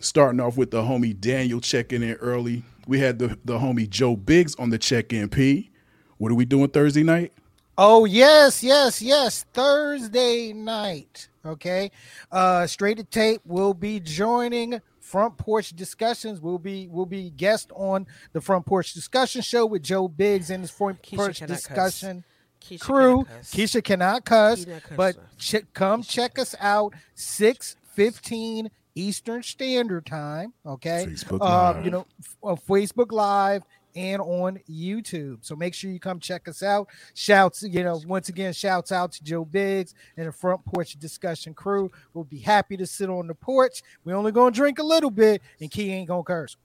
Starting off with the homie Daniel checking in early. We had the, the homie Joe Biggs on the check in P. What are we doing Thursday night? Oh yes, yes, yes. Thursday night. Okay. Uh straight to tape will be joining front porch discussions. We'll be we'll be guest on the front porch discussion show with Joe Biggs and his front Keisha porch discussion Keisha crew. cannot cuss. Keisha cannot cuss, He cuss, but ch- come check us out 615 Eastern Standard Time. Okay. Facebook Um, Live. you know, f- on Facebook Live and on YouTube. So make sure you come check us out. Shouts, you know, once again, shouts out to Joe Biggs and the front porch discussion crew. We'll be happy to sit on the porch. we only gonna drink a little bit, and Key ain't gonna curse.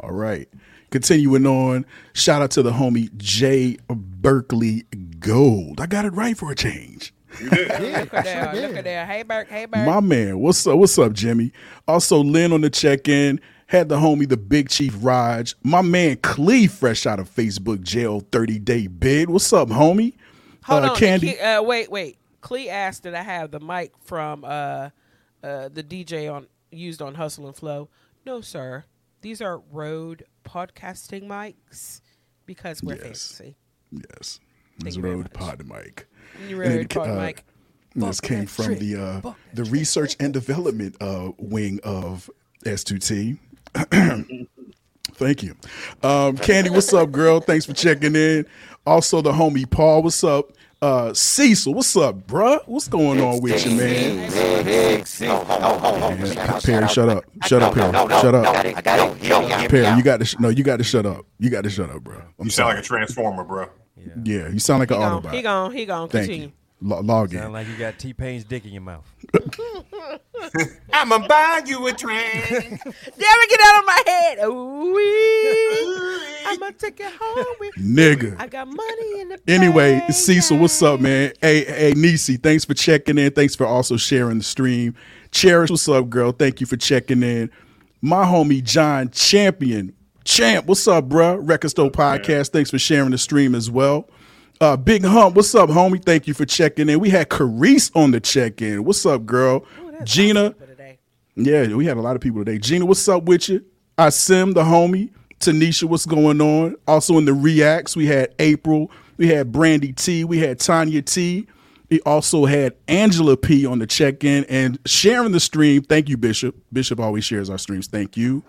All right. Continuing on, shout out to the homie Jay Berkeley Gold. I got it right for a change. You did. Yeah, Look at sure there. Look at there. Hey, Burke. Hey, Burke. My man, what's up? What's up, Jimmy? Also, Lynn on the check-in. Had the homie the Big Chief Raj. My man Cleve fresh out of Facebook jail 30-day bid. What's up, homie? Hold uh, on. Candy. Ke- uh, wait, wait. Clee asked that I have the mic from uh, uh, the DJ on used on Hustle and Flow. No, sir. These are Rode podcasting mics because we're Yes. fancy. Yes. Thank you Rode pod mic. Rode pod uh, mic. This came from trick. the uh, Fuck the research and development uh, wing of S2T. Thank you. Um, Candy, what's up, girl? Thanks for checking in. Also, the homie Paul, what's up? Uh, Cecil, what's up, bruh? What's going on with you, man? Man, Perry, shut up. Shut up, Perry. Shut up. Perry, you got to sh- no, you got to shut up. You got to shut up, bro. I'm You sound sorry. like a transformer, bro. yeah, you sound like He an gone. Autobot. He gone. He gone. Thank Continue. You. Lo- log in. Sound like you got T Pain's dick in your mouth. I'ma buy you a train. Never get out of my head. Ooh, I'm gonna take it home with Nigga. I got money in the Anyway, bank. Cecil, what's up, man? Hey, hey, Nisi, thanks for checking in. Thanks for also sharing the stream. Cherish, what's up, girl? Thank you for checking in. My homie John Champion, Champ, what's up, bruh? Record Store Podcast, thanks for sharing the stream as well. Uh, Big Hump, what's up, homie? Thank you for checking in. We had Carice on the check in. What's up, girl? Gina, For yeah, we had a lot of people today. Gina, what's up with you? I Sim, the homie. Tanisha, what's going on? Also in the reacts, we had April, we had Brandy T, we had Tanya T. We also had Angela P on the check-in and sharing the stream. Thank you, Bishop. Bishop always shares our streams. Thank you.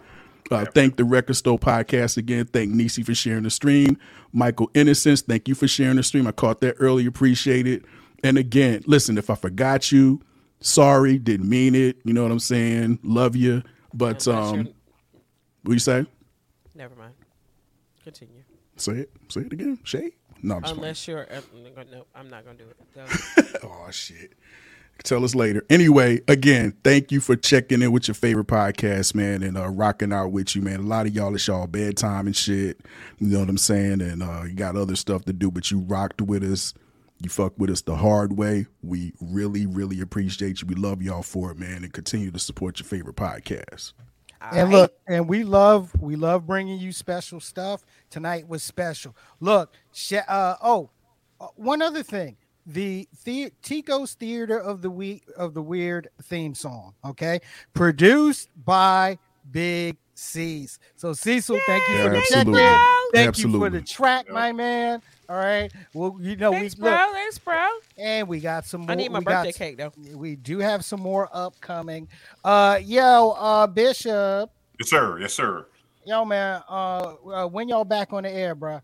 Uh, thank the Record Store podcast again. Thank Nisi for sharing the stream. Michael Innocence, thank you for sharing the stream. I caught that early. Appreciate it. And again, listen, if I forgot you, sorry, didn't mean it. You know what I'm saying? Love you. But um, you're- what you say? Never mind. Continue. Say it. Say it again. Shay. No, I'm just playing. Unless you're. Uh, no, I'm not gonna do it. Go. Oh shit. Tell us later. Anyway, again, thank you for checking in with your favorite podcast, man, and uh, rocking out with you, man. A lot of y'all it's y'all bedtime and shit. You know what I'm saying? And uh, you got other stuff to do, but you rocked with us. You fucked with us the hard way. We really, really appreciate you. We love y'all for it, man, and continue to support your favorite podcast. And look, and we love we love bringing you special stuff. Tonight was special. Look, sh- uh, oh, uh, one other thing. The, the Tico's Theater of the Week of the Weird theme song, okay, produced by Big C's. So Cecil, thank you Yeah, for the check-in. Thank you for the track, my man. All right. Well, you know Thanks, we bro. look, Thanks, bro. and we got some more. I need my we got- birthday cake though. We do have some more upcoming. Uh, yo, uh, Bishop. Yes, sir. Yes, sir. Yo, man, uh, uh, when y'all back on the air, bro?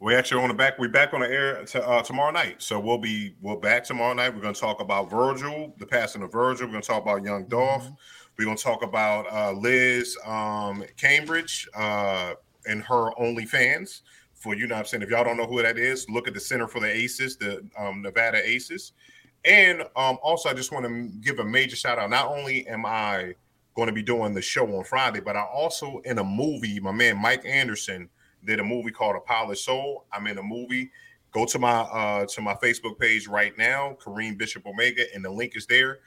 We actually on the back. We're back on the air to, uh, tomorrow night. So we'll be we'll back tomorrow night. We're gonna talk about Virgil, the passing of Virgil. We're gonna talk about Young Dolph. We're gonna talk about uh, Liz um, Cambage uh, and her OnlyFans. For you know, what I'm saying if y'all don't know who that is, look at the Center for the Aces, the um, Nevada Aces. And um, also, I just want to give a major shout out. Not only am I going to be doing the show on Friday, but I also in a movie. My man Mike Anderson did a movie called A Polished Soul. I'm in a movie. Go to my uh to my Facebook page right now, Kareem Bishop Omega, and the link is there.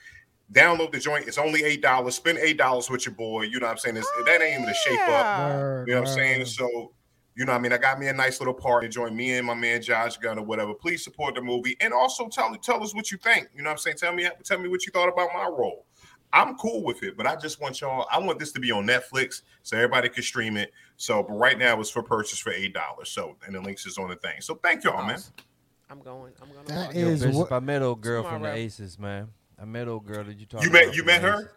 Download the joint. It's only eight dollars. Spend eight dollars with your boy. You know what I'm saying? It's, that ain't even a shape up. Yeah. You know what I'm saying? So, you know, what I mean, I got me a nice little party. Join me and my man Josh Gunn or whatever. Please support the movie and also tell tell us what you think. You know what I'm saying? Tell me tell me what you thought about my role. I'm cool with it, but I just want y'all. I want this to be on Netflix so everybody can stream it. So, but right now it's for purchase for eight dollars. So, and the links is on the thing. So, thank y'all, man. I'm going. I'm going. That Yo, is Bishop, what- I met old girl from the Aces, man. I met old girl that you talking You met you met her?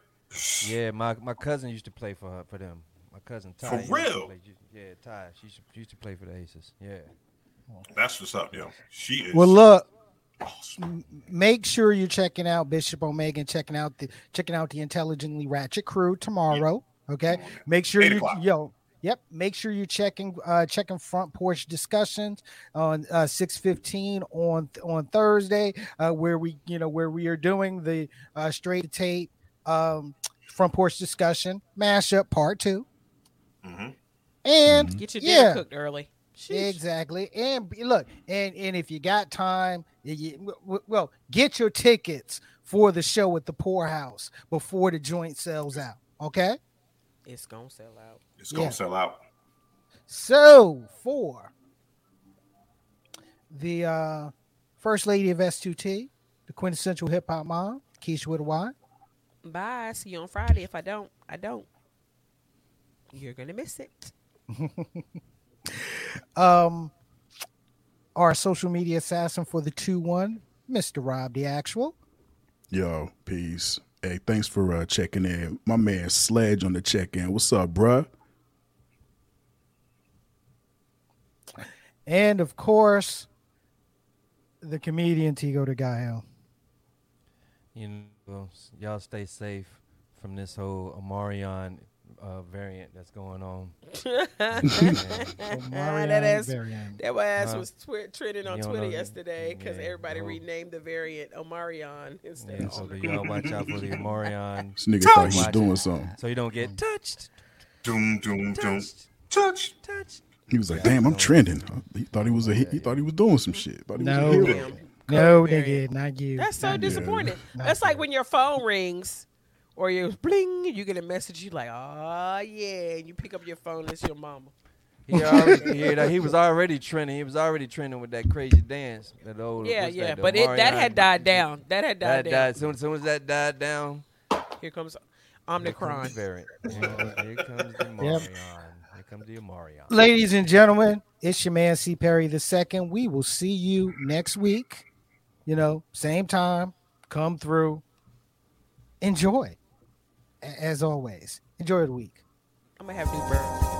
Yeah, my, my cousin used to play for her for them. My cousin Ty. For real? play- yeah, Ty. She used, to, used to play for the Aces. Yeah. That's what's up, yo. She is. Well, look, awesome. make sure you're checking out Bishop Omega and checking out the checking out the Intelligently Ratchet crew tomorrow. Okay, make sure Eight you o'clock. yo. Yep, make sure you're checking uh checking front porch discussions on uh 615 on on Thursday uh where we you know where we are doing the uh straight tape um front porch discussion mashup part 2 Mhm. and Get your dinner yeah cooked early. Sheesh. Exactly. And look, and and if you got time, y- y- w- w- well, get your tickets for the show at the Pour House before the joint sells out. Okay. It's gonna sell out. It's gonna Yeah. sell out. So for the uh first lady of S2T, the quintessential hip hop mom, Keisha with a Y. Bye. See you on Friday. If I don't, I don't. You're gonna miss it. Um, our social media assassin for the two one, Mr. Rob the actual. Yo, peace. Hey, thanks for uh, checking in. My man Sledge on the check in. What's up, bruh? And of course, the comedian Tigo de Gallo. You know, y'all stay safe from this whole Omarion uh, variant that's going on. that Omarion ass, variant. that ass Huh? was twi- trending on Twitter know- yesterday because yeah, everybody oh. renamed the variant Omarion instead Yeah, so do y'all watch out for the Omarion. This nigga thought he was doing it. something. So you don't get touched. Doom, doom, doom. Touched. Touch. Touched. He was like, Yeah, "Damn, I'm no. trending." He thought he was a he, he thought he was doing some shit. Thought he No. was a hero. Damn. No, COVID nigga, not you. That's so Not disappointing. Not That's like when your phone rings or you bling, you get a message. You like, oh yeah, and you pick up your phone. It's your mama. He already, yeah, that- he was already trending. He was already trending with that crazy dance. That old, Yeah, yeah, that, but it that had died down. That had died That down. died. Soon, soon as that died down, Here comes here comes Omicron. the variant. Here, here comes the Omarion. Here comes the Omarion. Ladies and gentlemen, it's your man C. Perry the second. We will see you next week. You know, same time. Come through. Enjoy. As always. Enjoy the week. I'm gonna have new birth.